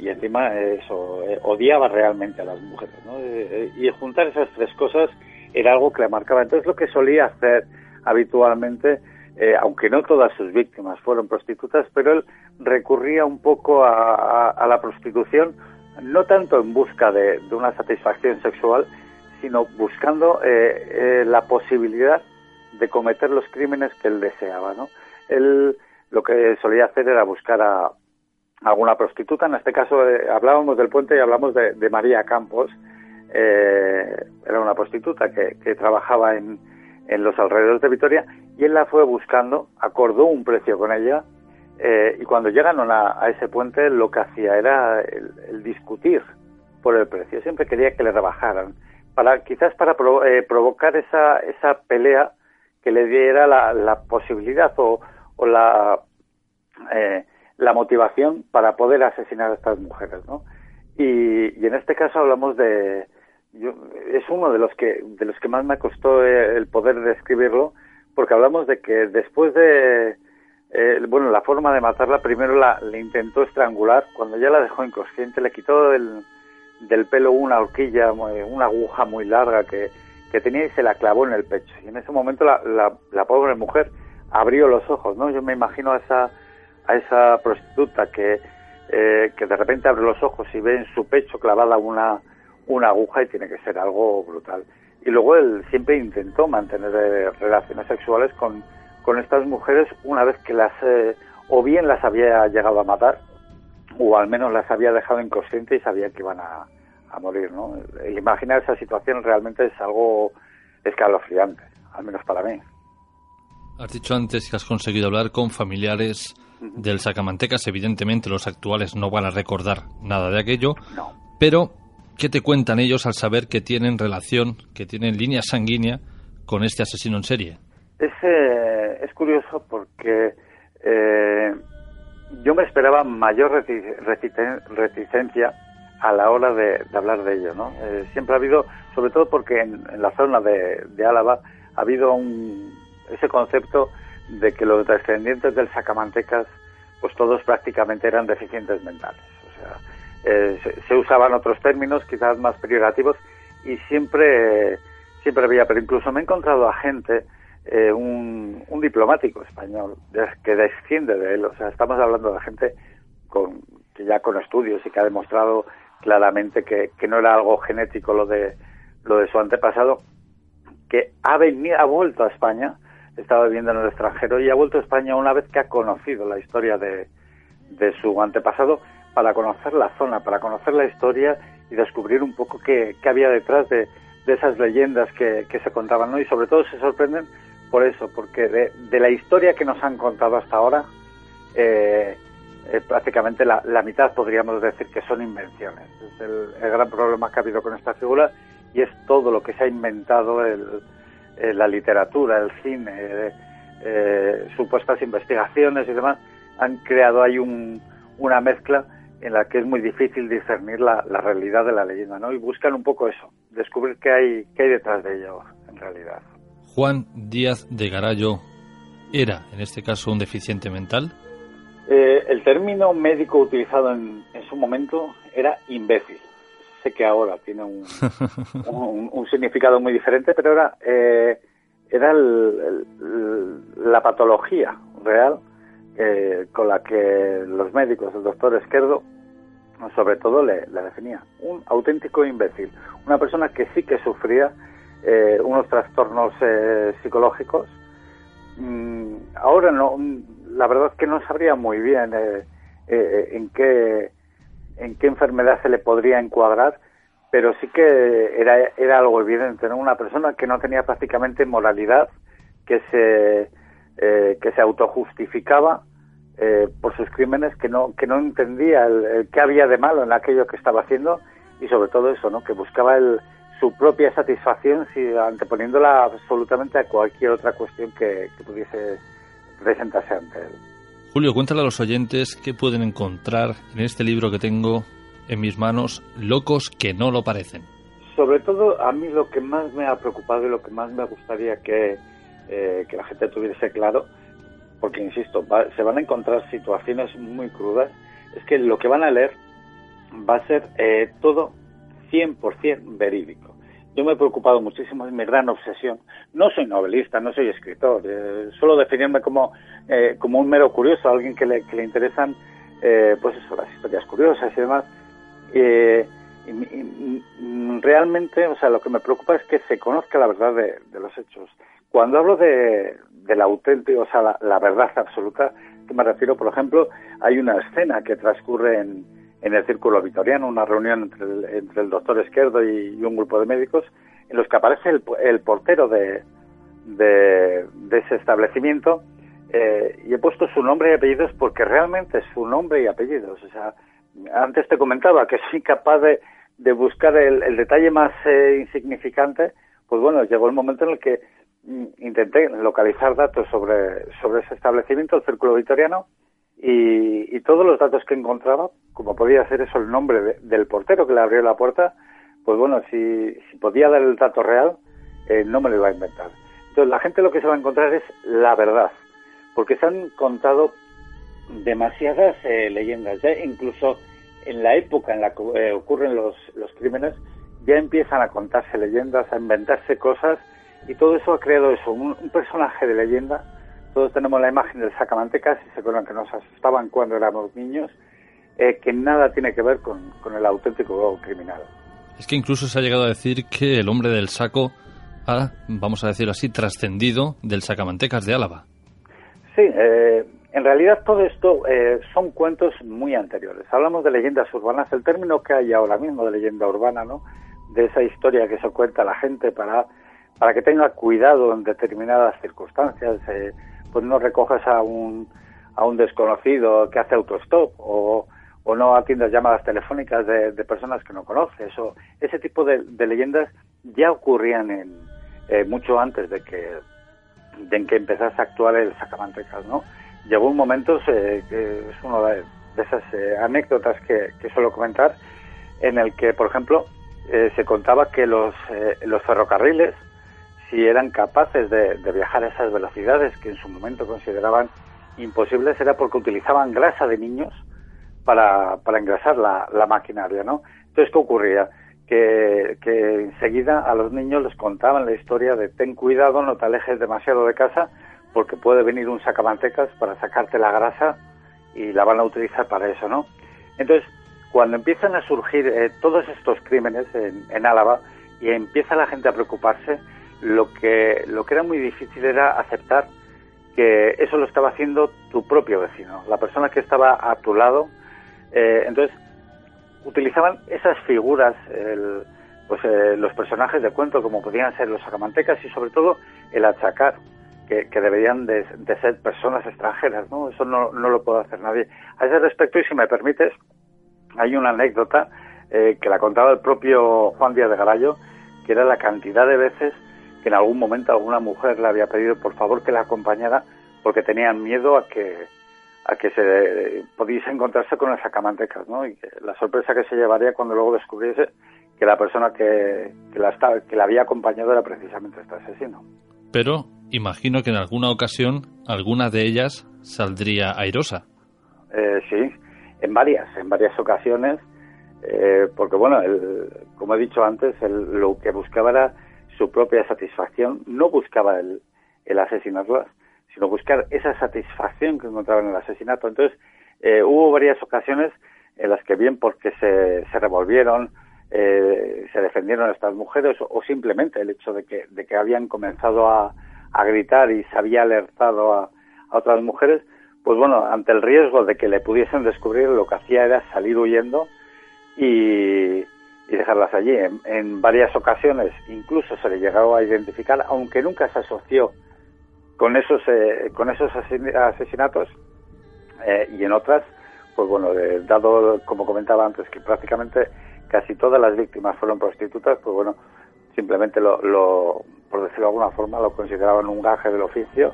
y encima eso, odiaba realmente a las mujeres. ¿no? y juntar esas tres cosas era algo que le marcaba. Entonces lo que solía hacer habitualmente eh, aunque no todas sus víctimas fueron prostitutas, pero él recurría un poco a, la prostitución, no tanto en busca de, una satisfacción sexual, sino buscando eh, eh, la posibilidad de cometer los crímenes que él deseaba. ¿no? Él lo que solía hacer era buscar a, alguna prostituta, en este caso hablábamos del puente y hablamos de, María Campos, era una prostituta que trabajaba en, en los alrededores de Vitoria y él la fue buscando, acordó un precio con ella eh, y cuando llegaron a, ese puente lo que hacía era el, discutir por el precio. Siempre quería que le rebajaran, para quizás para eh, provocar esa, esa pelea que le diera la, posibilidad o, la, eh, la motivación para poder asesinar a estas mujeres. ¿no? y en este caso hablamos de, yo, es uno de los que de los que más me costó eh, el poder describirlo porque hablamos de que después de eh, bueno la forma de matarla primero la le intentó estrangular cuando ya la dejó inconsciente le quitó del, del pelo una horquilla una aguja muy larga que, que tenía y se la clavó en el pecho y en ese momento la, la, la pobre mujer abrió los ojos no yo me imagino a esa a esa prostituta que eh, que de repente abre los ojos y ve en su pecho clavada una una aguja y tiene que ser algo brutal. Y luego él siempre intentó mantener eh, relaciones sexuales con, con estas mujeres una vez que las eh, o bien las había llegado a matar o al menos las había dejado inconscientes y sabía que iban a, a morir. ¿no? Imaginar esa situación realmente es algo escalofriante, al menos para mí. Has dicho antes que has conseguido hablar con familiares del Sacamantecas. Evidentemente los actuales no van a recordar nada de aquello, no. pero ¿Qué te cuentan ellos al saber que tienen relación, que tienen línea sanguínea con este asesino en serie? Es, eh, es curioso porque eh, yo me esperaba mayor reticencia a la hora de, hablar de ello. ¿no? Eh, siempre ha habido, sobre todo porque en, la zona de, de, Álava ha habido un, ese concepto de que los descendientes del Sacamantecas, pues todos prácticamente eran deficientes mentales. O sea, eh, se, usaban otros términos, quizás más peyorativos, y siempre, siempre había, pero incluso me he encontrado a gente, eh, un, diplomático español que desciende de él, o sea, estamos hablando de gente con, que ya con estudios y que ha demostrado claramente que, que no era algo genético lo de, lo de su antepasado, que ha, venido, ha vuelto a España, estaba viviendo en el extranjero y ha vuelto a España una vez que ha conocido la historia de, de su antepasado para conocer la zona, para conocer la historia y descubrir un poco qué, había detrás de, esas leyendas que, se contaban, ¿no? Y sobre todo se sorprenden por eso, porque de, la historia que nos han contado hasta ahora, eh, eh, prácticamente la, mitad podríamos decir que son invenciones. Es el, gran problema que ha habido con esta figura y es todo lo que se ha inventado el, eh, la literatura, el cine, eh, eh, supuestas investigaciones y demás, han creado ahí un, una mezcla en la que es muy difícil discernir la, la, realidad de la leyenda, ¿no? Y buscan un poco eso, descubrir qué hay, qué hay detrás de ello, en realidad. Juan Díaz de Garallo era, en este caso, un deficiente mental. Eh, el término médico utilizado en, en, su momento era imbécil. Sé que ahora tiene (laughs) un, un, un significado muy diferente, pero era, eh, era el, el, la patología real eh, con la que los médicos, el doctor Esquerdo, sobre todo le, le, definía. Un auténtico imbécil. Una persona que sí que sufría eh, unos trastornos eh, psicológicos. Mm, ahora no, la verdad es que no sabría muy bien eh, eh, en qué en qué enfermedad se le podría encuadrar, pero sí que era, era algo evidente, ¿no? Una persona que no tenía prácticamente moralidad, que se eh, que se autojustificaba eh, por sus crímenes, que no que no entendía el, el qué había de malo en aquello que estaba haciendo y sobre todo eso, ¿no? Que buscaba el, su propia satisfacción si, anteponiéndola absolutamente a cualquier otra cuestión que, que pudiese presentarse ante él. Julio, cuéntale a los oyentes qué pueden encontrar en este libro que tengo en mis manos, Locos que no lo parecen. Sobre todo, a mí lo que más me ha preocupado y lo que más me gustaría que, eh, que la gente tuviese claro, porque insisto, se van a encontrar situaciones muy crudas, es que lo que van a leer va a ser eh, todo 100% verídico. Yo me he preocupado muchísimo, es mi gran obsesión. No soy novelista, no soy escritor, eh, solo definirme como, eh, como un mero curioso, alguien que le, que le interesan, eh, pues eso, las historias curiosas y demás. Eh, y, y, y, realmente, o sea, lo que me preocupa es que se conozca la verdad de, los hechos. Cuando hablo de, del auténtico, o sea, la, la verdad absoluta, que me refiero, por ejemplo, hay una escena que transcurre en, en el Círculo Vitoriano, una reunión entre el, entre el doctor Esquerdo y, un grupo de médicos, en los que aparece el, el portero de, de, ese establecimiento eh, y he puesto su nombre y apellidos porque realmente es su nombre y apellidos. O sea, antes te comentaba que soy capaz de, buscar el, el, detalle más eh, insignificante, pues bueno, llegó el momento en el que mm, intenté localizar datos sobre, sobre ese establecimiento, el Círculo Vitoriano, y, y, todos los datos que encontraba, como podía ser eso el nombre de, del portero que le abrió la puerta, pues bueno, si, si podía dar el dato real, eh, no me lo iba a inventar. Entonces la gente lo que se va a encontrar es la verdad, porque se han contado demasiadas eh, leyendas, ya incluso en la época en la que eh, ocurren los, los crímenes, ya empiezan a contarse leyendas, a inventarse cosas, y todo eso ha creado eso, un, un personaje de leyenda todos tenemos la imagen del sacamantecas, y se acuerdan que nos asustaban cuando éramos niños, eh, que nada tiene que ver con, con, el auténtico criminal. Es que incluso se ha llegado a decir que el hombre del saco ha, vamos a decirlo así, trascendido del sacamantecas de Álava. Sí, eh, en realidad todo esto eh, son cuentos muy anteriores. Hablamos de leyendas urbanas, el término que hay ahora mismo de leyenda urbana, ¿no? De esa historia que se cuenta la gente para, para que tenga cuidado en determinadas circunstancias. Eh, pues no recojas a un, a un desconocido que hace autostop o, o no atiendas llamadas telefónicas de, de, personas que no conoces o ese tipo de, de leyendas ya ocurrían en, eh, mucho antes de que de que empezase a actuar el sacamantecas, ¿no? Llegó un momento, eh, que es una de, de, esas eh, anécdotas que, que, suelo comentar, en el que, por ejemplo, eh, se contaba que los, eh, los ferrocarriles si eran capaces de, de, viajar a esas velocidades que en su momento consideraban imposibles era porque utilizaban grasa de niños para, para engrasar la, maquinaria, ¿no? Entonces, ¿qué ocurría? Que, que enseguida a los niños les contaban la historia de ten cuidado, no te alejes demasiado de casa porque puede venir un sacamantecas para sacarte la grasa y la van a utilizar para eso, ¿no? Entonces, cuando empiezan a surgir eh, todos estos crímenes en, en Álava y empieza la gente a preocuparse, lo que, lo que era muy difícil era aceptar que eso lo estaba haciendo tu propio vecino, la persona que estaba a tu lado. Eh, entonces, utilizaban esas figuras, el, pues eh, los personajes de cuento, como podían ser los sacamantecas y sobre todo el achacar, que, deberían de, ser personas extranjeras, ¿no? Eso no, no, lo puede hacer nadie. A ese respecto, y si me permites, hay una anécdota eh, que la contaba el propio Juan Díaz de Garayo, que era la cantidad de veces que en algún momento alguna mujer le había pedido por favor que la acompañara porque tenían miedo a que a que se pudiese encontrarse con el sacamantecas, ¿no? Y la sorpresa que se llevaría cuando luego descubriese que la persona que, que la estaba, que la había acompañado era precisamente este asesino. Pero imagino que en alguna ocasión alguna de ellas saldría airosa. Eh, sí, en varias, en varias ocasiones, eh, porque bueno, como he dicho antes, lo que buscaba era su propia satisfacción, no buscaba el, el asesinarlas, sino buscar esa satisfacción que encontraba en el asesinato. Entonces, eh, hubo varias ocasiones en las que bien porque se, revolvieron, eh, se defendieron a estas mujeres o, simplemente el hecho de que, de que habían comenzado a, a gritar y se había alertado a, a, otras mujeres, pues bueno, ante el riesgo de que le pudiesen descubrir, lo que hacía era salir huyendo y, y dejarlas allí. En, en, varias ocasiones incluso se le llegó a identificar, aunque nunca se asoció con esos, eh, con esos asesinatos eh, y en otras, pues bueno, dado, como comentaba antes, que prácticamente casi todas las víctimas fueron prostitutas, pues bueno, simplemente lo, lo por decirlo de alguna forma, lo consideraban un gaje del oficio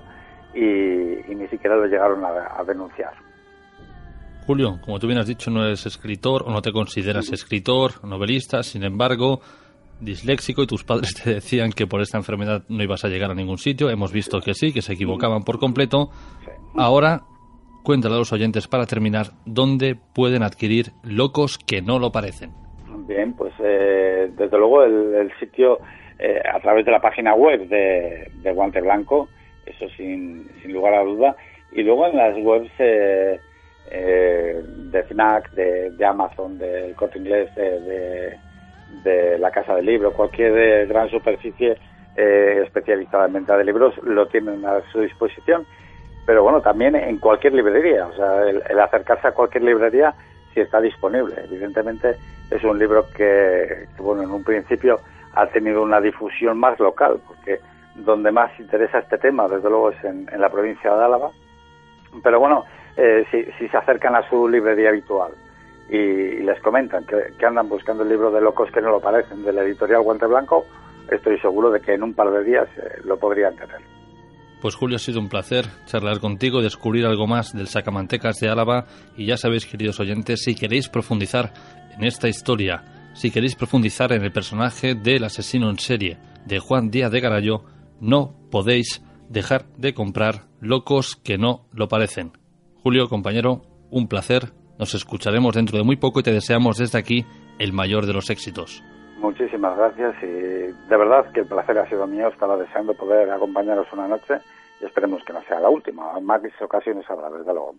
y, ni siquiera lo llegaron a, denunciar. Julio, como tú bien has dicho, no eres escritor o no te consideras escritor, novelista, sin embargo, disléxico y tus padres te decían que por esta enfermedad no ibas a llegar a ningún sitio. Hemos visto que sí, que se equivocaban por completo. Ahora, cuéntale a los oyentes para terminar dónde pueden adquirir locos que no lo parecen. Bien, pues eh, desde luego el, sitio eh, a través de la página web de, Guante Blanco, eso sin, sin, lugar a duda, y luego en las webs eh, de FNAC, de, Amazon, del Corte Inglés, de, de, la Casa del Libro, cualquier gran superficie especializada en venta de libros lo tienen a su disposición, pero bueno, también en cualquier librería, o sea, el acercarse a cualquier librería si está disponible. Evidentemente es un libro que, bueno, en un principio ha tenido una difusión más local, porque donde más interesa este tema, desde luego, es en, la provincia de Álava. Pero bueno, eh, si, se acercan a su librería habitual y, les comentan que, andan buscando el libro de locos que no lo parecen, de la editorial Guante Blanco, estoy seguro de que en un par de días eh, lo podrían tener. Pues Julio, ha sido un placer charlar contigo, descubrir algo más del Sacamantecas de Álava y ya sabéis, queridos oyentes, si queréis profundizar en esta historia, si queréis profundizar en el personaje del asesino en serie de Juan Díaz de Garallo, no podéis dejar de comprar Locos que no lo parecen. Julio, compañero, un placer. Nos escucharemos dentro de muy poco y te deseamos desde aquí el mayor de los éxitos. Muchísimas gracias y de verdad que el placer ha sido mío. Estaba deseando poder acompañaros una noche y esperemos que no sea la última. Más ocasiones habrá, desde luego.